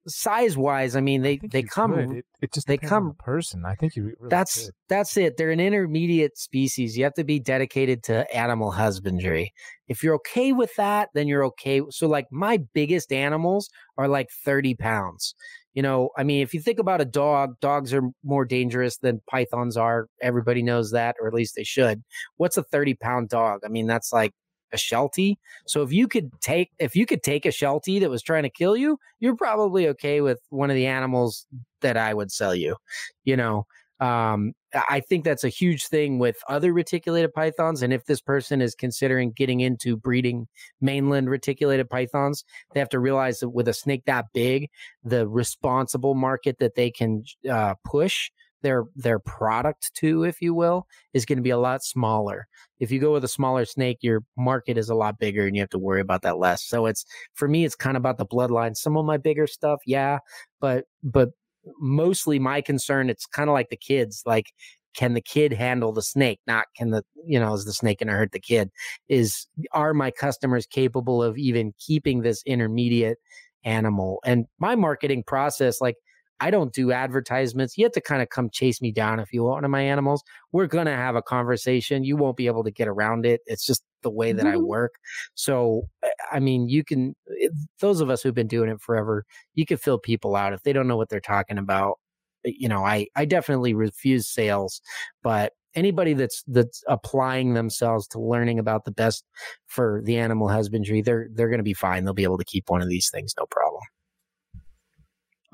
size wise, I mean they I they come it, it, just they come person. I think you really that's could. that's it. They're an intermediate species. You have to be dedicated to animal husbandry. If you're okay with that, then you're okay. So like my biggest animals are like 30 pounds. You know, I mean, if you think about a dog, dogs are more dangerous than pythons are. Everybody knows that, or at least they should. What's a 30 pound dog? I mean, that's like a sheltie. So if you could take if you could take a sheltie that was trying to kill you, you're probably okay with one of the animals that I would sell you. You know, um, I think that's a huge thing with other reticulated pythons. And if this person is considering getting into breeding mainland reticulated pythons, they have to realize that with a snake that big, the responsible market that they can uh, push their their product to, if you will, is going to be a lot smaller. If you go with a smaller snake, your market is a lot bigger and you have to worry about that less. So it's for me, it's kind of about the bloodline. Some of my bigger stuff, yeah, but but mostly my concern, it's kind of like the kids, like can the kid handle the snake not can the you know is the snake to hurt the kid is are my customers capable of even keeping this intermediate animal and my marketing process like I don't do advertisements. You have to kind of come chase me down if you want one of my animals. We're going to have a conversation. You won't be able to get around it. It's just the way that mm-hmm. I work. So, eh, I mean, you can, those of us who've been doing it forever, you can fill people out if they don't know what they're talking about. Eh, you know, I, I definitely refuse sales, but anybody that's that's applying themselves to learning about the best for the animal husbandry, they're they're going to be fine. They'll be able to keep one of these things, no problem.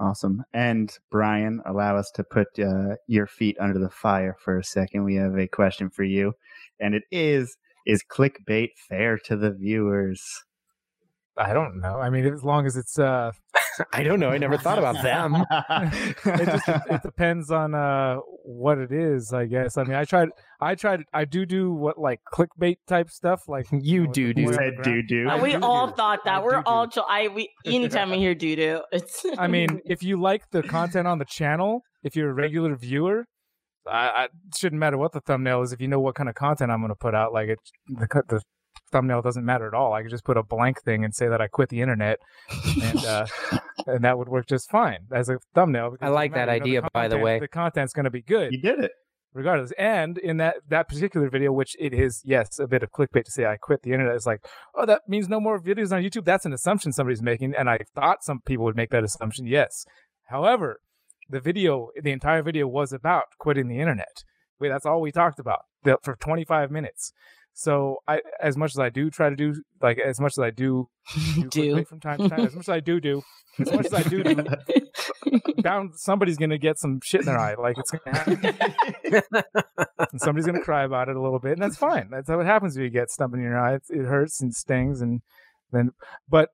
Awesome. And Brian, allow us to put uh, your feet under the fire for a second. We have a question for you. And it is Is clickbait fair to the viewers? I don't know. I mean, as long as it's uh, <laughs> I don't know. I never thought about them. <laughs> it just it depends on uh what it is, I guess. I mean, I tried I tried I do do what like clickbait type stuff like <laughs> you do do. Said do do. We all thought that. I We're all I we anytime we hear do do, it's I mean, if you like the content on the channel, if you're a regular viewer, I, I shouldn't matter what the thumbnail is if you know what kind of content I'm going to put out. Like it, the the thumbnail doesn't matter at all. I could just put a blank thing and say that I quit the internet, and uh, <laughs> and that would work just fine as a thumbnail. I like that idea, you know, the by the way. The content's going to be good. You did it regardless. And in that that particular video, which it is, yes, a bit of clickbait to say I quit the internet, is like, oh, that means no more videos on YouTube. That's an assumption somebody's making, and I thought some people would make that assumption. Yes, however, the video, the entire video was about quitting the internet. Wait, that's all we talked about for 25 minutes. So I, as much as I do try to do, like as much as I do, <laughs> do, do. from time to time, as much as I do do, as much as I do do, <laughs> down somebody's gonna get some shit in their eye, like it's gonna happen, <laughs> and somebody's gonna cry about it a little bit, and that's fine. That's how it happens when you get stuff in your eye. It, it hurts and stings, and then, but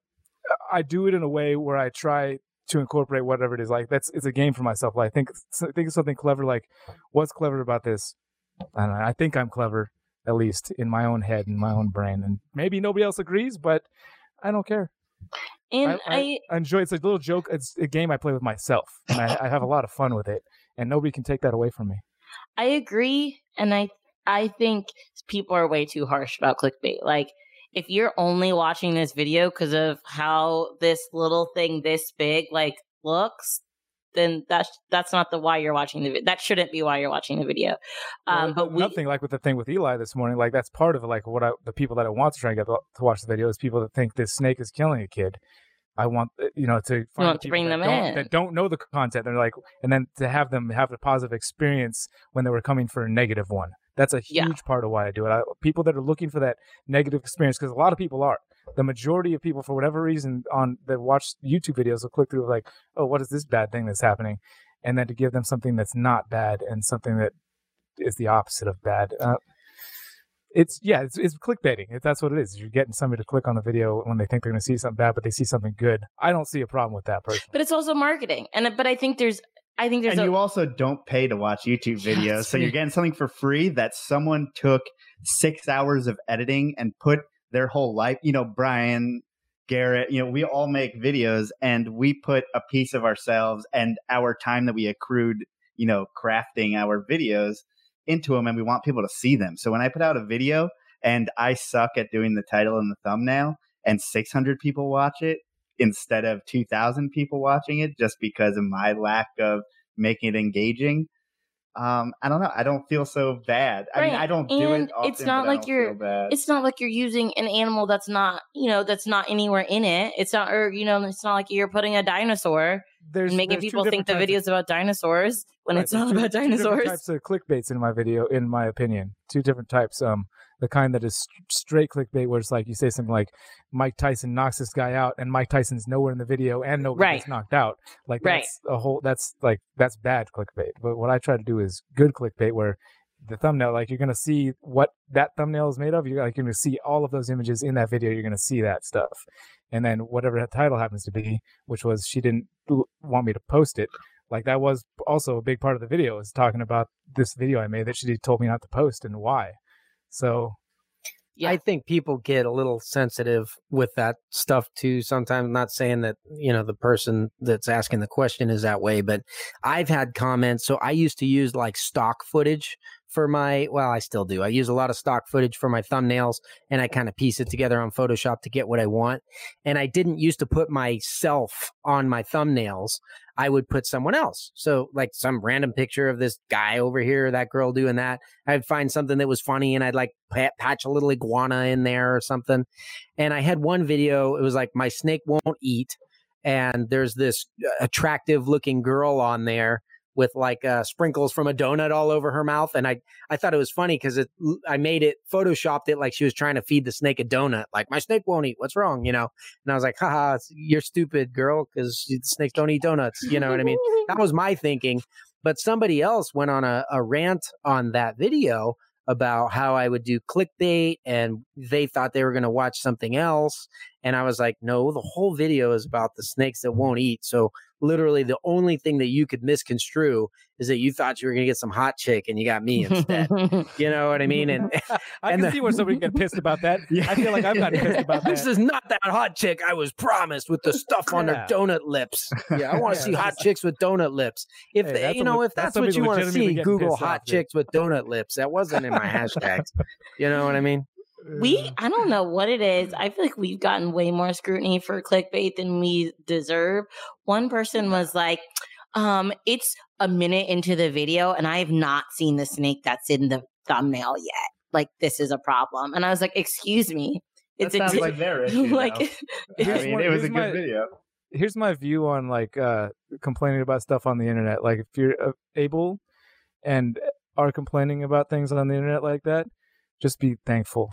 I do it in a way where I try to incorporate whatever it is. Like that's it's a game for myself. Like think think of something clever. Like what's clever about this? And I think I'm clever at least in my own head and my own brain. And maybe nobody else agrees, but I don't care. And I, I, I enjoy it's a little joke. It's a game I play with myself, and I, I have a lot of fun with it. And nobody can take that away from me. I agree, and I I think people are way too harsh about clickbait. Like if you're only watching this video because of how this little thing this big like looks, then that's that's not the why you're watching the video. That shouldn't be why you're watching the video. Um, well, but we, nothing like with the thing with Eli this morning. Like that's part of. Like what I, the people that I want to try and get to watch the video is people that think this snake is killing a kid. I want uh, you know to find to bring them in that don't know the content. They're like, and then to have them have a positive experience when they were coming for a negative one. That's a huge yeah. part of why I do it. I, people that are looking for that negative experience, because a lot of people are the majority of people, for whatever reason, on that watch YouTube videos will click through like, oh, what is this bad thing that's happening, and then to give them something that's not bad and something that is the opposite of bad. Uh, it's yeah, it's, it's clickbaiting. That's what it is. You're getting somebody to click on the video when they think they're going to see something bad, but they see something good. I don't see a problem with that <laughs> person. But it's also marketing, and but I think there's I think there's and a... you also don't pay to watch YouTube videos, so you're getting something for free that someone took six hours of editing and put their whole life. You know, Brian Garrett, you know, we all make videos and we put a piece of ourselves and our time that we accrued, you know, crafting our videos into them and we want people to see them. So when I put out a video and I suck at doing the title and the thumbnail and 600 people watch it instead of 2000 people watching it just because of my lack of making it engaging, um, I don't know. I don't feel so bad. I Right. mean, I don't do And it. Often, it's not but I like don't you're- feel bad. it's not like you're using an animal that's not you know that's not anywhere in it it's not or you know it's not like you're putting a dinosaur There's and making there's people think the different types videos about dinosaurs when Right, it's there's not two- about two dinosaurs types of clickbaits in my video, in my opinion. Two different types. Um, the kind that is st- straight clickbait, where it's like you say something like Mike Tyson knocks this guy out, and Mike Tyson's nowhere in the video, and nobody Right. gets knocked out. Like Right. that's a whole. That's like that's bad clickbait. But what I try to do is good clickbait, where the thumbnail, like you're gonna see what that thumbnail is made of. You're like you're gonna see all of those images in that video. You're gonna see that stuff, and then whatever that title happens to be, which was she didn't want me to post it like that was also a big part of the video is talking about this video I made that she told me not to post and why. So Yeah. I think people get a little sensitive with that stuff too. Sometimes, not saying that you know the person that's asking the question is that way, but I've had comments. So I used to use like stock footage for my. Well, I still do. I use a lot of stock footage for my thumbnails, and I kind of piece it together on Photoshop to get what I want. And I didn't used to put myself on my thumbnails. I would put someone else. So like some random picture of this guy over here, that girl doing that. I'd find something that was funny and I'd like patch a little iguana in there or something. And I had one video, it was like my snake won't eat. And there's this uh, attractive looking girl on there with like uh, sprinkles from a donut all over her mouth. And I, I thought it was funny because it, I made it photoshopped it like she was trying to feed the snake a donut. Like my snake won't eat. What's wrong? You know? And I was like, haha, you're stupid girl because snakes don't eat donuts. You know what I mean? <laughs> that was my thinking. But somebody else went on a, a rant on that video about how I would do clickbait and they thought they were going to watch something else. And I was like, no, the whole video is about the snakes that won't eat. So literally the only thing that you could misconstrue is that you thought you were going to get some hot chick and you got me instead. <laughs> you know what I mean? And <laughs> I And can the- see where somebody can get pissed about that. <laughs> I feel like I've gotten pissed about this is not that hot chick I was promised with the stuff on Yeah. her donut lips. Yeah, I want to Yeah, see hot chicks with donut lips. If Hey, they- you know, le- if that's that's what you want to see, Google hot off, chicks with donut lips. That wasn't in my hashtags. You know what I mean? We i don't know what it is i feel like we've gotten way more scrutiny for clickbait than we deserve one person was like um it's a minute into the video and i have not seen the snake that's in the thumbnail yet like this is a problem and i was like excuse me That it's a sounds t- like their <laughs> issue. like. I mean, it was a good my- video. Here's my view on like uh complaining about stuff on the internet. Like if you're uh, able and are complaining about things on the internet like that, just be thankful.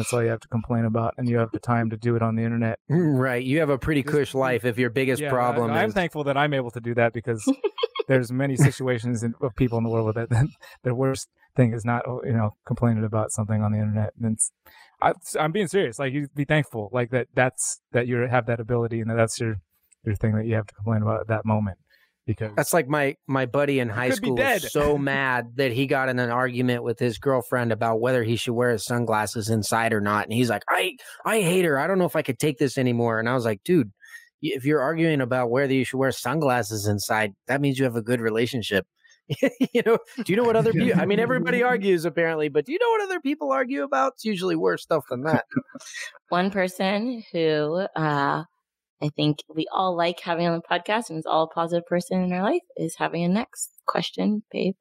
That's all you have to complain about, and you have the time to do it on the internet. <laughs> Right. You have a pretty Just- cush life if your biggest Yeah, problem I, I'm is thankful that I'm able to do that because <laughs> there's many situations in, of people in the world that, that the worst thing is not you know complaining about something on the internet. And it's, I, I'm being serious. Like you be thankful, like that. That's that you have that ability, and that that's your your thing that you have to complain about at that moment. Because That's like my my buddy in high school was so <laughs> mad that he got in an argument with his girlfriend about whether he should wear his sunglasses inside or not. And he's like, I I hate her. I don't know if I could take this anymore. And I was like, dude, if you're arguing about whether you should wear sunglasses inside, that means you have a good relationship. <laughs> you know, do you know what other people? I mean, everybody <laughs> argues apparently, but do you know what other people argue about? It's usually worse stuff than that. one person who uh I think we all like having on the podcast and is all a positive person in our life is having a next question, babe.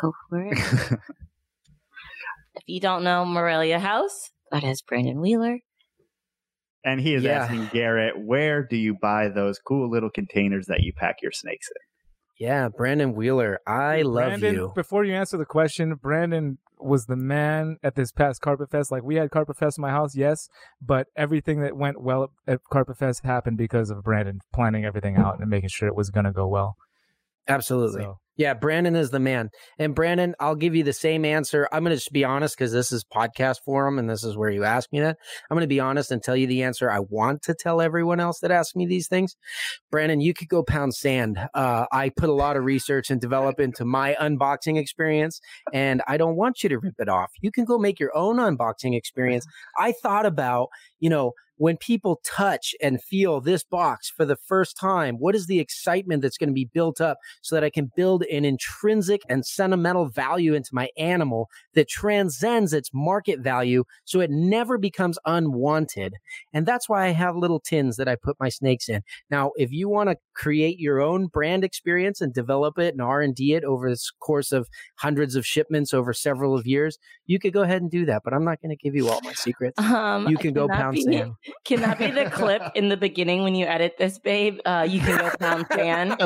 Go for it. <laughs> if you don't know Morelia House, that is Brandon Wheeler. And he is Yeah. asking Garrett, where do you buy those cool little containers that you pack your snakes in? Yeah, Brandon Wheeler, I love Brandon, you. Before you answer the question, Brandon was the man at this past Carpet Fest. Like we had Carpet Fest in my house, yes, but everything that went well at Carpet Fest happened because of Brandon planning everything out and making sure it was to go well. Absolutely. So, Yeah, Brandon is the man. And Brandon, I'll give you the same answer. I'm going to just be honest because this is podcast forum and this is where you ask me that. I'm going to be honest and tell you the answer I want to tell everyone else that asks me these things. Brandon, you could go pound sand. Uh, I put a lot of research and develop into my unboxing experience, and I don't want you to rip it off. You can go make your own unboxing experience. <laughs> I thought about, you know, when people touch and feel this box for the first time, what is the excitement that's going to be built up so that I can build an intrinsic and sentimental value into my animal that transcends its market value so it never becomes unwanted? And that's why I have little tins that I put my snakes in. Now, if you want to create your own brand experience and develop it and R&D it over the course of hundreds of shipments over several of years, you could go ahead and do that, but I'm not going to give you all my secrets. <laughs> Um, you can go pound sand. Can that be the clip in the beginning when you edit this, babe? Uh, you can go pound sand. <laughs>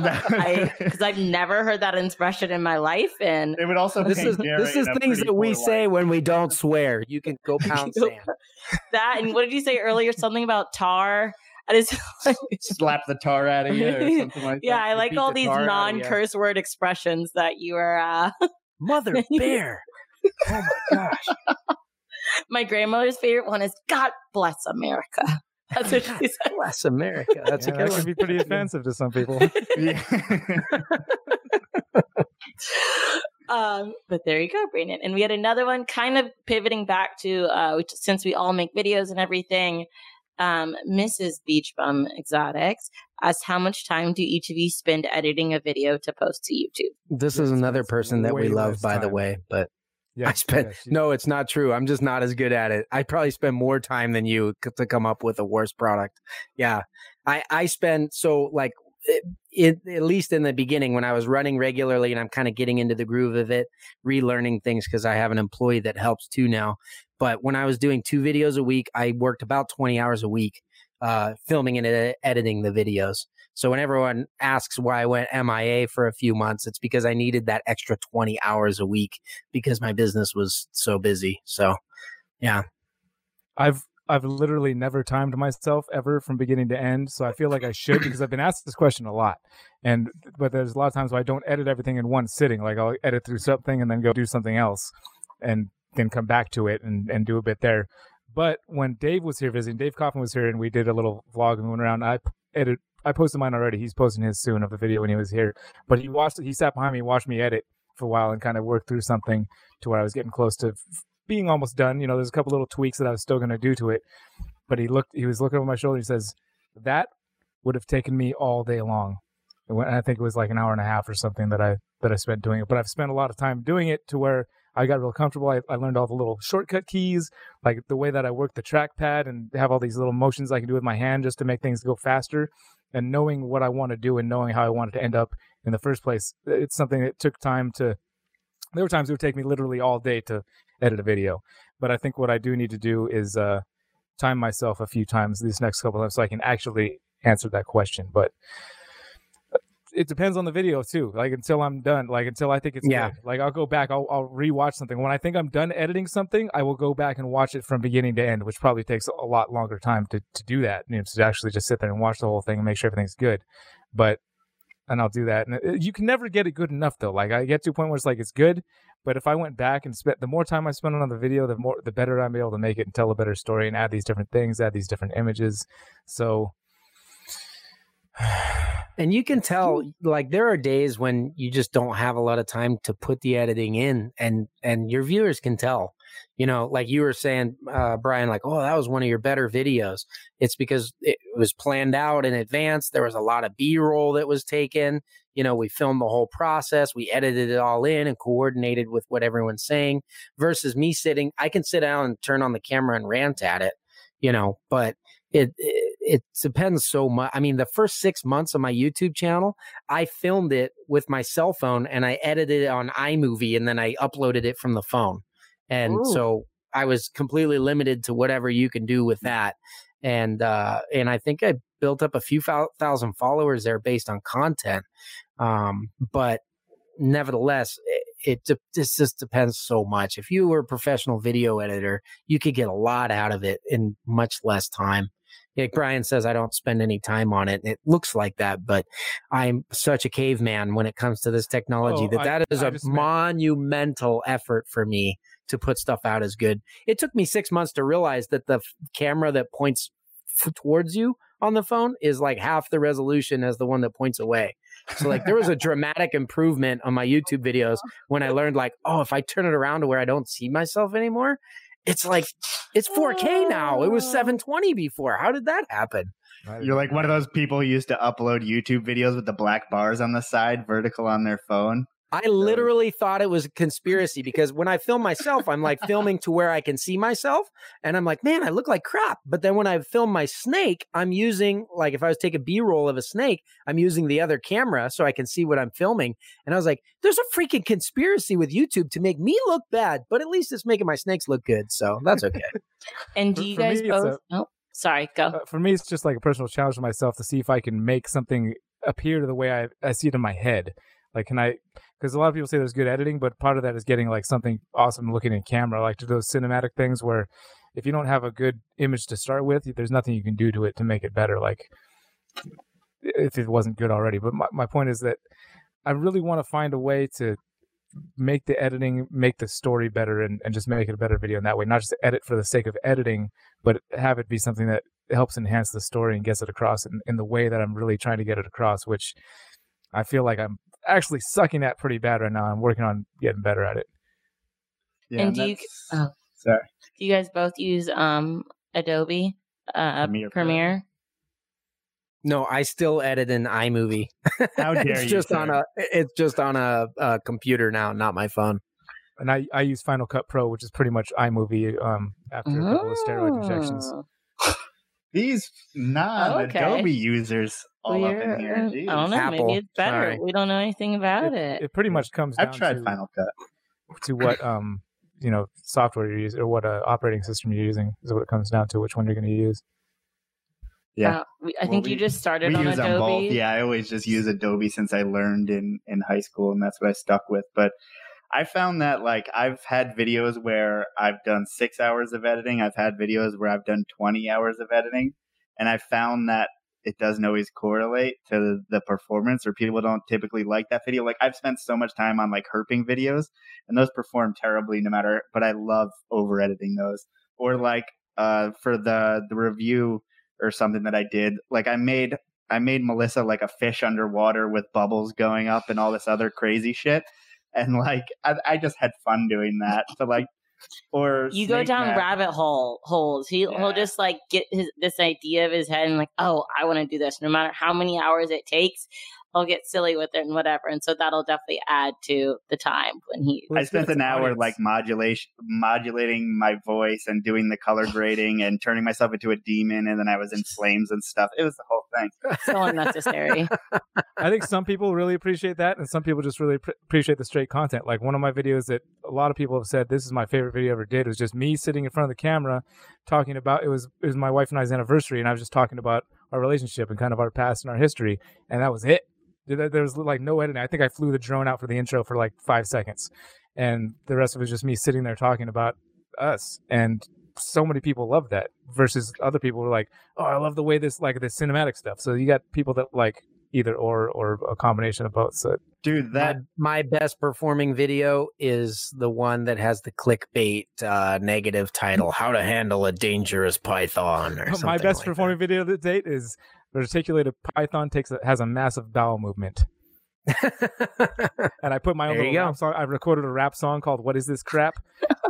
Because I've never heard that expression in my life, and it would also. This is this is things that we say when we don't swear. You can go <laughs> pound sand. that and what did you say earlier? Something about tar. I just like, <laughs> slap the tar out of you or something like yeah, that. Yeah, I like all these non-curse word expressions that you are. Uh... Mother bear. oh my gosh. My grandmother's favorite one is God bless America. That's what she said. Bless America. That's yeah, a good that one. could be pretty <laughs> offensive to some people. <laughs> um, but there you go, Brandon. And we had another one, kind of pivoting back to uh, which, since we all make videos and everything. Um, Mrs. Beach Bum Exotics asked how much time do each of you spend editing a video to post to YouTube? This is another person that we love, less by the way, but Yeah, I spent yeah, she- no, it's not true. I'm just not as good at it. I probably spend more time than you to come up with a worse product. Yeah, I I spend so like it, it, at least in the beginning when I was running regularly and I'm kind of getting into the groove of it, relearning things because I have an employee that helps too now. But when I was doing two videos a week, I worked about 20 hours a week uh, filming and edi- editing the videos. So when everyone asks why I went MIA for a few months, it's because I needed that extra 20 hours a week because my business was so busy. So, yeah. I've I've literally never timed myself ever from beginning to end, so I feel like I should because I've been asked this question a lot. And but there's a lot of times where I don't edit everything in one sitting. Like I'll edit through something and then go do something else, and then come back to it and and do a bit there. But when Dave was here visiting, Dave Coffin was here, and we did a little vlog and we went around. I edit. I posted mine already. He's posting his soon of the video when he was here. But he watched. He sat behind me, watched me edit for a while, and kind of worked through something to where I was getting close to being almost done. You know, there's a couple little tweaks that I was still going to do to it. But he looked. He was looking over my shoulder. He says, "That would have taken me all day long." And I think it was like an hour and a half or something that I that I spent doing it. But I've spent a lot of time doing it to where I got real comfortable. I, I learned all the little shortcut keys, like the way that I work the trackpad and have all these little motions I can do with my hand just to make things go faster. And knowing what I want to do and knowing how I want it to end up in the first place, it's something that took time to. There were times it would take me literally all day to edit a video, but I think what I do need to do is uh, time myself a few times these next couple of times so I can actually answer that question. But it depends on the video too. Like until I'm done, like until I think it's Yeah. good. Like I'll go back, I'll I'll rewatch something. When I think I'm done editing something, I will go back and watch it from beginning to end, which probably takes a lot longer time to to do that. You know, to actually just sit there and watch the whole thing and make sure everything's good. But and I'll do that. And uh, you can never get it good enough though. Like I get to a point where it's like it's good, but if I went back and spent the more time I spend on the video, the more the better I'm able to make it and tell a better story and add these different things, add these different images. So <sighs> And you can tell, like, there are days when you just don't have a lot of time to put the editing in, and and your viewers can tell. You know, like you were saying, uh, Brian, like, oh, that was one of your better videos. It's because it was planned out in advance. There was a lot of B roll that was taken. You know, we filmed the whole process, we edited it all in and coordinated with what everyone's saying. Versus me sitting, I can sit down and turn on the camera and rant at it. You know, but it, it it depends so much. I mean, the first six months of my YouTube channel, I filmed it with my cell phone and I edited it on iMovie and then I uploaded it from the phone. And Ooh. so I was completely limited to whatever you can do with that. And uh, and I think I built up a few thousand followers there based on content. Um, but nevertheless, it, it this just depends so much. If you were a professional video editor, you could get a lot out of it in much less time like Brian says, I don't spend any time on it. It looks like that, but I'm such a caveman when it comes to this technology Oh, that I- that is I a just meant- monumental effort for me to put stuff out as good. It took me six months to realize that the f- camera that points f- towards you on the phone is like half the resolution as the one that points away. So like there was a <laughs> dramatic improvement on my YouTube videos when I learned like, oh, if I turn it around to where I don't see myself anymore, it's like it's 4K now. It was 720 before. How did that happen? You're like one of those people who used to upload YouTube videos with the black bars on the side, vertical on their phone. I literally thought it was a conspiracy <laughs> because when I film myself, I'm like filming to where I can see myself. And I'm like, man, I look like crap. But then when I film my snake, I'm using, like, if I was taking B roll of a snake, I'm using the other camera so I can see what I'm filming. And I was like, there's a freaking conspiracy with YouTube to make me look bad, but at least it's making my snakes look good. So that's okay. and do you guys both? A, oh, sorry, go. Uh, for me, it's just like a personal challenge to myself to see if I can make something appear to the way I, I see it in my head. Like, can I? Because a lot of people say there's good editing, but part of that is getting like something awesome looking in camera, like to those cinematic things where if you don't have a good image to start with, there's nothing you can do to it to make it better. Like, if it wasn't good already. But my, my point is that I really want to find a way to make the editing, make the story better, and, and just make it a better video in that way. Not just edit for the sake of editing, but have it be something that helps enhance the story and gets it across in, in the way that I'm really trying to get it across, which I feel like I'm actually sucking at pretty bad right now. I'm working on getting better at it. Yeah, and do you? Oh, sorry. Do you guys both use um Adobe uh, Premiere? Premiere? No, I still edit in iMovie. <laughs> How dare it's you? Just sir. on a, it's just on a, a, computer now, not my phone. And I, I use Final Cut Pro, which is pretty much iMovie. Um, after a couple of steroid injections. Oh. These non-Adobe okay. users all We're, up in here. Jeez. I don't know. Apple. Maybe it's better. Sorry. We don't know anything about it. It, it pretty much comes. I've tried to, Final Cut. To what um you know software you're using or what uh, operating system you're using is what it comes down to. Which one you're going to use. Yeah, uh, I think well, we, you just started on Adobe. Yeah, I always just use Adobe since I learned in in high school, and that's what I stuck with. But I found that like I've had videos where I've done six hours of editing. I've had videos where I've done twenty hours of editing, and I found that it doesn't always correlate to the performance or people don't typically like that video. Like I've spent so much time on like herping videos and those perform terribly no matter but I love over editing those. Or like uh for the the review or something that I did, like I made I made Melissa like a fish underwater with bubbles going up and all this other crazy shit. And like I, I just had fun doing that. So like or you go down rabbit hole holes. He yeah. he'll just like get his this idea of his head and like, oh, I want to do this. No matter how many hours it takes, I'll get silly with it and whatever. And so that'll definitely add to the time when he. I spent an hour like modulation, modulating my voice and doing the color grading and turning myself into a demon, and then I was in flames and stuff. It was the whole thing. So unnecessary. <laughs> I think some people really appreciate that, and some people just really pr- appreciate the straight content. Like one of my videos that a lot of people have said this is my favorite video I ever did was just me sitting in front of the camera talking about it was it was my wife and I's anniversary, and I was just talking about our relationship and kind of our past and our history, and that was it there was like no editing. I think I flew the drone out for the intro for like five seconds, and the rest of it was just me sitting there talking about us. And so many people love that. Versus other people were like, "Oh, I love the way this like this cinematic stuff." So you got people that like either or or a combination of both. So, dude, that my, my best performing video is the one that has the clickbait uh, negative title: "How to Handle a Dangerous Python." Or <laughs> my best like performing that. video to date is the reticulated python takes a, has a massive bowel movement. and I put my own little rap song. I recorded a rap song called "What Is This Crap,"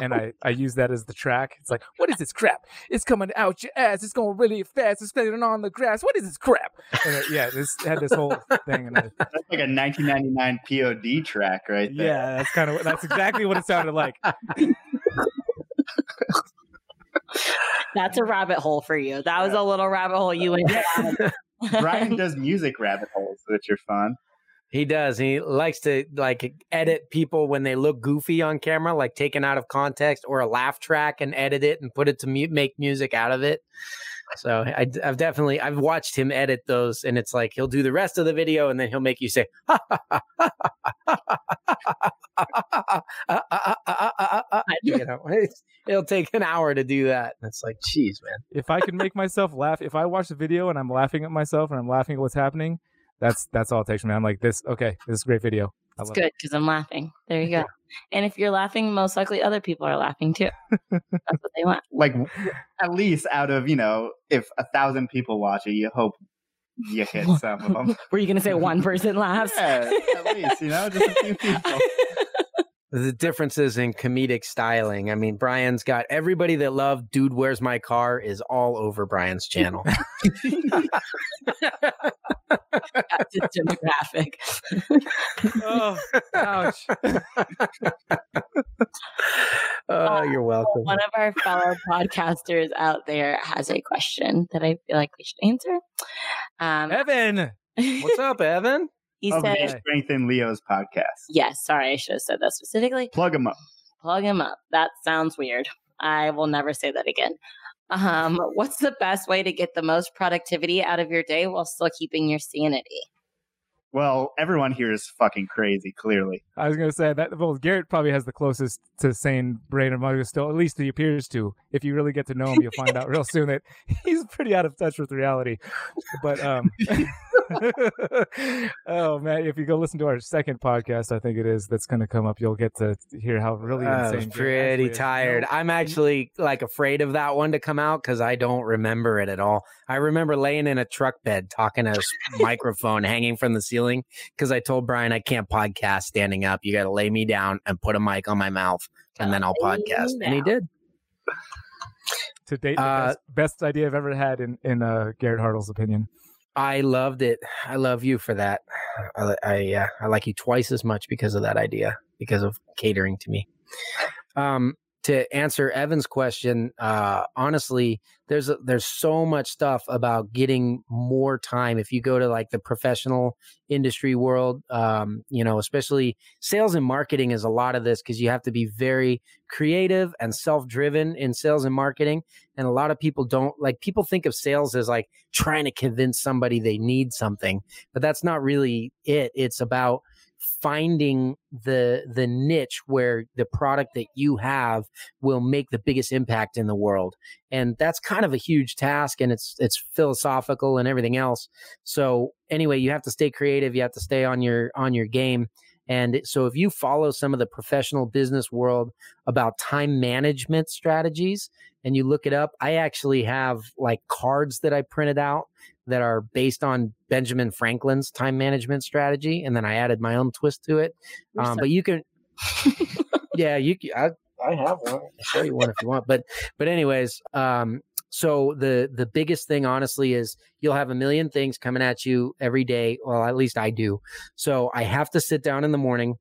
and I I use that as the track. It's like, "What is this crap? It's coming out your ass. It's going really fast. It's spinning on the grass. What is this crap?" And it, yeah, this had this whole thing. And I, <laughs> that's like a 1999 POD track, right there. Yeah, that's kind of that's exactly what it sounded like. <laughs> That's a rabbit hole for you. That was a little rabbit hole you went <laughs> down. Brian <laughs> does music rabbit holes, which are fun. He does. He likes to like edit people when they look goofy on camera, like taken out of context or a laugh track and edit it and put it to mu- make music out of it. So I, have definitely I've watched him edit those, and it's like he'll do the rest of the video, and then he'll make you say, <laughs> <laughs> you know, it'll take an hour to do that. And it's like, geez, man. If I can make myself laugh, if I watch the video and I'm laughing at myself and I'm laughing at what's happening, that's that's all it takes me. I'm like, this okay, this is a great video. It's good because I'm laughing. There you go. and if you're laughing, most likely other people are laughing too. That's what they want. <laughs> Like at least out of you know, if a thousand people watch it, you hope you <laughs> hit some of them. Were you going to say one person laughs? yeah, at least you know, just a few <laughs> people. The differences in comedic styling. I mean, Brian's got everybody that loved Dude Where's My Car is all over Brian's channel. <laughs> That's his demographic. oh, ouch. <laughs> oh, you're welcome. One of our fellow podcasters out there has a question that I feel like we should answer. Um, Evan. <laughs> What's up, Evan? He Of said, the Strengthen Leo's podcast. yes, sorry, I should have said that specifically. Plug him up. Plug him up. That sounds weird. I will never say that again. Um, <laughs> what's the best way to get the most productivity out of your day while still keeping your sanity? Well, everyone here is fucking crazy, clearly. I was gonna say that. Well, Garrett probably has the closest to sane brain among us still. At least he appears to. If you really get to know him, you'll find out real <laughs> soon that <laughs> he's pretty out of touch with reality. But um, <laughs> oh man, if you go listen to our second podcast, I think it is that's gonna come up. You'll get to hear how really I insane. was Garrett pretty actually is. tired. I'm actually like afraid of that one to come out because I don't remember it at all. I remember laying in a truck bed talking to a s- microphone hanging from the ceiling because I told Brian I can't podcast standing up. You got to lay me down and put a mic on my mouth, and then I'll podcast. And he did. to date, the Uh, best, best idea I've ever had in in uh, Garrett Hartle's opinion. I loved it. I love you for that. I, I yeah, I like you twice as much because of that idea, because of catering to me. Um, to answer Evan's question, uh, honestly, there's a, there's so much stuff about getting more time. If you go to like the professional industry world, um, you know, especially sales and marketing is a lot of this because you have to be very creative and self driven in sales and marketing. And a lot of people don't like people think of sales as like trying to convince somebody they need something, but that's not really it. It's about finding the the niche where the product that you have will make the biggest impact in the world. And that's kind of a huge task and it's it's philosophical and everything else. So anyway you have to stay creative you have to stay on your on your game. And so if you follow some of the professional business world about time management strategies and you look it up i actually have like cards that i printed out that are based on benjamin franklin's time management strategy and then i added my own twist to it um, but you can <laughs> yeah you I have one i'll show you one if you want but but anyways um so the the biggest thing honestly is you'll have a million things coming at you every day well at least i do so i have to sit down in the morning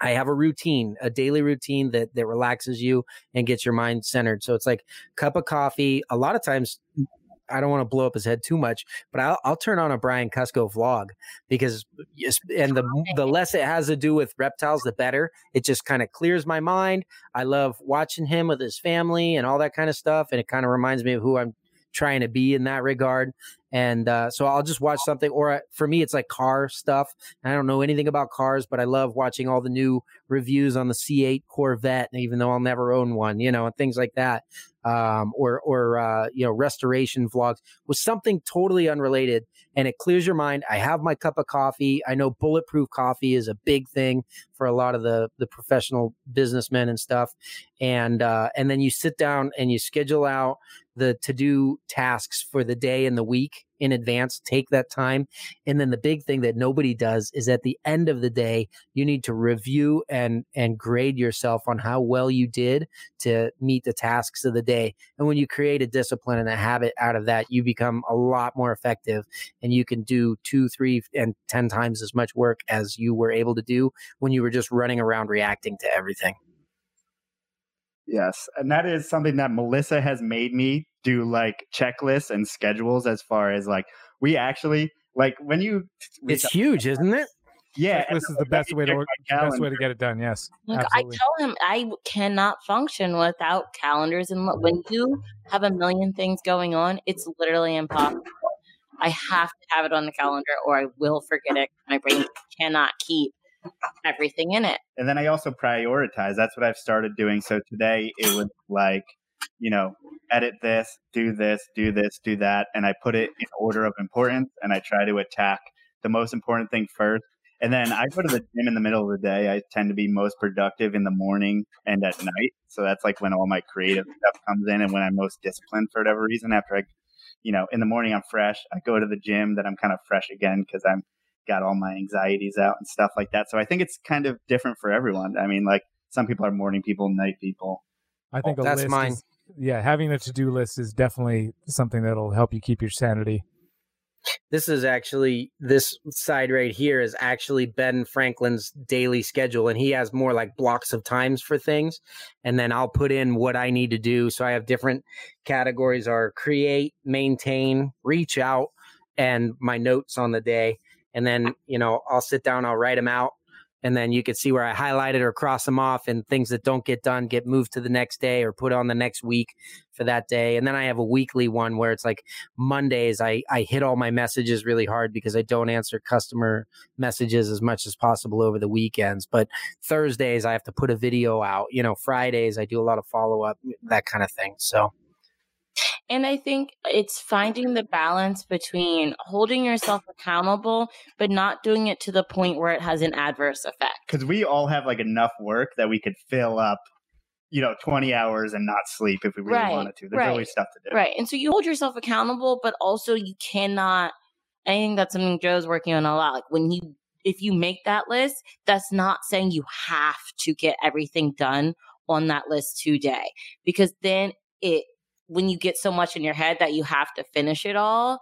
I have a routine, a daily routine that that relaxes you and gets your mind centered. So it's like cup of coffee. A lot of times, I don't want to blow up his head too much, but I'll, I'll turn on a Brian Cusco vlog because, yes, and the the less it has to do with reptiles, the better. It just kind of clears my mind. I love watching him with his family and all that kind of stuff, and it kind of reminds me of who I'm trying to be in that regard. And uh, so I'll just watch something, or uh, for me, it's like car stuff. I don't know anything about cars, but I love watching all the new reviews on the C8 Corvette, even though I'll never own one, you know, and things like that. Um, or, or, uh, you know, restoration vlogs with something totally unrelated and it clears your mind. I have my cup of coffee. I know bulletproof coffee is a big thing for a lot of the, the professional businessmen and stuff. And, uh, and then you sit down and you schedule out the to do tasks for the day and the week in advance. Take that time. And then the big thing that nobody does is at the end of the day, you need to review and and grade yourself on how well you did to meet the tasks of the day. And when you create a discipline and a habit out of that, you become a lot more effective and you can do two, three, and 10 times as much work as you were able to do when you were just running around reacting to everything. Yes. And that is something that Melissa has made me do like checklists and schedules as far as like we actually like when you we It's huge, isn't it? yeah This is the best way to work, my best way to get it done. Yes, Like. I tell him, I cannot function without calendars. And when you have a million things going on, it's literally impossible. I have to have it on the calendar, or I will forget it. My brain cannot keep everything in it. and then I also prioritize. That's what I've started doing. So today it was like, you know, edit this, do this, do this, do that, and I put it in order of importance, and I try to attack the most important thing first. And then I go to the gym in the middle of the day. I tend to be most productive in the morning and at night. So that's like when all my creative stuff comes in and when I'm most disciplined for whatever reason. After I, you know, in the morning I'm fresh. I go to the gym, then I'm kind of fresh again because I'm got all my anxieties out and stuff like that. So I think it's kind of different for everyone. I mean, like some people are morning people, night people. I think oh, a That's list mine. is- yeah, having a to-do list is definitely something that'll help you keep your sanity. This is actually this side right here is actually Ben Franklin's daily schedule, and he has more like blocks of times for things, and then I'll put in what I need to do. So I have different categories: are create, maintain, reach out, and my notes on the day. And then you know I'll sit down, I'll write them out, and then you can see where I highlighted or cross them off, and things that don't get done get moved to the next day or put on the next week for that day. And then I have a weekly one where it's like Mondays, I, I hit all my messages really hard because I don't answer customer messages as much as possible over the weekends. But Thursdays, I have to put a video out. You know, Fridays, I do a lot of follow up, that kind of thing. So, And I think it's finding the balance between holding yourself accountable, but not doing it to the point where it has an adverse effect. Because we all have like enough work that we could fill up, you know, 20 hours and not sleep if we really Right, wanted to. There's right, always stuff to do. Right. And so you hold yourself accountable, but also you cannot. I think that's something Joe's working on a lot. Like when you, if you make that list, that's not saying you have to get everything done on that list today, because then it, when you get so much in your head that you have to finish it all,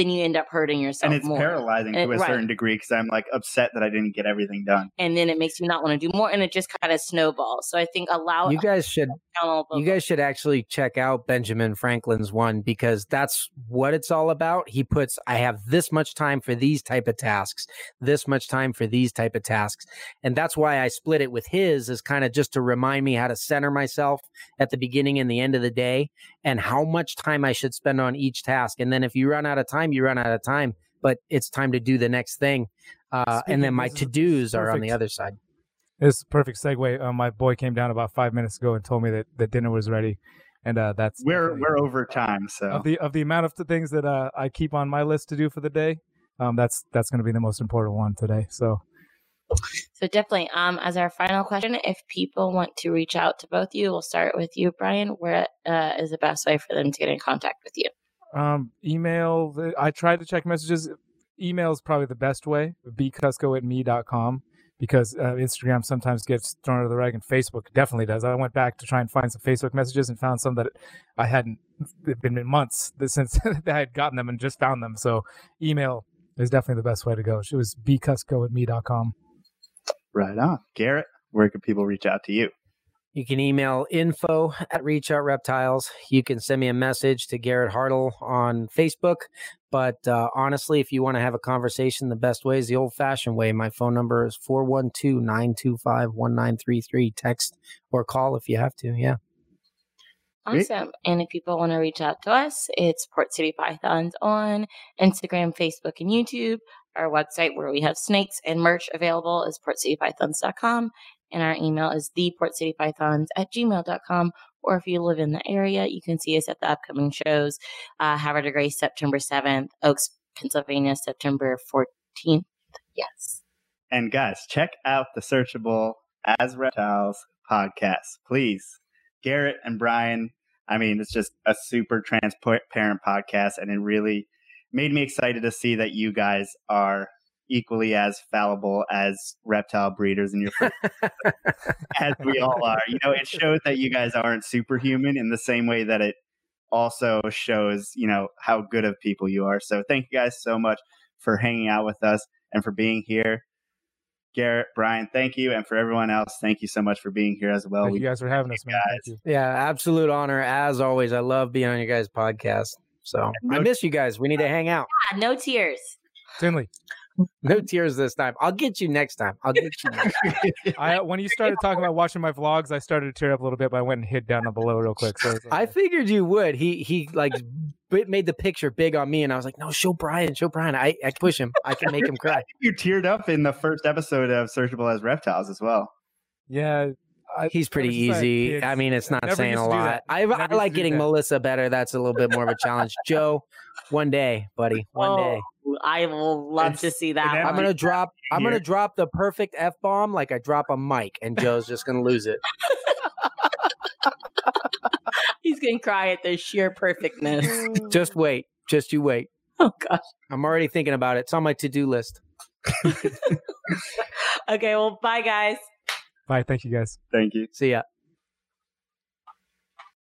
then you end up hurting yourself And it's more. paralyzing eh, to And- a right. certain degree because I'm like upset that I didn't get everything done. and then it makes you not want to do more, and it just kind of snowballs. So I think allow you guys should you guys should actually check out Benjamin Franklin's one because that's what it's all about. He puts I have this much time for these type of tasks, this much time for these type of tasks. And that's why I split it with his is kind of just to remind me how to center myself at the beginning and the end of the day and how much time I should spend on each task. And then if you run out of time, you run out of time, but it's time to do the next thing. Uh, and then my to-dos are on the other side. This is a perfect segue. Uh, my boy came down about five minutes ago and told me that the dinner was ready, and uh, that's We're we're over time, so of the of the amount of the things that uh, I keep on my list to do for the day. Um, that's that's going to be the most important one today. So So definitely, um, as our final question, if people want to reach out to both you, we'll start with you, Brian. Where uh, is the best way for them to get in contact with you? Um, email. I tried to check messages. Email is probably the best way. bcusco at me.com because uh, Instagram sometimes gets thrown under the rug and Facebook definitely does. I went back to try and find some Facebook messages and found some that I hadn't been months since <laughs> I had gotten them and just found them. So email is definitely the best way to go. It was bcusco at me.com. right on. Garrett, where can people reach out to you? You can email info at Reach Out Reptiles. You can send me a message to Garrett Hartle on Facebook. But uh, honestly, if you want to have a conversation, the best way is the old fashioned way. My phone number is 412 925 1933. Text or call if you have to. Yeah. Awesome. And if people want to reach out to us, it's Port City Pythons on Instagram, Facebook, and YouTube. Our website where we have snakes and merch available is portcitypythons.com. And our email is theportcitypythons at gmail.com. Or if you live in the area, you can see us at the upcoming shows. Uh, Havre de Grace, September 7th. Oaks, Pennsylvania, September 14th. Yes. And guys, check out the Searchable as Reptiles podcast, please. Garrett and Brian, I mean, it's just a super transparent podcast, and it really made me excited to see that you guys are equally as fallible as reptile breeders in your first <laughs> as we all are. You know, it shows that you guys aren't superhuman in the same way that it also shows, you know, how good of people you are. So thank you guys so much for hanging out with us and for being here. Garrett, Brian, thank you. And for everyone else, thank you so much for being here as well. Thank We- you guys for having us, man. Thank you. Yeah. Absolute honor. As always, I love being on your guys' podcast. So I miss you guys. We need to hang out. Ah, no tears. Tinley, <laughs> No tears this time. I'll get you next time. I'll get you. Next time. <laughs> I when you started talking about watching my vlogs, I started to tear up a little bit, but I went and hid down below real quick. So I figured you would. He he like made the picture big on me, and I was like, no, show Brian, show Brian. I I push him. I can make him <laughs> cry. you teared up in the first episode of Searchable as Reptiles as well. yeah, I, He's pretty I like, easy. I mean, it's not saying a lot. I, I like getting that. Melissa better. That's a little bit more of a challenge. <laughs> Joe, one day, buddy, one day. Oh, I will love to see that. I'm gonna drop. I'm gonna drop the perfect f bomb like I drop a mic, and Joe's just gonna lose it. <laughs> He's gonna cry at the sheer perfectness. <laughs> Just wait. Just you wait. oh gosh. I'm already thinking about it. It's on my to do list. Okay, well, bye guys. Bye. Thank you guys. Thank you. See ya.